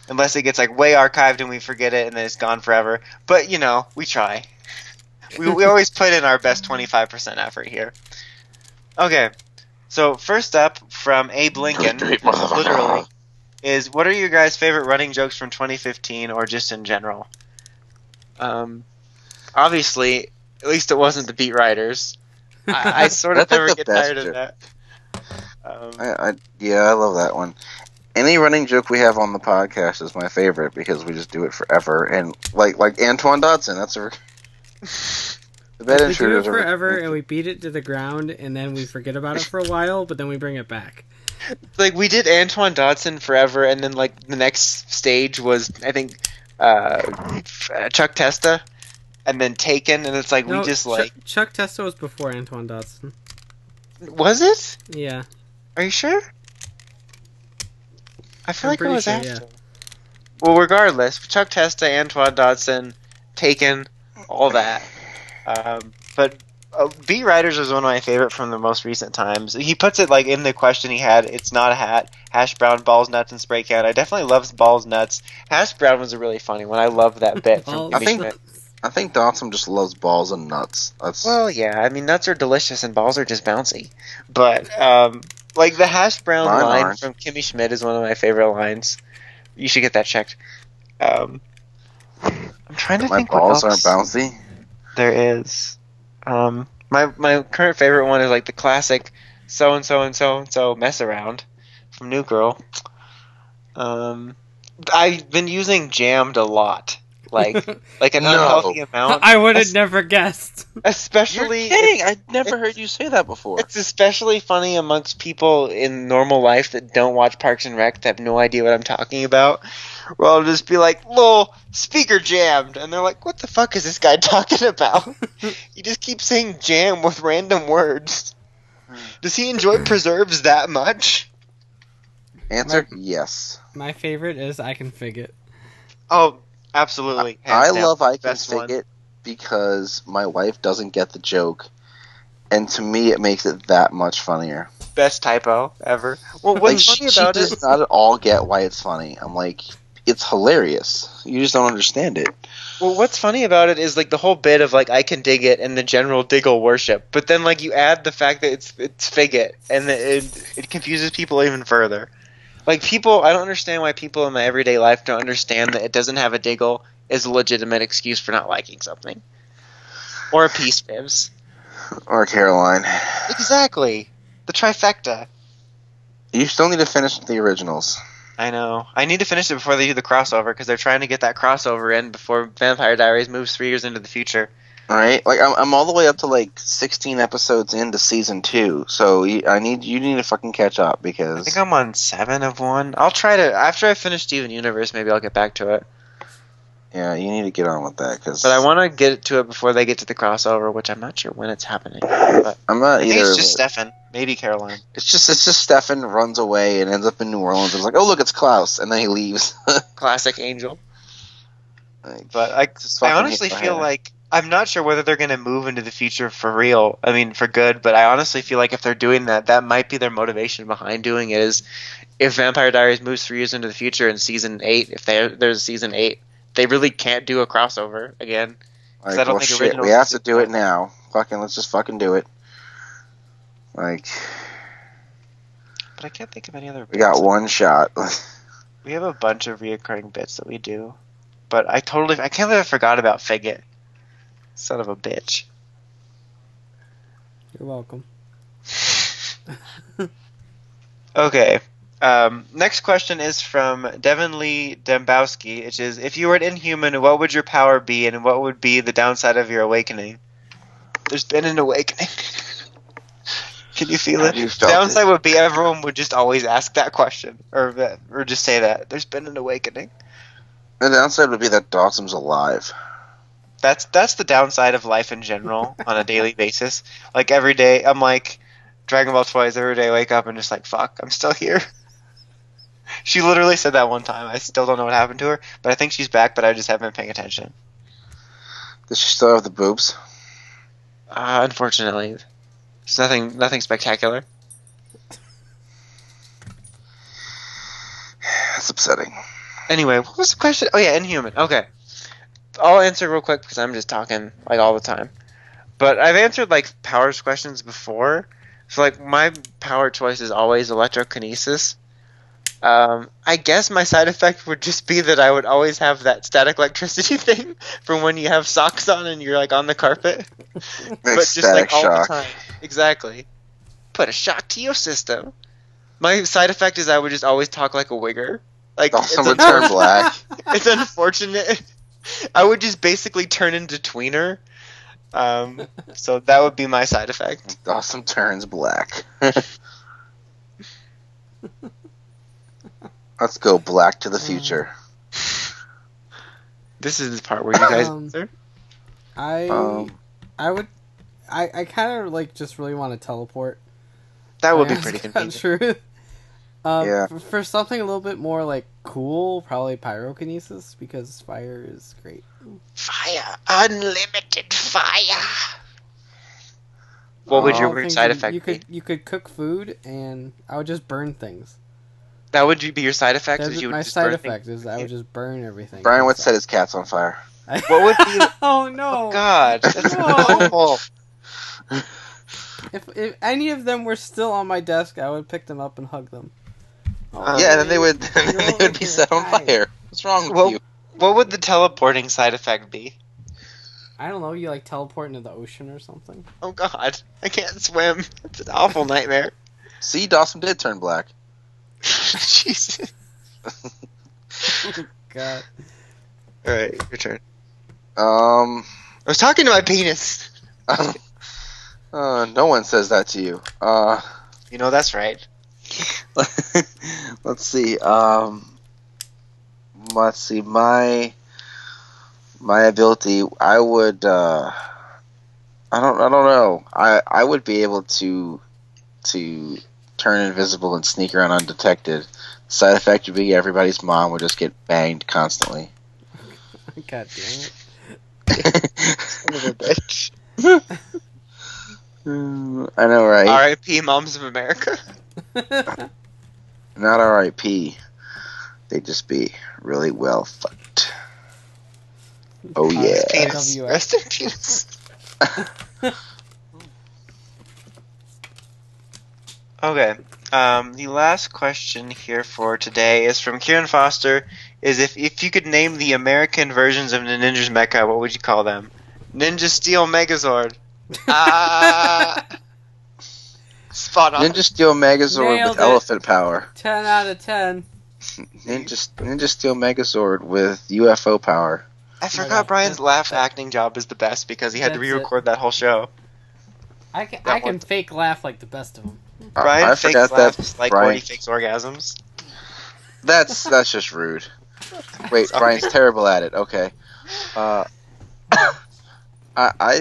Unless it gets like way archived and we forget it and then it's gone forever. But you know, we try. We, we always put in our best 25% effort here. Okay, so first up from Abe Lincoln, Tweet, tweet, motherfucker. literally, is what are your guys' favorite running jokes from 2015 or just in general? Um, obviously, at least it wasn't the beat writers. I, I sort of That's like never get best tired of that. Um, I, I yeah, I love that one. Any running joke we have on the podcast is my favorite because we just do it forever. And like like Antoine Dodson, that's a the bed we do it intruders are- forever and we beat it to the ground and then we forget about it for a while, but then we bring it back. like we did Antoine Dodson forever, and then like the next stage was I think uh, Chuck Testa, and then Taken, and it's like No, we just Chu- like Chuck Testa was before Antoine Dodson. Was it? Yeah. Are you sure? I feel I'm like it was sure, after. yeah. Well, regardless, Chuck Testa, Antoine Dodson, Taken, all that. Um, but uh, Beat Riders was one of my favorite from the most recent times. He puts it like in the question he had. It's not a hat. Hash brown, balls, nuts, and spray can. I definitely love balls, nuts. Hash brown was a really funny one. I love that bit from Kimmy I think- Schmidt. I think Dawson just loves balls and nuts. That's Well, yeah. I mean, nuts are delicious and balls are just bouncy. But um, like the hash brown Mine line aren't. from Kimmy Schmidt is one of my favorite lines. You should get that checked. Um, I'm trying to my think what balls else aren't bouncy. there is. Um, my my current favorite one is like the classic so and so and so and so mess around from New Girl. Um, I've been using jammed a lot, like like an No. unhealthy amount. I would have Es- never guessed. You're especially kidding! I'd never heard you say that before. It's especially funny amongst people in normal life that don't watch Parks and Rec that have no idea what I'm talking about. Where I'll just be like, "Lol, speaker jammed," and they're like, "What the fuck is this guy talking about?" he just keeps saying "jam" with random words. Hmm. Does he enjoy preserves that much? Answer: Yes. My favorite is I can fig it. Oh, absolutely. I love I can best one. it because my wife doesn't get the joke, and to me it makes it that much funnier. Best typo ever. Well, Like what's she, funny she about it? She does not at all get why it's funny. I'm like, it's hilarious. You just don't understand it. Well, what's funny about it is like the whole bit of like I can dig it and the general diggle worship, but then like you add the fact that it's it's figget and it it confuses people even further. Like people, I don't understand why people in my everyday life don't understand that it doesn't have a diggle is a legitimate excuse for not liking something, or a peace fibs. Or Caroline, Exactly, the trifecta. you still need to finish the originals. I know. I need to finish it before they do the crossover because they're trying to get that crossover in before Vampire Diaries moves three years into the future. All right, like I'm, I'm all the way up to like 16 episodes into season two, so I need you need to fucking catch up because I think I'm on seven of one. I'll try to after I finish Steven Universe. Maybe I'll get back to it. yeah, you need to get on with that because But I want to get to it before they get to the crossover, which I'm not sure when it's happening. But I'm not I either. it's just. Stefan, maybe Caroline. It's just it's just Stefan runs away and ends up in New Orleans. It's like, oh look, it's Klaus, and then he leaves. Classic Angel. Like, But I, I honestly feel like I'm not sure whether they're going to move into the future for real. I mean, for good. But I honestly feel like if they're doing that, that might be their motivation behind doing it. Is if Vampire Diaries moves three years into the future in season eight, if there there's a season eight, they really can't do a crossover again. like, I don't well, think shit, we have to do it now. Fucking let's just fucking do it. Like But I can't think of any other. we got one shot. We have a bunch of reoccurring bits that we do, but I totally I can't believe I forgot about Figget. Son of a bitch. You're welcome. Okay. Um, next question is from Devin Lee Dembowski, which is if you were an inhuman, what would your power be and what would be the downside of your awakening? There's been an awakening. Can you feel it? You felt downside it. would be everyone would just always ask that question or that, or just say that. There's been an awakening. the downside would be that Dawson's alive. That's that's the downside of life in general on a daily basis. Like every day, I'm like Dragon Ball Toys. Every day, I wake up and just like, fuck, I'm still here. She literally said that one time. I still don't know what happened to her, but I think she's back. But I just haven't been paying attention. Does she still have the boobs? Uh, unfortunately, it's nothing nothing spectacular. That's upsetting. Anyway, what was the question? Oh yeah, Inhuman. Okay, I'll answer real quick because I'm just talking like all the time. But I've answered like powers questions before, so like my power choice is always electrokinesis. Um, I guess my side effect would just be that I would always have that static electricity thing from when you have socks on and you're like on the carpet, but just like all shock. the time. Exactly. Put a shock to your system. My side effect is I would just always talk like a wigger. Like it's would turn black. it's unfortunate. I would just basically turn into tweener. Um, so that would be my side effect. Awesome turns black. Let's go black to the future. This is the part where you guys Um, answer. I Um, I would I I kind of like just really want to teleport. That would be pretty not convenient. True. Um, Yeah. for, for something a little bit more like cool, probably pyrokinesis because fire is great. Fire, unlimited fire. What would your weird side you- effect You be? could you could cook food and I would just burn things. That would be your side effect. Is you would my just side burn effect things? is I would just burn everything. Brian would inside. set his cats on fire. What would be? oh no! Oh God, that's No. awful. If if any of them were still on my desk, I would pick them up and hug them. Oh, yeah, then they would then they would be set on alive. fire. What's wrong with Well- you? What would the teleporting side effect be? I don't know. You like teleport into the ocean or something? Oh God, I can't swim. It's an awful nightmare. See, Dawson did turn black. Jesus. God. All right, your turn. Um, I was talking to my penis. uh, no one says that to you. Uh, You know that's right. let's see. Um, let's see. My my ability, I would. Uh, I don't. I don't know. I I would be able to to turn invisible and sneak around undetected. Side effect would be everybody's mom would just get banged constantly. God damn it. Son of a bitch. I know, right? R.I.P. Moms of America. Not R.I.P. They just be really well fucked. Oh Uh, yeah. Penis. Rest in peace. okay. Um, the last question here for today is from Kieran Foster. Is if if you could name the American versions of the Ninninger's Mecha, what would you call them? Ninja Steel Megazord. Ah. Spot on. Ninja Steel Megazord Nailed with it. elephant power. ten out of ten. Ninja Ninja Steel Megazord with UFO power. I forgot God. Brian's laugh acting job is the best because he had to That's it. re-record that whole show. I can That I can one. fake laugh like the best of them. Uh, Brian I fakes forgot laughs that. like Brian, Morty fakes orgasms. that's that's just rude. Wait, Sorry. Brian's terrible at it. Okay. Uh, I I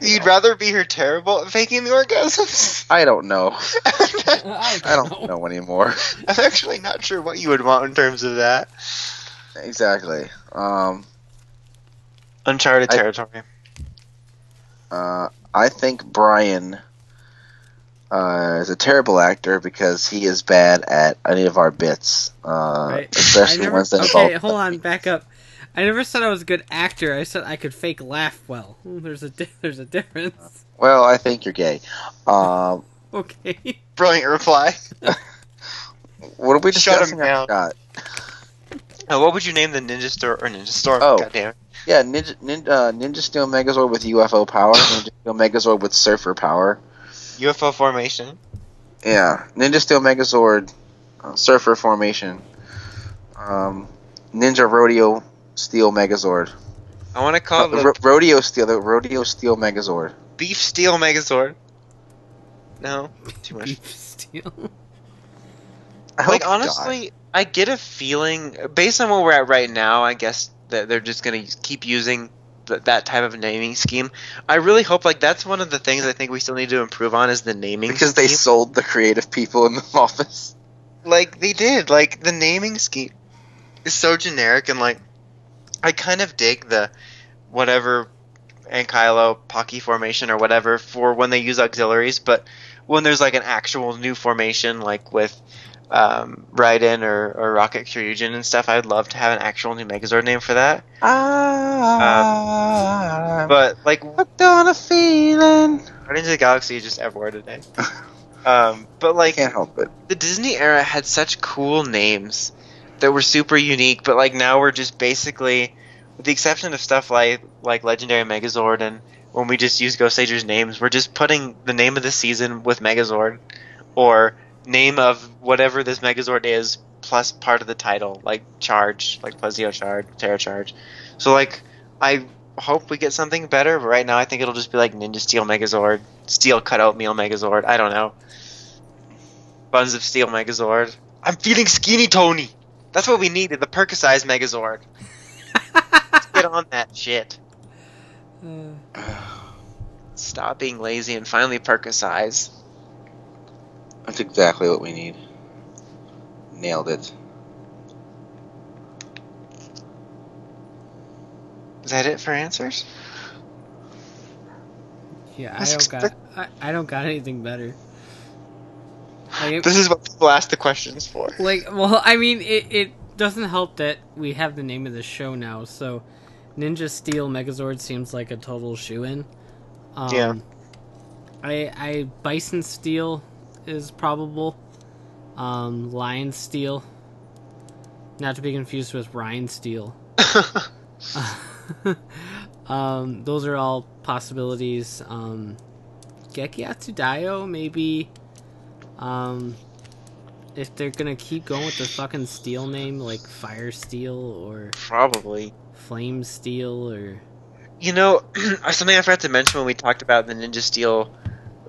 You'd rather be her terrible at faking the orgasms? I don't know. I I don't know anymore. I'm actually not sure what you would want in terms of that. exactly. Um. Uncharted I- territory. Uh, I think Brian uh, is a terrible actor because he is bad at any of our bits, uh, Right. especially never, ones that okay, involve. hold on, back up. I never said I was a good actor. I said I could fake laugh well. There's a di- there's a difference. Well, I think you're gay. Um, Okay. Brilliant reply. what are we Shut him discussing? Down. forgot. Now, what would you name the Ninja Store or Ninja Storm? Oh. God damn. Yeah, Ninja, Ninja, uh, Ninja Steel Megazord with UFO power, Ninja Steel Megazord with Surfer power. UFO formation. Yeah, Ninja Steel Megazord, uh, Surfer formation. Um, Ninja Rodeo Steel Megazord. I want to call Uh, it Ro- the Rodeo Steel, the Rodeo Steel Megazord. Beef Steel Megazord. No, too much. Beef steel. I like you die. honestly, I get a feeling based on where we're at right now. I guess that they're just gonna keep using th- that type of naming scheme. I really hope like that's one of the things I think we still need to improve on is the naming because they sold the creative people in the office. like they did like the naming scheme is so generic and like I kind of dig the whatever Ankylo Pachy formation or whatever for when they use auxiliaries, but when there's like an actual new formation like with um, Raiden or, or Rocket Kyoryujin and stuff, I'd love to have an actual new Megazord name for that. I'm But like hooked on a feeling. Guardians of the Galaxy is just everywhere today. Um, but like Can't help it. the Disney era had such cool names that were super unique, but like now we're just basically, with the exception of stuff like like Legendary Megazord and when we just use Goseiger's names, we're just putting the name of the season with Megazord, or name of whatever this Megazord is plus part of the title, like Charge, like Plesio Charge, Terra Charge. So like I hope we get something better, but right now I think it'll just be like Ninja Steel Megazord, Steel Cutout Meal Megazord. I don't know. Buns of Steel Megazord. I'm feeling skinny, Tony. That's what we needed. The Percocized Megazord. Get on that shit. Uh, Stop being lazy and finally Percocize. That's exactly what we need. Nailed it. Is that it for answers? Yeah, I don't got I, I don't got anything better. Like, This is what people ask the questions for. like well, I mean, it it doesn't help that we have the name of the show now. So, Ninja Steel Megazord seems like a total shoe in. Um, Yeah. I I Bison Steel is probable. Um, Lion Steel. Not to be confused with Ryan Steel. um, those are all possibilities. Um, Gekiatsu Daio, maybe. Um, if they're gonna keep going with the fucking steel name, like Fire Steel or Probably. Flame Steel or. You know, something I forgot to mention when we talked about the Ninja Steel,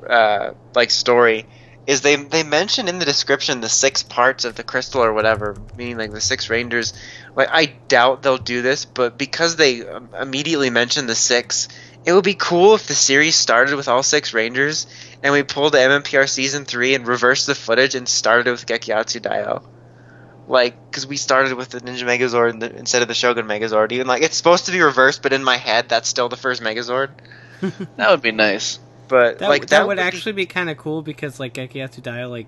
uh, like story, is they they mention in the description the six parts of the crystal or whatever, meaning like the six rangers. Like I doubt they'll do this, but because they um, immediately mention the six, it would be cool if the series started with all six rangers and we pulled the MMPR season three and reversed the footage and started with Gekiatsu Daio. Like, because we started with the Ninja Megazord the- instead of the Shogun Megazord. Even like it's supposed to be reversed, but in my head, that's still the first Megazord. That would be nice. But That, like that, would be- actually be kind of cool because like Gekiatsu Daio like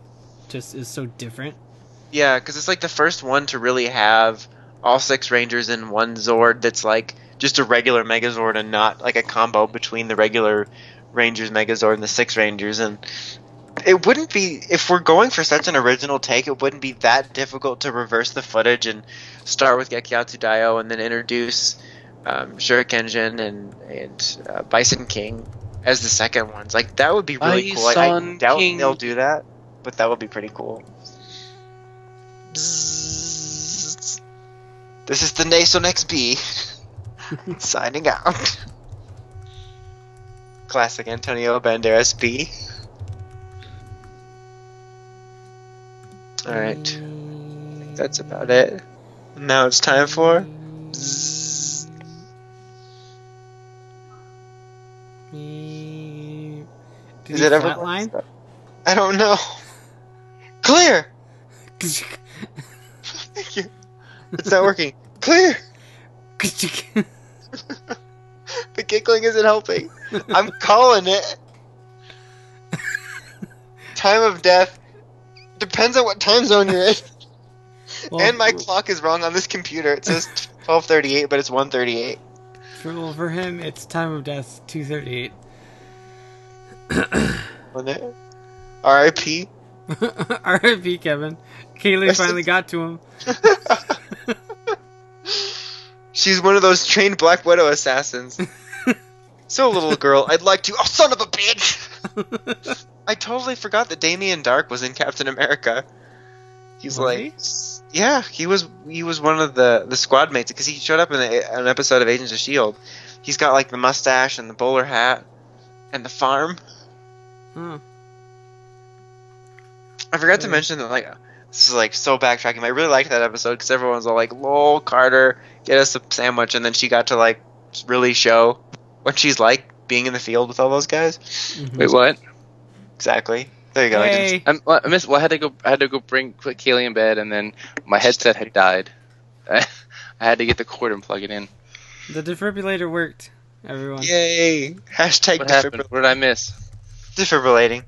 just is so different. yeah, because it's like the first one to really have all six Rangers in one Zord. That's like just a regular Megazord and not like a combo between the regular Rangers Megazord and the six Rangers. And it wouldn't be if we're going for such an original take. It wouldn't be that difficult to reverse the footage and start with Gekiatsu Daio and then introduce um, Shurikenjin and and uh, Bison King as the second ones. Like that would be really cool. Like, I doubt King. they'll do that, but that would be pretty cool. This is the Nason XB signing out. Classic Antonio Banderas B. All right, that's about it. Now it's time for. Bzzz. Is it ever flatline? I don't know. Clear. Thank you. It's not working. Clear. The giggling isn't helping. I'm calling it. Time of death depends on what time zone you're in. Well, and my clock is wrong on this computer. It says 12:38, but it's 1:38. for, well, for him, it's time of death, two thirty-eight. Wasn't it? R.I.P. R.I.P. Kevin. Kaylee finally got to him. She's one of those trained Black Widow assassins. so, little girl, I'd like to. Oh, son of a bitch! I totally forgot that Damien Darhk was in Captain America. He's Was like, yeah, he was. He was one of the the squad mates because he showed up in a, an episode of Agents of Shield. He's got like the mustache and the bowler hat and the farm. Hmm. I forgot to mention that like this is like so backtracking. but I really liked that episode because everyone's all like, "Lol, Carter, get us a sandwich," and then she got to like really show what she's like being in the field with all those guys. Mhm. Wait, what? Exactly. There you go. I didn't- Hey, I'm, well, I missed. Well, I had to go. I had to go bring put Kaylee in bed, and then my headset had died. I had to get the cord and plug it in. the defibrillator worked. Everyone. Yay! Hashtag What happened? What did I miss? defibrillating.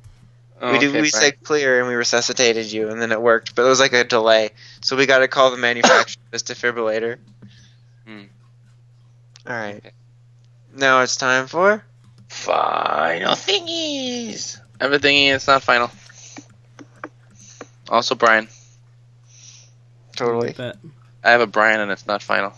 Oh, we did. okay, we said clear and we resuscitated you, and then it worked. But it was like a delay, so we got to call the manufacturer of this defibrillator. All right. Now it's time for. final thingies. Everything is not final. Also, Brian. Totally. But I have a Brian, and it's not final.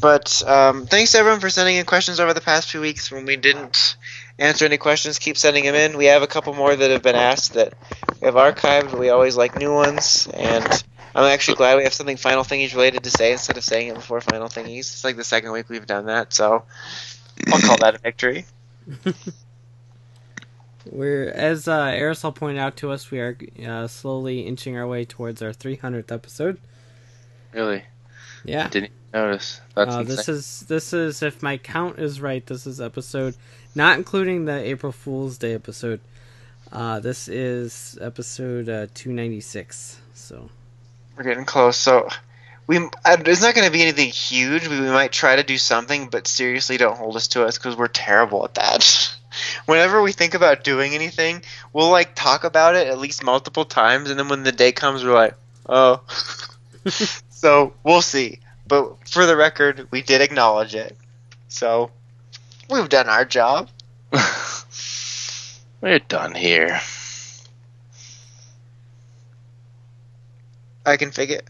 But um, thanks to everyone for sending in questions over the past few weeks. When we didn't answer any questions, keep sending them in. We have a couple more that have been asked that we have archived. But we always like new ones, and I'm actually glad we have something final thingies related to say instead of saying it before final thingies. It's like the second week we've done that, so I'll call that a victory. we're as uh, Aerosol pointed out to us, we are uh, slowly inching our way towards our 300th episode. Really, Yeah. didn't notice. That's Uh, insane. this is this is if my count is right. This is episode, not including the April Fool's Day episode. Uh, this is episode uh, 296. So We're getting close. So we it's not going to be anything huge. We, we might try to do something, but seriously, don't hold us to us because we're terrible at that. Whenever we think about doing anything, we'll like talk about it at least multiple times, and then when the day comes, we're like, oh. so we'll see. But for the record, we did acknowledge it. So we've done our job. We're done here. I can fig it.